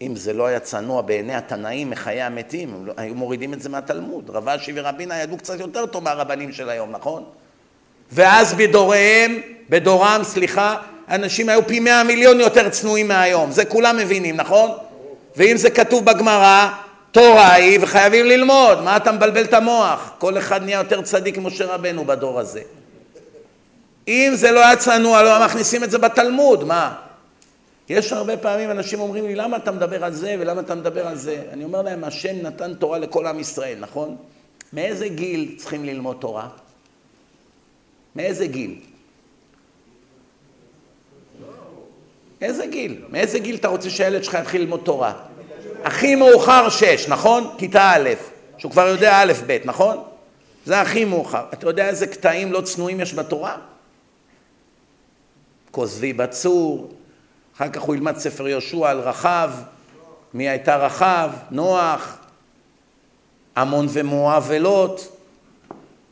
אם זה לא היה צנוע בעיני התנאים מחיי המתים, לא, היו מורידים את זה מהתלמוד. רב אשי ורבינה ידעו קצת יותר טוב מהרבנים של היום, נכון? ואז בדוריהם, בדורם, סליחה, אנשים היו פי מאה מיליון יותר צנועים מהיום. זה כולם מבינים, נכון? ואם זה כתוב בגמרא, תורה היא וחייבים ללמוד. מה אתה מבלבל את המוח? כל אחד נהיה יותר צדיק ממשה רבנו בדור הזה. אם זה לא היה צנוע, לא מכניסים את זה בתלמוד, מה? יש הרבה פעמים אנשים אומרים לי, למה אתה מדבר על זה ולמה אתה מדבר על זה? אני אומר להם, השם נתן תורה לכל עם ישראל, נכון? מאיזה גיל צריכים ללמוד תורה? מאיזה גיל? איזה גיל? מאיזה גיל אתה רוצה שהילד שלך יתחיל ללמוד תורה? הכי מאוחר שש, נכון? כיתה א', שהוא כבר יודע א', ב', נכון? זה הכי מאוחר. אתה יודע איזה קטעים לא צנועים יש בתורה? כוזבי בצור, אחר כך הוא ילמד ספר יהושע על רחב, מי הייתה רחב, נוח, עמון ומואב ולוט,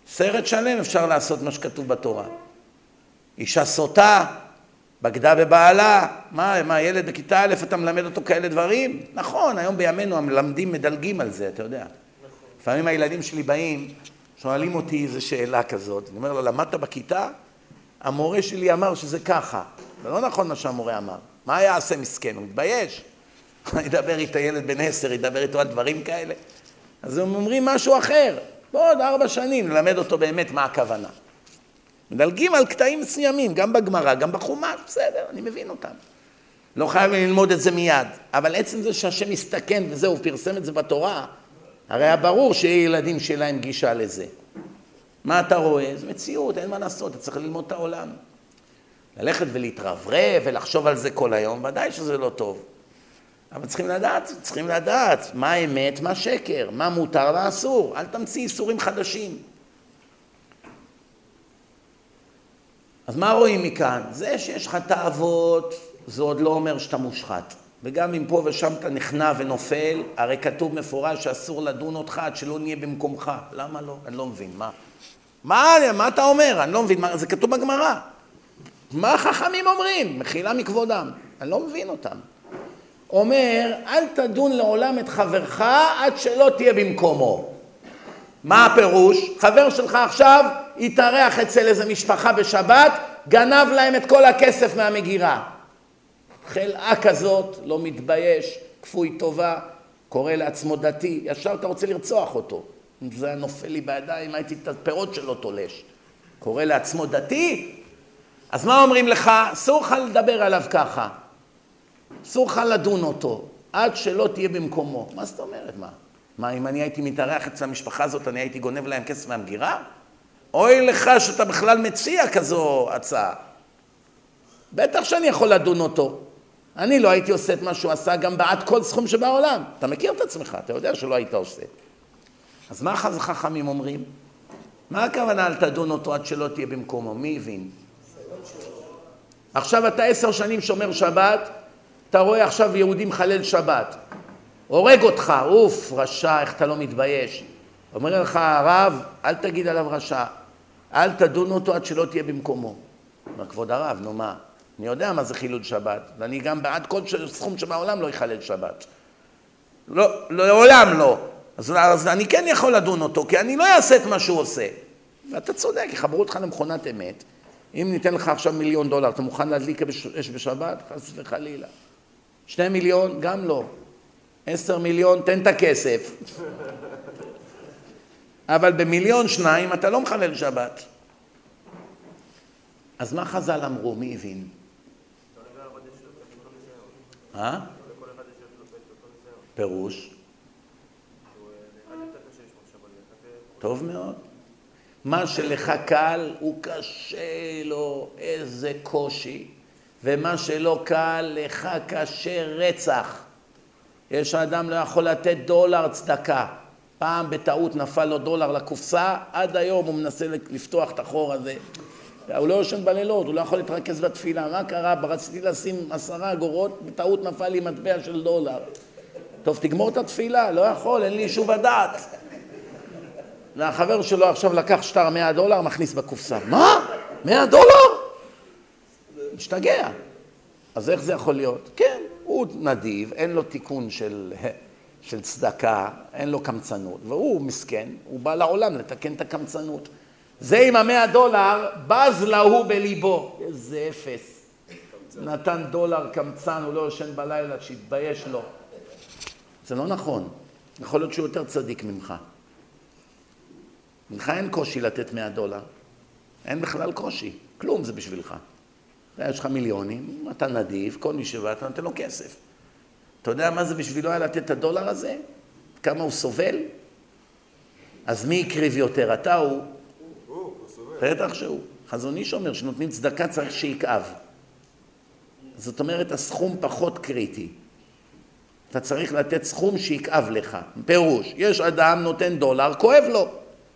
סרט שלם אפשר לעשות מה שכתוב בתורה. אישה סוטה, בגדה בבעלה, מה, מה, ילד בכיתה א', אתה מלמד אותו כאלה דברים? נכון, היום בימינו המלמדים מדלגים על זה, אתה יודע. לפעמים הילדים שלי באים, שואלים אותי איזו שאלה כזאת, אני אומר לו, למדת בכיתה? המורה שלי אמר שזה ככה. זה לא נכון מה שהמורה אמר. מה יעשה מסכן? הוא מתבייש. (laughs) ידבר איתו ילד בן עשר, ידבר איתו על דברים כאלה. אז הם אומרים משהו אחר. בעוד ארבע שנים נלמד אותו באמת מה הכוונה. מדלגים על קטעים מסוימים, גם בגמרא, גם בחומש, בסדר, אני מבין אותם. לא חייב ללמוד את זה מיד, אבל עצם זה שהשם הסתכן וזהו, פרסם את זה בתורה, הרי היה ברור שיהיה ילדים שיהיה להם גישה לזה. מה אתה רואה? זו מציאות, אין מה לעשות, אתה צריך ללמוד את העולם. ללכת ולהתרברב ולחשוב על זה כל היום, ודאי שזה לא טוב. אבל צריכים לדעת, צריכים לדעת מה האמת, מה שקר, מה מותר, מה אסור. אל תמציא איסורים חדשים. אז מה רואים מכאן? זה שיש לך תאוות, זה עוד לא אומר שאתה מושחת. וגם אם פה ושם אתה נכנע ונופל, הרי כתוב מפורש שאסור לדון אותך עד שלא נהיה במקומך. למה לא? אני לא מבין, מה? מה, מה אתה אומר? אני לא מבין, מה, זה כתוב בגמרא. מה החכמים אומרים? מחילה מכבודם. אני לא מבין אותם. אומר, אל תדון לעולם את חברך עד שלא תהיה במקומו. מה הפירוש? חבר שלך עכשיו התארח אצל איזה משפחה בשבת, גנב להם את כל הכסף מהמגירה. חלאה כזאת, לא מתבייש, כפוי טובה, קורא לעצמו דתי, ישר אתה רוצה לרצוח אותו. אם זה היה נופל לי בידיים, הייתי את הפירות שלו תולש. קורא לעצמו דתי? אז מה אומרים לך? אסור לך לדבר עליו ככה. אסור לך לדון אותו, עד שלא תהיה במקומו. מה זאת אומרת, מה? מה, אם אני הייתי מתארח אצל המשפחה הזאת, אני הייתי גונב להם כסף מהמגירה? אוי לך שאתה בכלל מציע כזו הצעה. בטח שאני יכול לדון אותו. אני לא הייתי עושה את מה שהוא עשה גם בעד כל סכום שבעולם. אתה מכיר את עצמך, אתה יודע שלא היית עושה. אז מה חכמים אומרים? מה הכוונה אל תדון אותו עד שלא תהיה במקומו? מי הבין? עכשיו אתה עשר שנים שומר שבת, אתה רואה עכשיו יהודי מחלל שבת. הורג אותך, אוף, רשע, איך אתה לא מתבייש. אומר לך הרב, אל תגיד עליו רשע, אל תדון אותו עד שלא תהיה במקומו. אומר, כבוד הרב, נו מה, אני יודע מה זה חילול שבת, ואני גם בעד כל סכום שבעולם לא יחלל שבת. לא, לעולם לא. אז, אז אני כן יכול לדון אותו, כי אני לא אעשה את מה שהוא עושה. ואתה צודק, יחברו אותך למכונת אמת. אם ניתן לך עכשיו מיליון דולר, אתה מוכן להדליק אש בשבת? חס וחלילה. שני מיליון? גם לא. עשר מיליון, תן את הכסף. אבל במיליון שניים אתה לא מחלל שבת. אז מה חז"ל אמרו? מי הבין? אה? פירוש? טוב מאוד. מה שלך קל הוא קשה לו, איזה קושי, ומה שלא קל לך קשה רצח. יש אדם לא יכול לתת דולר צדקה. פעם בטעות נפל לו דולר לקופסה, עד היום הוא מנסה לפתוח את החור הזה. הוא לא יושן בלילות, הוא לא יכול להתרכז בתפילה. מה קרה? רציתי לשים עשרה אגורות, בטעות נפל לי מטבע של דולר. טוב, תגמור את התפילה, לא יכול, אין לי יישוב הדעת. והחבר שלו עכשיו לקח שטר 100 דולר, מכניס בקופסה. מה? 100 דולר? משתגע. אז איך זה יכול להיות? כן, הוא נדיב, אין לו תיקון של, של צדקה, אין לו קמצנות, והוא מסכן, הוא בא לעולם לתקן את הקמצנות. זה עם המאה דולר, בז להוא בליבו. איזה אפס. נתן דולר קמצן, הוא לא ישן בלילה, שיתבייש לו. זה לא נכון. יכול להיות שהוא יותר צדיק ממך. ממך אין קושי לתת מאה דולר. אין בכלל קושי. כלום זה בשבילך. יש לך מיליונים, אתה נדיב, כל מי שבא, אתה נותן לו כסף. אתה יודע מה זה בשבילו היה לתת את הדולר הזה? כמה הוא סובל? אז מי הקריב יותר, אתה או הוא? בטח שהוא. חזון איש אומר שנותנים צדקה צריך שיכאב. זאת אומרת, הסכום פחות קריטי. אתה צריך לתת סכום שיכאב לך. פירוש, יש אדם נותן דולר, כואב לו.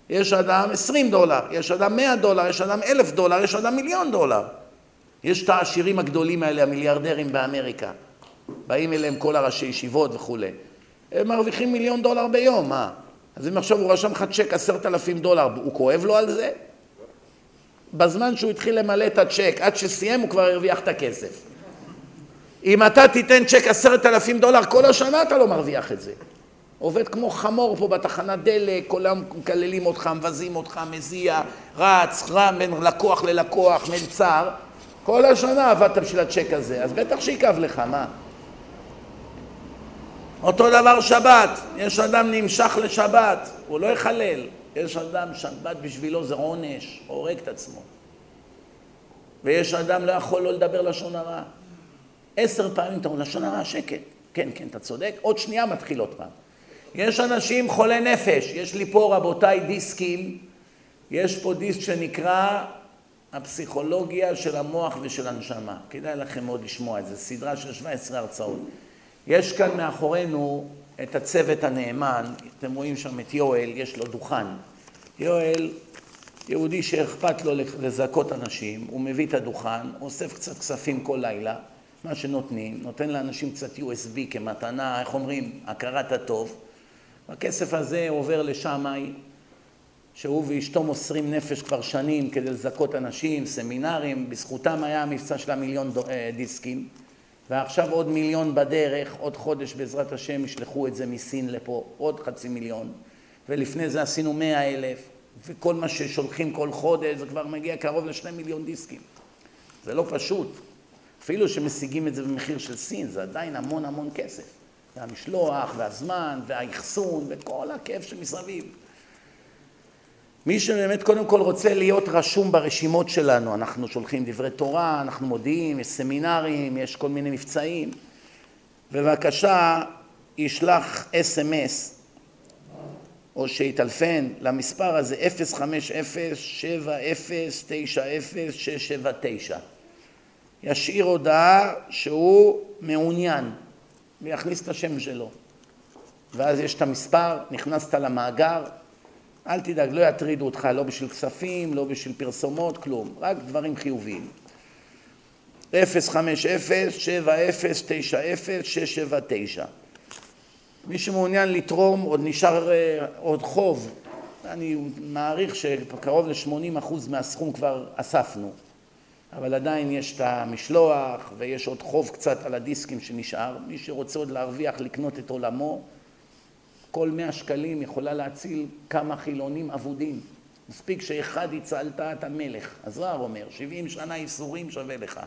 יש אדם 20 דולר, יש אדם 100 דולר, יש אדם 1,000 דולר, יש אדם מיליון דולר. יש את העשירים הגדולים האלה, המיליארדרים באמריקה. באים אליהם כל הראשי ישיבות וכולי. הם מרוויחים מיליון דולר ביום, מה? אז אם עכשיו הוא רשם לך צ'ק עשרת אלפים דולר, הוא כואב לו על זה? בזמן שהוא התחיל למלא את הצ'ק, עד שסיים הוא כבר הרוויח את הכסף. אם אתה תיתן צ'ק עשרת אלפים דולר כל השנה, אתה לא מרוויח את זה. עובד כמו חמור פה בתחנת דלק, כולם מקללים אותך, מבזים אותך, מזיע, רץ, רם בין לקוח ללקוח, מלצר. כל השנה עבדת בשביל הצ'ק הזה, אז בטח שיכאב לך, מה? אותו דבר שבת, יש אדם נמשך לשבת, הוא לא יחלל. יש אדם, שבת בשבילו זה עונש, הורג את עצמו. ויש אדם לא יכול לא לדבר לשון הרע. עשר פעמים אתה אומר, לשון הרע, שקט. כן, כן, אתה צודק, עוד שנייה מתחיל עוד פעם. יש אנשים חולי נפש, יש לי פה רבותיי דיסקים, יש פה דיסק שנקרא הפסיכולוגיה של המוח ושל הנשמה. כדאי לכם מאוד לשמוע את זה, סדרה של 17 הרצאות. יש כאן מאחורינו את הצוות הנאמן, אתם רואים שם את יואל, יש לו דוכן. יואל, יהודי שאכפת לו לזכות אנשים, הוא מביא את הדוכן, אוסף קצת כספים כל לילה, מה שנותנים, נותן לאנשים קצת USB כמתנה, איך אומרים, הכרת הטוב. הכסף הזה עובר לשמאי, שהוא ואשתו מוסרים נפש כבר שנים כדי לזכות אנשים, סמינרים, בזכותם היה המבצע של המיליון אה, דיסקים, ועכשיו עוד מיליון בדרך, עוד חודש בעזרת השם ישלחו את זה מסין לפה, עוד חצי מיליון, ולפני זה עשינו מאה אלף, וכל מה ששולחים כל חודש זה כבר מגיע קרוב לשני מיליון דיסקים. זה לא פשוט. אפילו שמשיגים את זה במחיר של סין, זה עדיין המון המון כסף. והמשלוח, והזמן, והאחסון, וכל הכאב שמסביב. מי שבאמת קודם כל רוצה להיות רשום ברשימות שלנו, אנחנו שולחים דברי תורה, אנחנו מודיעים, יש סמינרים, יש כל מיני מבצעים, בבקשה ישלח אס.אם.אס או שיטלפן למספר הזה 050-7090-679 ישאיר הודעה שהוא מעוניין ויכניס את השם שלו. ואז יש את המספר, נכנסת למאגר, אל תדאג, לא יטרידו אותך, לא בשביל כספים, לא בשביל פרסומות, כלום, רק דברים חיוביים. 050-70-90-679. מי שמעוניין לתרום, עוד נשאר אה, עוד חוב. אני מעריך שקרוב ל-80% מהסכום כבר אספנו. אבל עדיין יש את המשלוח ויש עוד חוב קצת על הדיסקים שנשאר. מי שרוצה עוד להרוויח, לקנות את עולמו, כל מאה שקלים יכולה להציל כמה חילונים אבודים. מספיק שאחד הצלת את המלך. הזוהר אומר, 70 שנה ייסורים שווה לך.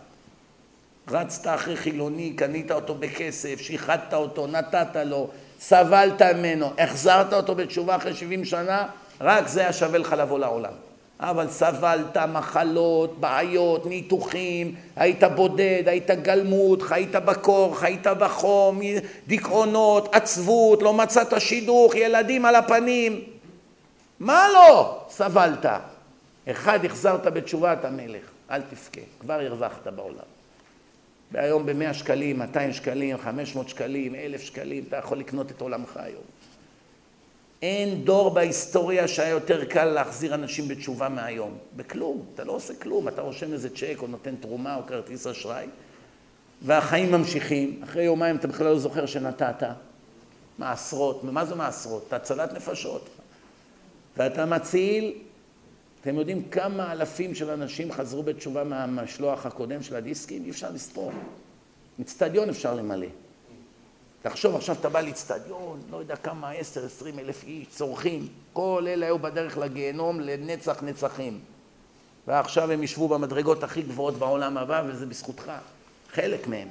רצת אחרי חילוני, קנית אותו בכסף, שיחדת אותו, נתת לו, סבלת ממנו, החזרת אותו בתשובה אחרי 70 שנה, רק זה היה שווה לך לבוא לעולם. אבל סבלת מחלות, בעיות, ניתוחים, היית בודד, היית גלמוד, חיית בקור, חיית בחום, דיכאונות, עצבות, לא מצאת שידוך, ילדים על הפנים. מה לא סבלת? אחד החזרת בתשובת המלך, אל תבכה, כבר הרווחת בעולם. והיום במאה שקלים, 200 שקלים, 500 שקלים, 1,000 שקלים, אתה יכול לקנות את עולמך היום. אין דור בהיסטוריה שהיה יותר קל להחזיר אנשים בתשובה מהיום. בכלום, אתה לא עושה כלום, אתה רושם איזה צ'ק או נותן תרומה או כרטיס אשראי, והחיים ממשיכים. אחרי יומיים אתה בכלל לא זוכר שנתת. מעשרות, מה זה מעשרות? אתה הצלת נפשות. ואתה מציל, אתם יודעים כמה אלפים של אנשים חזרו בתשובה מהמשלוח הקודם של הדיסקים? אי אפשר לספור. אצטדיון אפשר למלא. תחשוב, עכשיו אתה בא לאצטדיון, לא יודע כמה, עשר, עשרים אלף איש, צורכים, כל אלה היו בדרך לגיהנום לנצח נצחים. ועכשיו הם ישבו במדרגות הכי גבוהות בעולם הבא, וזה בזכותך, חלק מהם.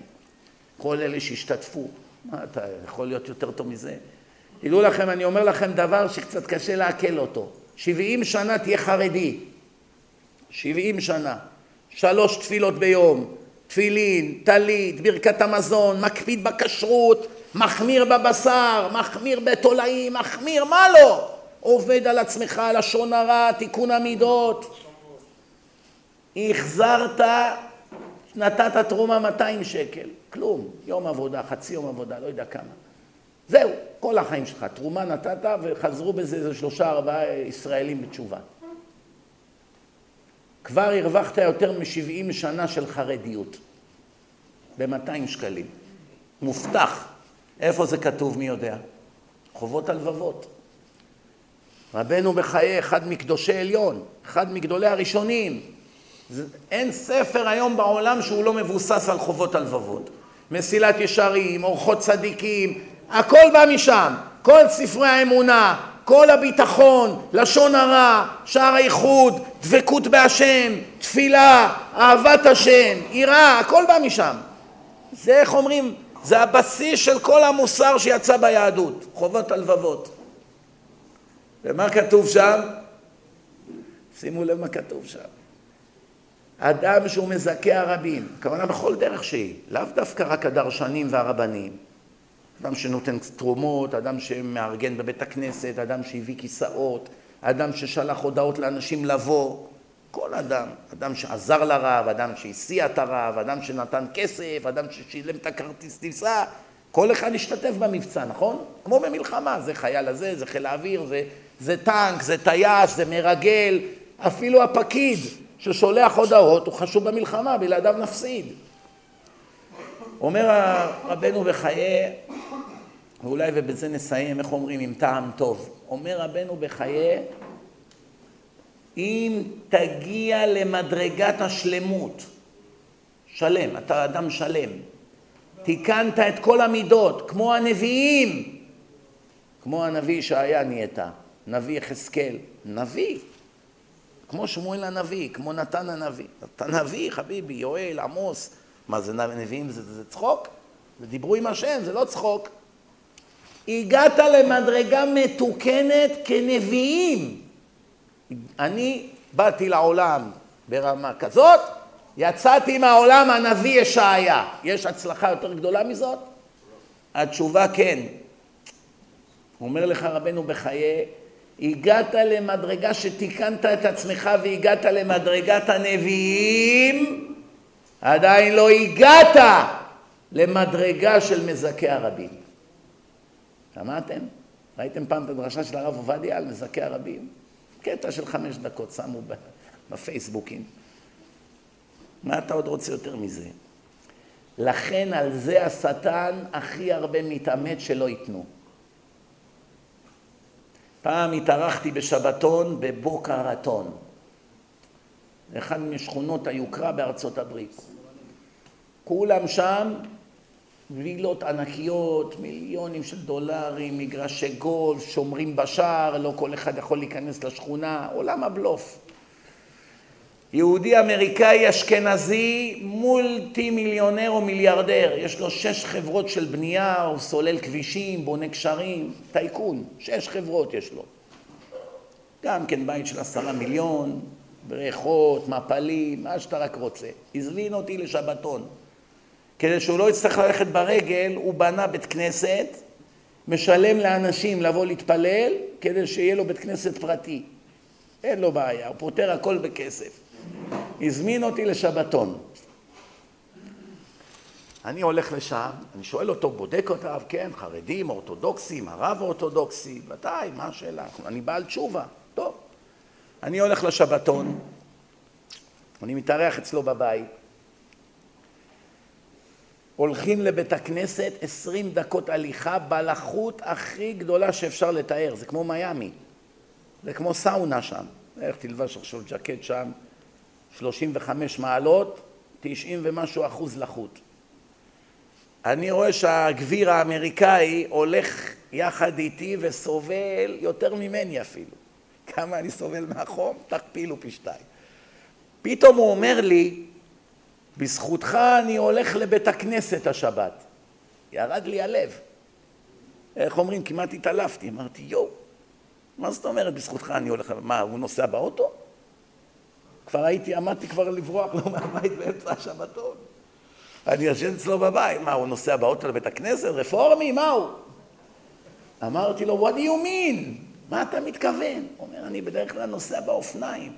כל אלה שהשתתפו. מה, אתה יכול להיות יותר טוב מזה? תדעו לכם, אני אומר לכם דבר שקצת קשה לעכל אותו. שבעים שנה תהיה חרדי. שבעים שנה. שלוש תפילות ביום, תפילין, טלית, ברכת המזון, מקפיד בכשרות, מחמיר בבשר, מחמיר בתולעים, מחמיר, מה לא? עובד על עצמך, לשון הרע, תיקון המידות. החזרת, נתת תרומה 200 שקל, כלום, יום עבודה, חצי יום עבודה, לא יודע כמה. זהו, כל החיים שלך, תרומה נתת וחזרו בזה איזה שלושה ארבעה ישראלים בתשובה. כבר הרווחת יותר מ-70 שנה של חרדיות, ב-200 שקלים. מובטח. איפה זה כתוב, מי יודע? חובות הלבבות. רבנו בחיי, אחד מקדושי עליון, אחד מגדולי הראשונים. אין ספר היום בעולם שהוא לא מבוסס על חובות הלבבות. מסילת ישרים, אורחות צדיקים, הכל בא משם. כל ספרי האמונה, כל הביטחון, לשון הרע, שער האיחוד, דבקות בהשם, תפילה, אהבת השם, יראה, הכל בא משם. זה איך אומרים, זה הבסיס של כל המוסר שיצא ביהדות, חובות הלבבות. ומה כתוב שם? שימו לב מה כתוב שם. אדם שהוא מזכה הרבים, הכוונה בכל דרך שהיא, לאו דווקא רק הדרשנים והרבנים, אדם שנותן תרומות, אדם שמארגן בבית הכנסת, אדם שהביא כיסאות, אדם ששלח הודעות לאנשים לבוא, כל אדם, אדם שעזר לרב, אדם שהסיע את הרב, אדם שנתן כסף, אדם ששילם את הכרטיס טיסה, כל אחד השתתף במבצע, נכון? כמו במלחמה, זה חייל הזה, זה חיל האוויר, זה, זה טנק, זה טייס, זה מרגל, אפילו הפקיד ששולח הודעות הוא חשוב במלחמה, בלעדיו נפסיד. אומר רבנו בחיי, ואולי ובזה נסיים, איך אומרים, עם טעם טוב. אומר רבנו בחיי, אם תגיע למדרגת השלמות, שלם, אתה אדם שלם, תיקנת את כל המידות, כמו הנביאים, כמו הנביא ישעיה נהיית, נביא יחזקאל, נביא, כמו שמואל הנביא, כמו נתן הנביא. אתה נביא, חביבי, יואל, עמוס, מה זה נביאים? זה, זה צחוק? ודיברו עם השם, זה לא צחוק. הגעת למדרגה מתוקנת כנביאים. אני באתי לעולם ברמה כזאת, יצאתי מהעולם הנביא ישעיה. יש הצלחה יותר גדולה מזאת? התשובה כן. אומר לך רבנו בחיי, הגעת למדרגה שתיקנת את עצמך והגעת למדרגת הנביאים, עדיין לא הגעת למדרגה של מזכי הרבים. שמעתם? ראיתם פעם את הדרשה של הרב עובדיה על מזכי הרבים? קטע של חמש דקות שמו בפייסבוקים. מה אתה עוד רוצה יותר מזה? לכן על זה השטן הכי הרבה מתאמץ שלא ייתנו. פעם התארחתי בשבתון בבוקה רטון, אחד משכונות היוקרה בארצות הברית. כולם שם, וילות ענקיות, מיליונים של דולרים, מגרשי גולף, שומרים בשער, לא כל אחד יכול להיכנס לשכונה, עולם הבלוף. יהודי אמריקאי אשכנזי מולטי מיליונר או מיליארדר, יש לו שש חברות של בנייה, הוא סולל כבישים, בונה קשרים, טייקון, שש חברות יש לו. גם כן בית של עשרה מיליון, בריכות, מפלים, מה שאתה רק רוצה. הזמין אותי לשבתון. כדי שהוא לא יצטרך ללכת ברגל, הוא בנה בית כנסת, משלם לאנשים לבוא להתפלל, כדי שיהיה לו בית כנסת פרטי. אין לו בעיה, הוא פותר הכל בכסף. הזמין אותי לשבתון. אני הולך לשם, אני שואל אותו, בודק אותיו, כן, חרדים, אורתודוקסים, הרב אורתודוקסי, ודאי, מה השאלה? אני בעל תשובה, טוב. אני הולך לשבתון, אני מתארח אצלו בבית, הולכים לבית הכנסת עשרים דקות הליכה בלחות הכי גדולה שאפשר לתאר, זה כמו מיאמי, זה כמו סאונה שם, איך תלבש עכשיו ג'קט שם, 35 מעלות, 90 ומשהו אחוז לחות. אני רואה שהגביר האמריקאי הולך יחד איתי וסובל יותר ממני אפילו. כמה אני סובל מהחום? תכפילו פי שתיים. פתאום הוא אומר לי, בזכותך אני הולך לבית הכנסת השבת. ירד לי הלב. איך אומרים? כמעט התעלפתי. אמרתי, יואו, מה זאת אומרת בזכותך אני הולך... מה, הוא נוסע באוטו? כבר הייתי, עמדתי כבר לברוח לו מהבית באמצע השבתון. אני ישן אצלו בבית. מה, הוא נוסע באוטו לבית הכנסת? רפורמי? מה הוא? אמרתי לו, what do you mean? מה אתה מתכוון? הוא אומר, אני בדרך כלל נוסע באופניים.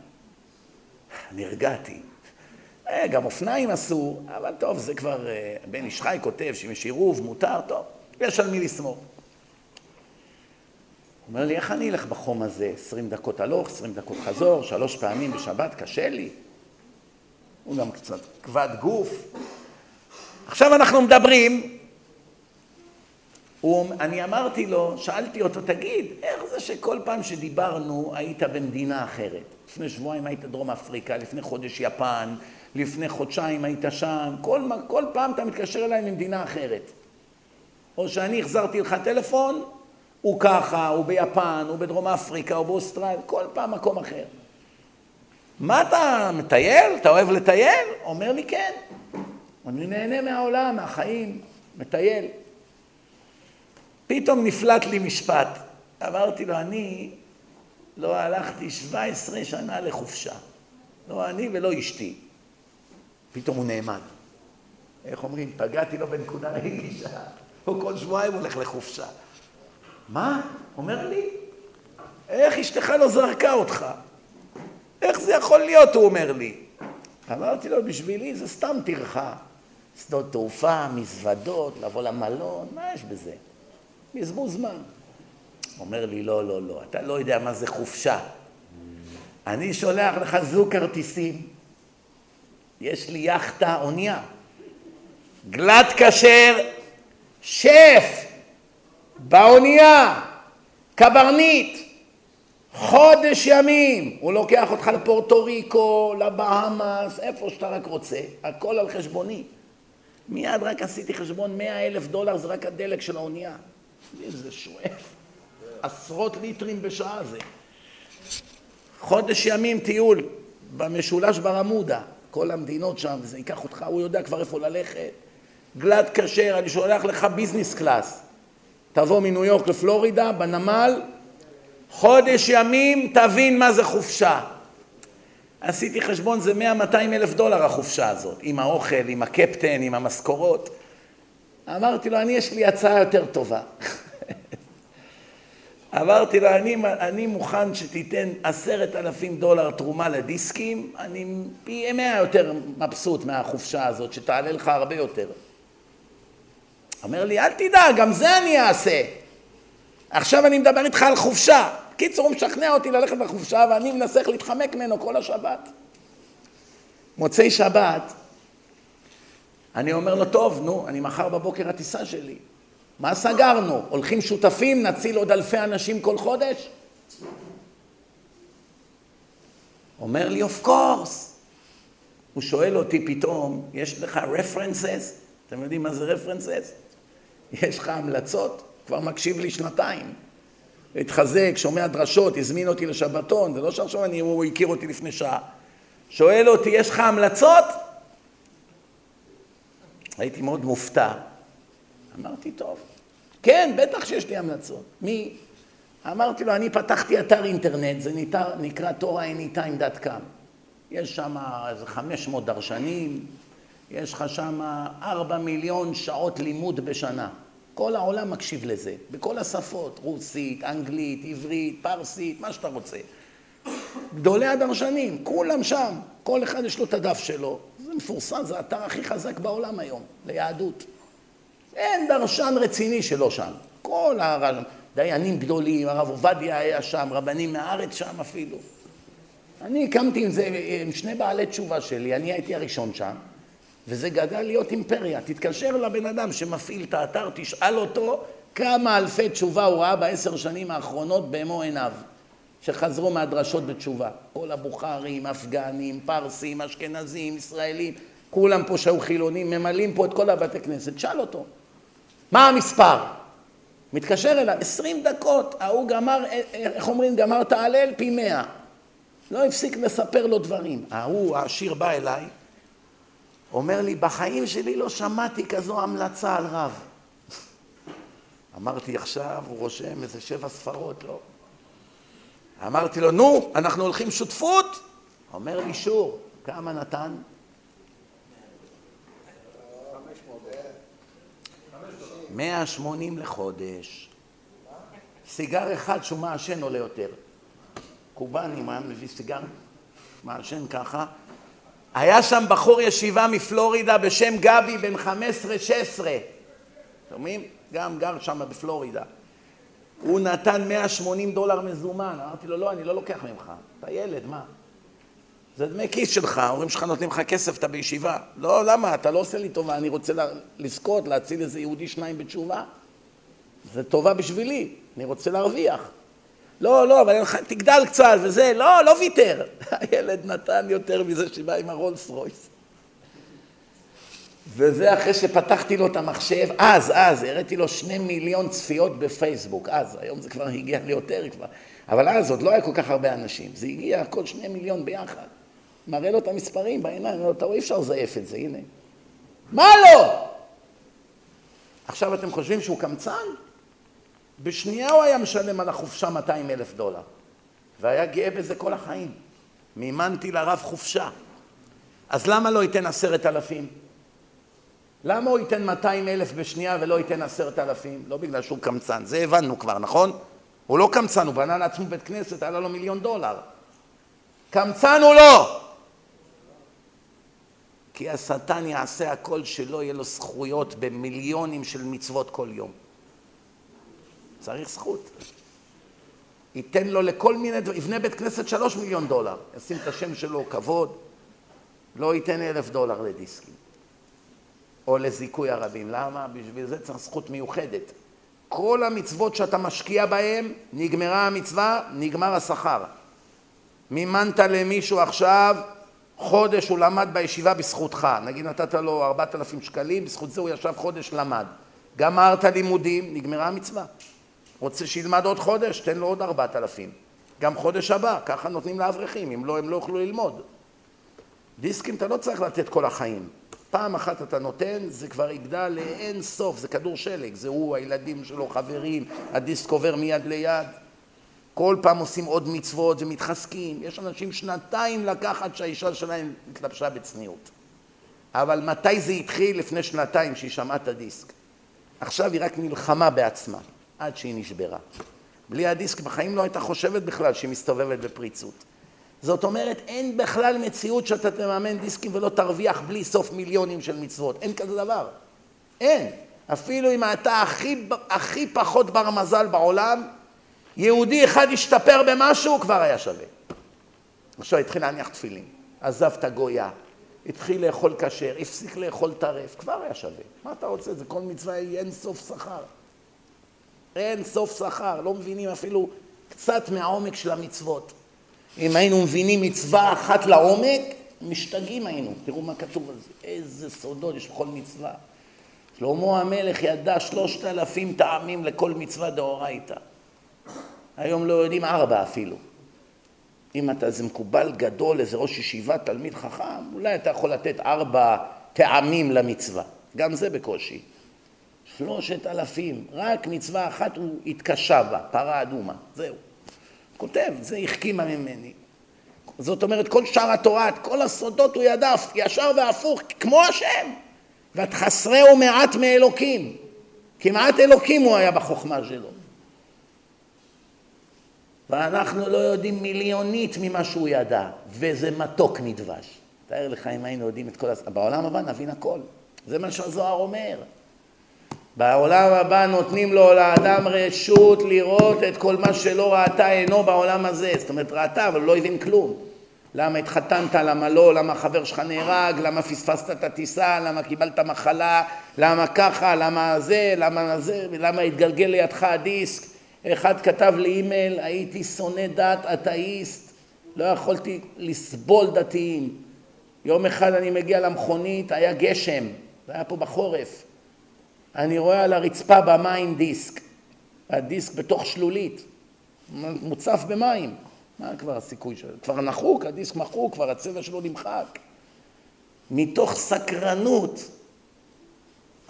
נרגעתי. אה, גם אופניים אסור, אבל טוב, זה כבר, אה, בן איש חי כותב שאם יש עירוב, מותר, טוב, יש על מי לסמוך. הוא אומר לי, איך אני אלך בחום הזה? עשרים דקות הלוך, עשרים דקות חזור, שלוש פעמים בשבת, קשה לי. הוא גם קצת כבד גוף. עכשיו אנחנו מדברים, הוא, אני אמרתי לו, שאלתי אותו, תגיד, איך זה שכל פעם שדיברנו היית במדינה אחרת? לפני שבועיים היית דרום אפריקה, לפני חודש יפן, לפני חודשיים היית שם, כל, כל פעם אתה מתקשר אליי ממדינה אחרת. או שאני החזרתי לך טלפון, הוא ככה, הוא ביפן, הוא בדרום אפריקה, הוא באוסטרליה, כל פעם מקום אחר. מה אתה מטייל? אתה אוהב לטייל? אומר לי כן. אני נהנה מהעולם, מהחיים, מטייל. פתאום נפלט לי משפט. אמרתי לו, אני לא הלכתי 17 שנה לחופשה. לא אני ולא אשתי. פתאום הוא נעמד. איך אומרים? פגעתי לו בנקודה רגישה. הוא כל שבועיים הולך לחופשה. מה? אומר לי, איך אשתך לא זרקה אותך? איך זה יכול להיות? הוא אומר לי. אמרתי לו, בשבילי זה סתם טרחה. שדות תעופה, מזוודות, לבוא למלון, מה יש בזה? בזבוז זמן. אומר לי, לא, לא, לא, אתה לא יודע מה זה חופשה. אני שולח לך זוג כרטיסים, יש לי יאכטה אונייה, גלת כשר, שף, באונייה, קברניט, חודש ימים, הוא לוקח אותך לפורטו ריקו, לבהאמאס, איפה שאתה רק רוצה, הכל על חשבוני. מיד רק עשיתי חשבון, מאה אלף דולר זה רק הדלק של האונייה. איזה שואף, עשרות ליטרים בשעה זה. חודש ימים טיול במשולש ברמודה, כל המדינות שם, זה ייקח אותך, הוא יודע כבר איפה ללכת. גלאט כשר, אני שולח לך business class. תבוא מניו יורק לפלורידה, בנמל, חודש ימים, תבין מה זה חופשה. עשיתי חשבון, זה 100-200 אלף דולר החופשה הזאת, עם האוכל, עם הקפטן, עם המשכורות. אמרתי לו, אני, יש לי הצעה יותר טובה. אמרתי לו, אני, אני מוכן שתיתן עשרת אלפים דולר תרומה לדיסקים, אני פי מאה יותר מבסוט מהחופשה הזאת, שתעלה לך הרבה יותר. אומר לי, אל תדאג, גם זה אני אעשה. עכשיו אני מדבר איתך על חופשה. קיצור, הוא משכנע אותי ללכת לחופשה, ואני מנסה איך להתחמק ממנו כל השבת. מוצאי שבת, אני אומר לו, טוב, נו, אני מחר בבוקר הטיסה שלי. מה סגרנו? הולכים שותפים, נציל עוד אלפי אנשים כל חודש? אומר לי, of course. הוא שואל אותי פתאום, יש לך references? אתם יודעים מה זה references? יש לך המלצות? כבר מקשיב לי שנתיים. התחזק, שומע דרשות, הזמין אותי לשבתון, זה לא שעכשיו אני, הוא הכיר אותי לפני שעה. שואל אותי, יש לך המלצות? הייתי מאוד מופתע. אמרתי, טוב. כן, בטח שיש לי המלצות. מי? אמרתי לו, אני פתחתי אתר אינטרנט, זה נקרא, נקרא TorahAnytime.com. יש שם איזה 500 דרשנים, יש לך שם 4 מיליון שעות לימוד בשנה. כל העולם מקשיב לזה, בכל השפות, רוסית, אנגלית, עברית, פרסית, מה שאתה רוצה. גדולי הדרשנים, כולם שם, כל אחד יש לו את הדף שלו. זה מפורסם, זה האתר הכי חזק בעולם היום, ליהדות. אין דרשן רציני שלא שם. כל הדיינים גדולים, הרב עובדיה היה שם, רבנים מהארץ שם אפילו. אני הקמתי עם זה, עם שני בעלי תשובה שלי, אני הייתי הראשון שם, וזה גדל להיות אימפריה. תתקשר לבן אדם שמפעיל את האתר, תשאל אותו כמה אלפי תשובה הוא ראה בעשר שנים האחרונות במו עיניו, שחזרו מהדרשות בתשובה. כל הבוכרים, אפגנים, פרסים, אשכנזים, ישראלים, כולם פה שהיו חילונים, ממלאים פה את כל הבתי כנסת, שאל אותו. מה המספר? מתקשר אליו, עשרים דקות, ההוא גמר, איך אומרים, גמר את ההלל פי מאה. לא הפסיק לספר לו דברים. ההוא, העשיר בא אליי, אומר לי, בחיים שלי לא שמעתי כזו המלצה על רב. אמרתי, עכשיו הוא רושם איזה שבע ספרות, לא? אמרתי לו, נו, אנחנו הולכים שותפות? אומר לי, שור, כמה נתן? 180 לחודש. סיגר אחד שהוא מעשן עולה יותר. קובאני, מה מביא סיגר? מעשן ככה. היה שם בחור ישיבה מפלורידה בשם גבי, בן 15-16. שומעים? גם גר שם בפלורידה. הוא נתן 180 דולר מזומן. אמרתי לו, לא, אני לא לוקח ממך. אתה ילד, מה? זה דמי כיס שלך, ההורים שלך נותנים לך כסף, אתה בישיבה. לא, למה? אתה לא עושה לי טובה, אני רוצה לזכות, להציל איזה יהודי שניים בתשובה. זה טובה בשבילי, אני רוצה להרוויח. לא, לא, אבל תגדל קצת וזה, לא, לא ויתר. (laughs) הילד נתן יותר מזה שבא עם הרולס רויס. וזה אחרי שפתחתי לו את המחשב, אז, אז, הראיתי לו שני מיליון צפיות בפייסבוק, אז, היום זה כבר הגיע ליותר כבר, אבל אז עוד לא היה כל כך הרבה אנשים, זה הגיע הכל שני מיליון ביחד. מראה לו את המספרים בעיניים, אומר לו, אתה רואה, אי אפשר לזייף את זה, הנה. מה לא? עכשיו אתם חושבים שהוא קמצן? בשנייה הוא היה משלם על החופשה 200 אלף דולר, והיה גאה בזה כל החיים. מימנתי לרב חופשה. אז למה לא ייתן עשרת אלפים? למה הוא ייתן 200 אלף בשנייה ולא ייתן עשרת אלפים? לא בגלל שהוא קמצן, זה הבנו כבר, נכון? הוא לא קמצן, הוא בנה לעצמו בית כנסת, עלה לו מיליון דולר. קמצן הוא לא! כי השטן יעשה הכל שלא יהיה לו זכויות במיליונים של מצוות כל יום. צריך זכות. ייתן לו לכל מיני דברים, יבנה בית כנסת שלוש מיליון דולר, ישים את השם שלו, כבוד, לא ייתן אלף דולר לדיסקים. או לזיכוי הרבים. למה? בשביל זה צריך זכות מיוחדת. כל המצוות שאתה משקיע בהן, נגמרה המצווה, נגמר השכר. מימנת למישהו עכשיו, חודש הוא למד בישיבה בזכותך. נגיד נתת לו ארבעת אלפים שקלים, בזכות זה הוא ישב חודש למד. גמרת לימודים, נגמרה המצווה. רוצה שילמד עוד חודש, תן לו עוד ארבעת אלפים. גם חודש הבא, ככה נותנים לאברכים, אם לא, הם לא יוכלו ללמוד. דיסקים אתה לא צריך לתת כל החיים. פעם אחת אתה נותן, זה כבר יגדל לאין סוף, זה כדור שלג, זה הוא, הילדים שלו, חברים, הדיסק עובר מיד ליד. כל פעם עושים עוד מצוות ומתחזקים. יש אנשים שנתיים לקחת שהאישה שלהם התלבשה בצניעות. אבל מתי זה התחיל? לפני שנתיים שהיא שמעה את הדיסק. עכשיו היא רק נלחמה בעצמה, עד שהיא נשברה. בלי הדיסק בחיים לא הייתה חושבת בכלל שהיא מסתובבת בפריצות. זאת אומרת, אין בכלל מציאות שאתה תממן דיסקים ולא תרוויח בלי סוף מיליונים של מצוות. אין כזה דבר. אין. אפילו אם אתה הכי, הכי פחות בר מזל בעולם, יהודי אחד השתפר במשהו, כבר היה שווה. עכשיו התחיל להניח תפילין, עזב את הגויה, התחיל לאכול כשר, הפסיק לאכול טרף, כבר היה שווה. מה אתה רוצה? זה כל מצווה היא אין סוף שכר. אין סוף שכר, לא מבינים אפילו קצת מהעומק של המצוות. אם היינו מבינים מצווה אחת לעומק, משתגעים היינו. תראו מה כתוב על זה, איזה סודות יש בכל מצווה. שלמה המלך ידע שלושת אלפים טעמים לכל מצווה דאורייתא. היום לא יודעים ארבע אפילו. אם אתה איזה מקובל גדול, איזה ראש ישיבה, תלמיד חכם, אולי אתה יכול לתת ארבע טעמים למצווה. גם זה בקושי. שלושת אלפים, רק מצווה אחת הוא התקשה בה, פרה אדומה, זהו. כותב, זה החכימה ממני. זאת אומרת, כל שאר התורה, את כל הסודות הוא ידע, ישר והפוך, כמו השם. ואת חסרי ומעט מאלוקים. כמעט אלוקים הוא היה בחוכמה שלו. ואנחנו לא יודעים מיליונית ממה שהוא ידע, וזה מתוק נדבש. תאר לך אם היינו יודעים את כל הס... בעולם הבא נבין הכל. זה מה שהזוהר אומר. בעולם הבא נותנים לו לאדם רשות לראות את כל מה שלא ראתה עינו בעולם הזה. זאת אומרת, ראתה, אבל לא הבין כלום. למה התחתנת, למה לא, למה החבר שלך נהרג, למה פספסת את הטיסה, למה קיבלת מחלה, למה ככה, למה זה, למה זה, למה התגלגל לידך הדיסק. אחד כתב לי אימייל, הייתי שונא דת, אתאיסט, לא יכולתי לסבול דתיים. יום אחד אני מגיע למכונית, היה גשם, זה היה פה בחורף. אני רואה על הרצפה במים דיסק, הדיסק בתוך שלולית, מוצף במים. מה כבר הסיכוי שלו? כבר נחוק, הדיסק מחוק, כבר הצבע שלו נמחק. מתוך סקרנות,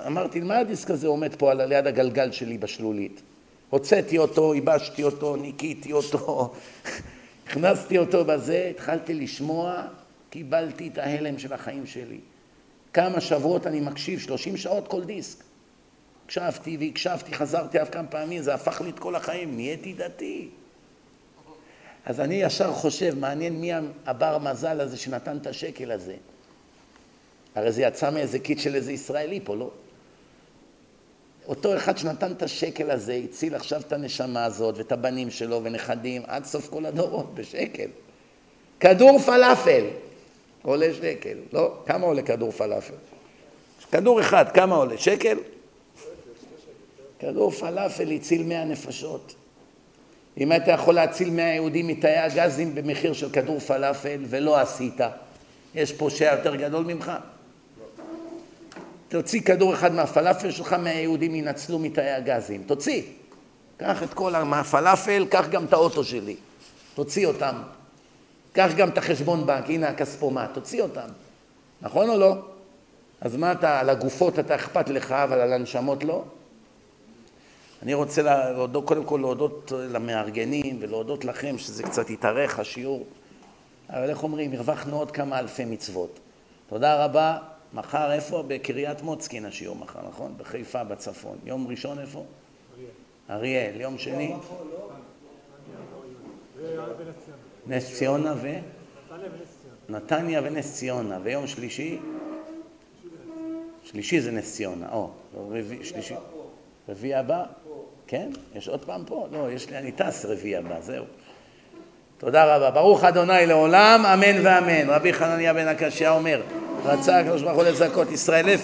אמרתי, מה הדיסק הזה עומד פה על ליד הגלגל שלי בשלולית? הוצאתי אותו, ייבשתי אותו, ניקיתי אותו, (laughs) הכנסתי אותו בזה, התחלתי לשמוע, קיבלתי את ההלם של החיים שלי. כמה שבועות אני מקשיב, שלושים שעות כל דיסק. הקשבתי והקשבתי, חזרתי אף כמה פעמים, זה הפך לי את כל החיים, נהייתי דתי. אז אני ישר חושב, מעניין מי הבר מזל הזה שנתן את השקל הזה. הרי זה יצא מאיזה כיס של איזה ישראלי פה, לא? אותו אחד שנתן את השקל הזה, הציל עכשיו את הנשמה הזאת ואת הבנים שלו ונכדים עד סוף כל הדורות בשקל. כדור פלאפל עולה שקל, לא? כמה עולה כדור פלאפל? כדור אחד, כמה עולה? שקל? כדור פלאפל הציל מאה נפשות. אם היית יכול להציל מאה יהודים מתאי הגזים במחיר של כדור פלאפל ולא עשית, יש פושע יותר גדול ממך? תוציא כדור אחד מהפלאפל שלך, מהיהודים ינצלו מתאי הגזים. תוציא. קח את כל מהפלאפל, קח גם את האוטו שלי. תוציא אותם. קח גם את החשבון בנק, הנה הכספומט, תוציא אותם. נכון או לא? אז מה אתה, על הגופות אתה אכפת לך, אבל על הנשמות לא? אני רוצה להודות, קודם כל להודות למארגנים ולהודות לכם שזה קצת התארך השיעור. אבל איך אומרים, הרווחנו עוד כמה אלפי מצוות. תודה רבה. מחר איפה? בקריית מוצקין השיעור מחר, נכון? בחיפה, בצפון. יום ראשון איפה? אריאל. יום שני? נס ציונה ו? נתניה ונס ציונה. ויום שלישי? שלישי זה נס ציונה. או, רביעי, שלישי. רביעי הבא? כן? יש עוד פעם פה? לא, יש לי, אני טס רביעי הבא, זהו. תודה רבה. ברוך אדוני לעולם, אמן ואמן. רבי חנניה בן הקשיא אומר, רצה הקדוש ברוך הוא לזכות ישראל